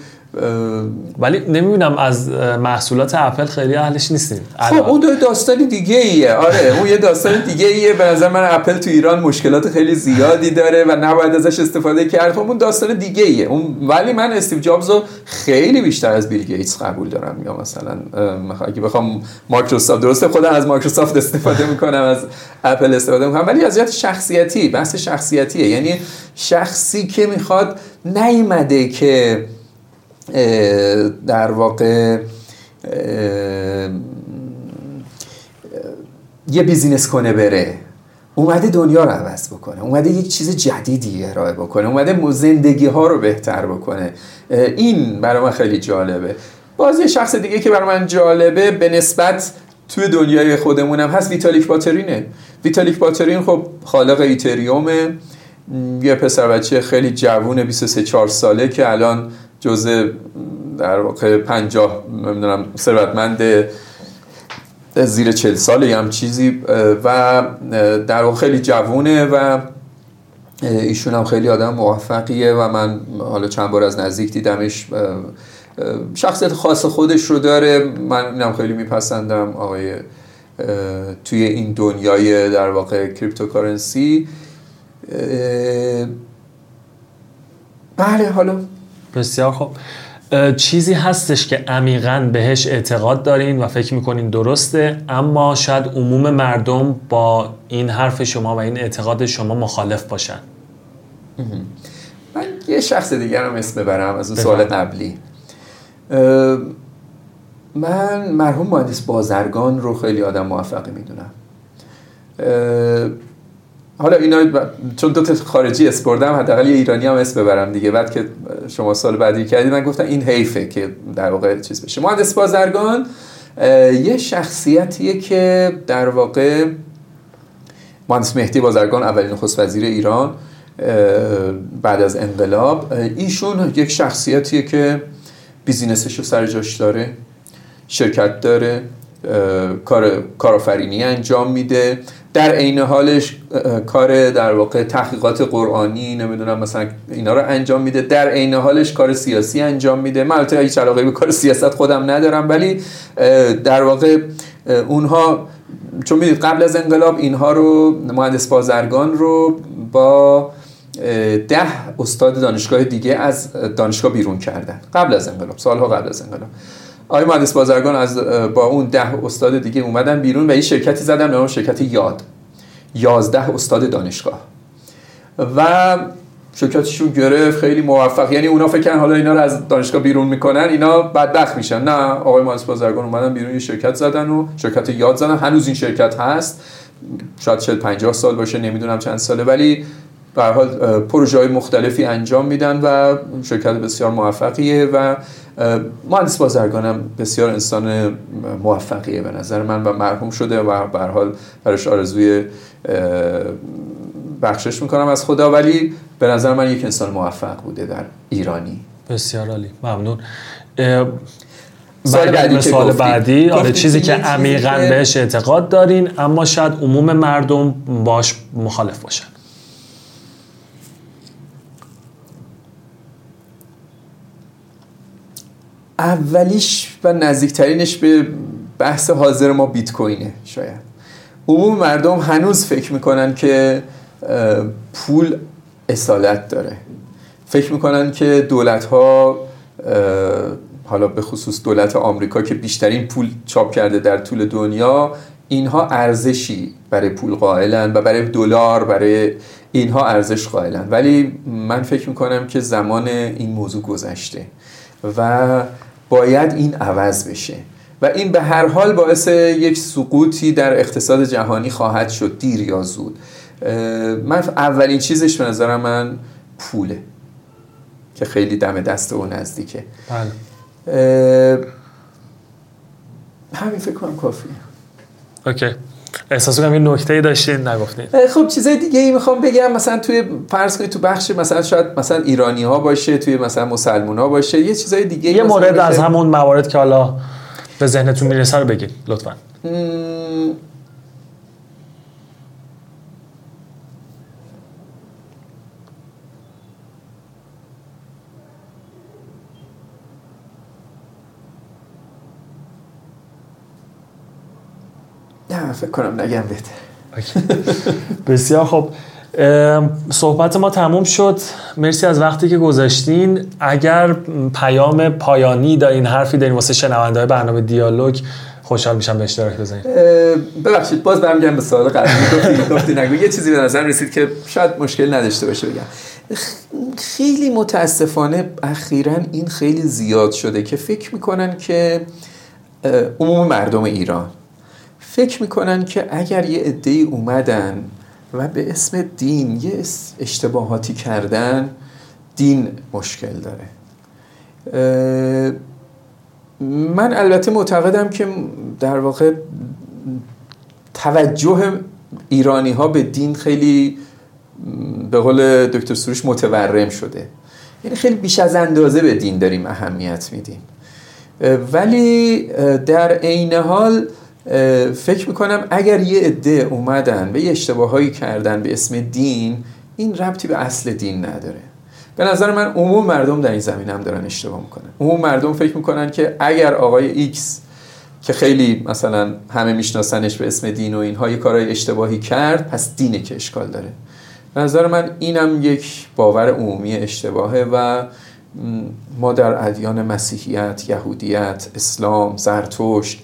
ولی نمی‌بینم از محصولات اپل خیلی اهلش نیستین خب اون دو داستان دیگه ایه آره اون یه داستان دیگه ایه به نظر من اپل تو ایران مشکلات خیلی زیادی داره و نباید ازش استفاده کرد. خب اون داستان دیگه ایه اون ولی من استیو جابز رو خیلی بیشتر از بیل گیتس قبول دارم. یا مثلا اگه بخوام مایکروسافت درسته خودم از مایکروسافت استفاده می‌کنم از اپل استفاده می‌کنم ولی از جهت شخصیتی بحث شخصیتیه. یعنی شخصی که می‌خواد نیومده که در واقع یه business کنه بره. اومده دنیا رو عوض بکنه. اومده یک چیز جدیدی ارائه بکنه. اومده زندگی ها رو بهتر بکنه. این برای من خیلی جالبه. باز یه شخص دیگه که برای من جالبه به نسبت توی دنیای خودمونم هست ویتالیک باترینه. ویتالیک باترین خب خالق ایتریومه. یه پسر بچه خیلی جوون 23 4 ساله که الان جزء در واقع 50 نمی‌دونم ثروتمند زیر چل ساله هم چیزی و در واقع خیلی جوونه و ایشون هم خیلی آدم موفقیه و من حالا چند بار از نزدیک دیدمش شخصیت خاص خودش رو داره. من اینم خیلی میپسندم آقای توی این دنیای در واقع کریپتوکارنسی بله حالا بسیار خوب. چیزی هستش که عمیقا بهش اعتقاد دارین و فکر می‌کنین درسته اما شاید عموم مردم با این حرف شما و این اعتقاد شما مخالف باشن. من یه شخص دیگر هم اسم ببرم از اون سوال. قبلی. من مرحوم مهندس بازرگان رو خیلی آدم موفقی می‌دونم. حالا اینا ب- چون دو تا خارجی اسپردم حداقل یه ایرانی هم اسم ببرم دیگه. بعد که شما سال بعدی کردید من گفتم این حیفه که در واقع چیز بشه. مهندس بازرگان یه شخصیتیه که در واقع مهندس مهدی بازرگان اولین نخست وزیر ایران بعد از انقلاب. ایشون یک شخصیتیه که بیزینسش رو سر جاش داره شرکت داره کار کارآفرینی انجام میده. در عین حالش کار در واقع تحقیقات قرآنی نمی‌دونم مثلا اینا رو انجام میده. در عین حالش کار سیاسی انجام میده. من البته هیچ علاقه به کار سیاست خودم ندارم ولی در واقع اونها چون می‌دید قبل از انقلاب اینها رو مهندس بازرگان رو با ده استاد دانشگاه دیگه از دانشگاه بیرون کردن. قبل از انقلاب سالها قبل از انقلاب. آقای مهندس بازرگان از با اون ده استاد دیگه اومدن بیرون و یه شرکتی زدن به نام شرکت یاد. یازده استاد دانشگاه. و شرکتشون گرفت خیلی موفق. یعنی اونا فکر حالا اینا رو از دانشگاه بیرون می‌کنن اینا بدبخت میشن. نه آقای مهندس بازرگان اومدن بیرون یه شرکت زدن و شرکت یاد زدن. هنوز این شرکت هست. شاید شاید 50 سال باشه نمی‌دونم چند ساله ولی به حال پروژه های مختلفی انجام میدن و شرکت بسیار موفقیه و مهندس بازرگانم بسیار انسان موفقیه به نظر من و مرحوم شده و به حال براش آرزوی بخشش می‌کنم از خدا. ولی به نظر من یک انسان موفق بوده در ایرانی. بسیار عالی. ممنون. سال بعدی سال. بعدی آره چیزی که عمیقا بهش اعتقاد دارین اما شاید عموم مردم باش مخالف باشن. اولیش و نزدیکترینش به بحث حاضر ما بیت کوینه شاید. عموم مردم هنوز فکر می‌کنن که پول اصالت داره. فکر می‌کنن که دولت ها حالا به خصوص دولت آمریکا که بیشترین پول چاپ کرده در طول دنیا اینها ارزشی برای پول قائلن و برای دلار برای اینها ارزش قائلن. ولی من فکر می‌کنم که زمان این موضوع گذشته و باید این عوض بشه. و این به هر حال باعث یک سقوطی در اقتصاد جهانی خواهد شد. دیر یا زود. من اولین چیزش به نظر من پوله. که خیلی دم دست او نزدیکه. بله. همین فکر کنم کافیه. اوکی. احساس کنم یه نکته داشتین نگفتین خب چیزای دیگه ای می‌خوام بگم مثلا توی فرض کنید تو بخش مثلا شاید مثلا ایرانی ها باشه توی مثلا مسلمون ها باشه یه چیزای دیگه یه مورد. از همون موارد که حالا به ذهنتون می‌رسه رو بگید لطفا نه فکر کنم نگم بهتر بسیار خب صحبت ما تموم شد. مرسی از وقتی که گذاشتین. اگر پیام پایانی دارین حرفی دارین واسه شنونده برنامه دیالوگ خوشحال میشم به اشتراک بذارین. ببخشید باز برمیگردم به سوال قبلی. گفتی نگو. یه چیزی به نظر رسید که شاید مشکل نداشته باشه بگم. خیلی متاسفانه اخیرا این خیلی زیاد شده که فکر می‌کنن که عموم مردم ایران فکر می‌کنن که اگر یه عده اومدن و به اسم دین یه اشتباهاتی کردن دین مشکل داره. من البته معتقدم که در واقع توجه ایرانی ها به دین خیلی به قول دکتر سروش متورم شده. یعنی خیلی بیش از اندازه به دین داریم اهمیت میدیم. ولی در عین حال فکر می‌کنم اگر یه عده اومدن به یه اشتباهایی کردن به اسم دین این ربطی به اصل دین نداره. به نظر من عموم مردم در این زمینه هم دارن اشتباه می‌کنن. عموم مردم فکر می‌کنن که اگر آقای X که خیلی مثلا همه میشناسنش به اسم دین و اینها یه کارهای اشتباهی کرد پس دینه که اشکال داره. به نظر من اینم یک باور عمومی اشتباهه و ما در ادیان مسیحیت، یهودیت، اسلام، زرتشت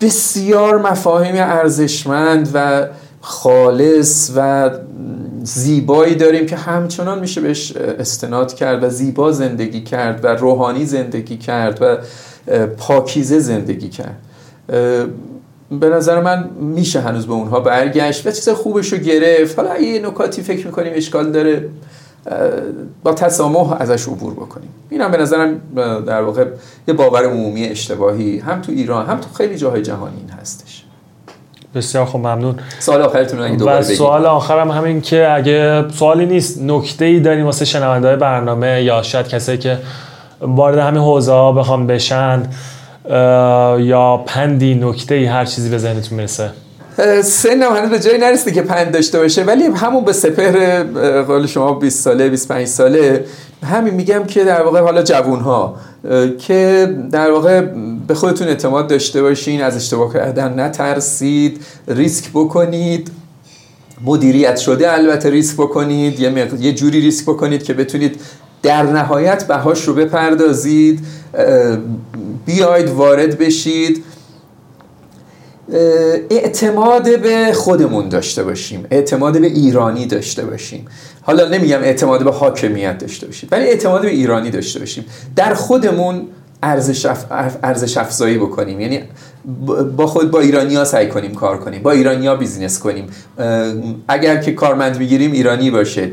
بسیار مفاهیم ارزشمند و خالص و زیبایی داریم که همچنان میشه بهش استناد کرد و زیبا زندگی کرد و روحانی زندگی کرد و پاکیزه زندگی کرد. به نظر من میشه هنوز به اونها برگشت و چیز خوبش رو گرفت. حالا یه نکاتی فکر می‌کنیم اشکال داره با تسامح ازش عبور بکنیم. این هم به نظرم در واقع یه باور عمومی اشتباهی هم تو ایران هم تو خیلی جاهای جهانی این هستش. بسیار خوب ممنون. سوال آخرتون اگه دوباره بگید سوال آخرم همین که اگه سوالی نیست نکته ای داریم واسه شنونده های برنامه یا شاید کسایی که وارد همین حوزه ها بخوام بشن یا پندی نکته ای هر چیزی به ذهنتون می‌رسه. سنم هنوز به جایی نرسیده که پند داشته باشه ولی همون به سپهر قول شما 20 ساله 25 ساله همین میگم که در واقع حالا جوون ها که در واقع به خودتون اعتماد داشته باشین از اشتباه کردن نترسید ریسک بکنید. مدیریت شده البته ریسک بکنید یه, مق... یه جوری ریسک بکنید که بتونید در نهایت بهاش رو بپردازید بیاید وارد بشید. اعتماد به خودمون داشته باشیم اعتماد به ایرانی داشته باشیم حالا نمیگم اعتماد به حاکمیت داشته باشیم ولی اعتماد به ایرانی داشته باشیم در خودمون ارزش. ارزش افزایی بکنیم یعنی با خود با ایرانیا سعی کنیم کار کنیم با ایرانیا بیزینس کنیم. اگر که کارمند می‌گیریم ایرانی باشه.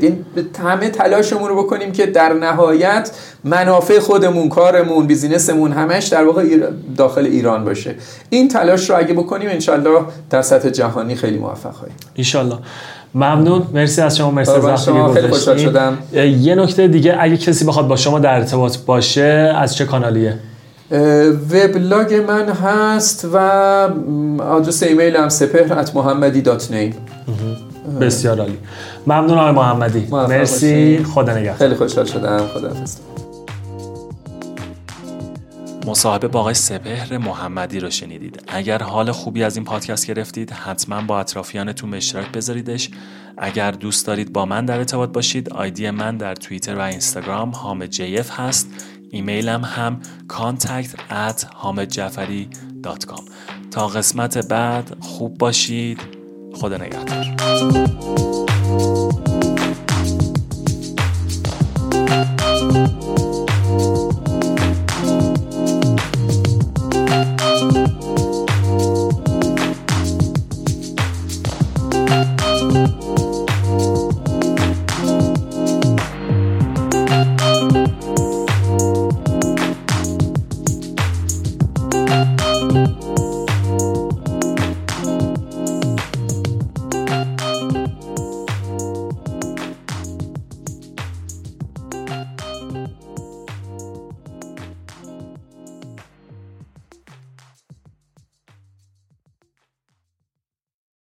همه تلاشمون رو بکنیم که در نهایت منافع خودمون کارمون بیزینسمون همش در واقع داخل ایران باشه. این تلاش رو اگه بکنیم انشالله در سطح جهانی خیلی موفق خواهیم انشالله. ممنون. مرسی از شما. مرسی از شما خیلی خوشحال شدم. یه نکته دیگه اگه کسی بخواد با شما در ارتباط باشه از چه کانالیه؟ وبلاگ من هست و آدرس ایمیل هم سپهر at محمدی دات نیم بسیار عالی. ممنون آقای محمدی. مرسی. خدا نگهدار. خیلی خوشحال شدم. خدا مصاحبه با آقای سپهر محمدی رو شنیدید. اگر حال خوبی از این پادکست گرفتید حتما با اطرافیانتون به اشتراک بذاریدش. اگر دوست دارید با من در ارتباط باشید آیدی من در توییتر و اینستاگرام حامد جیف هست. ایمیلم هم contact at تا قسمت بعد خوب باشید. خدا نگهدار.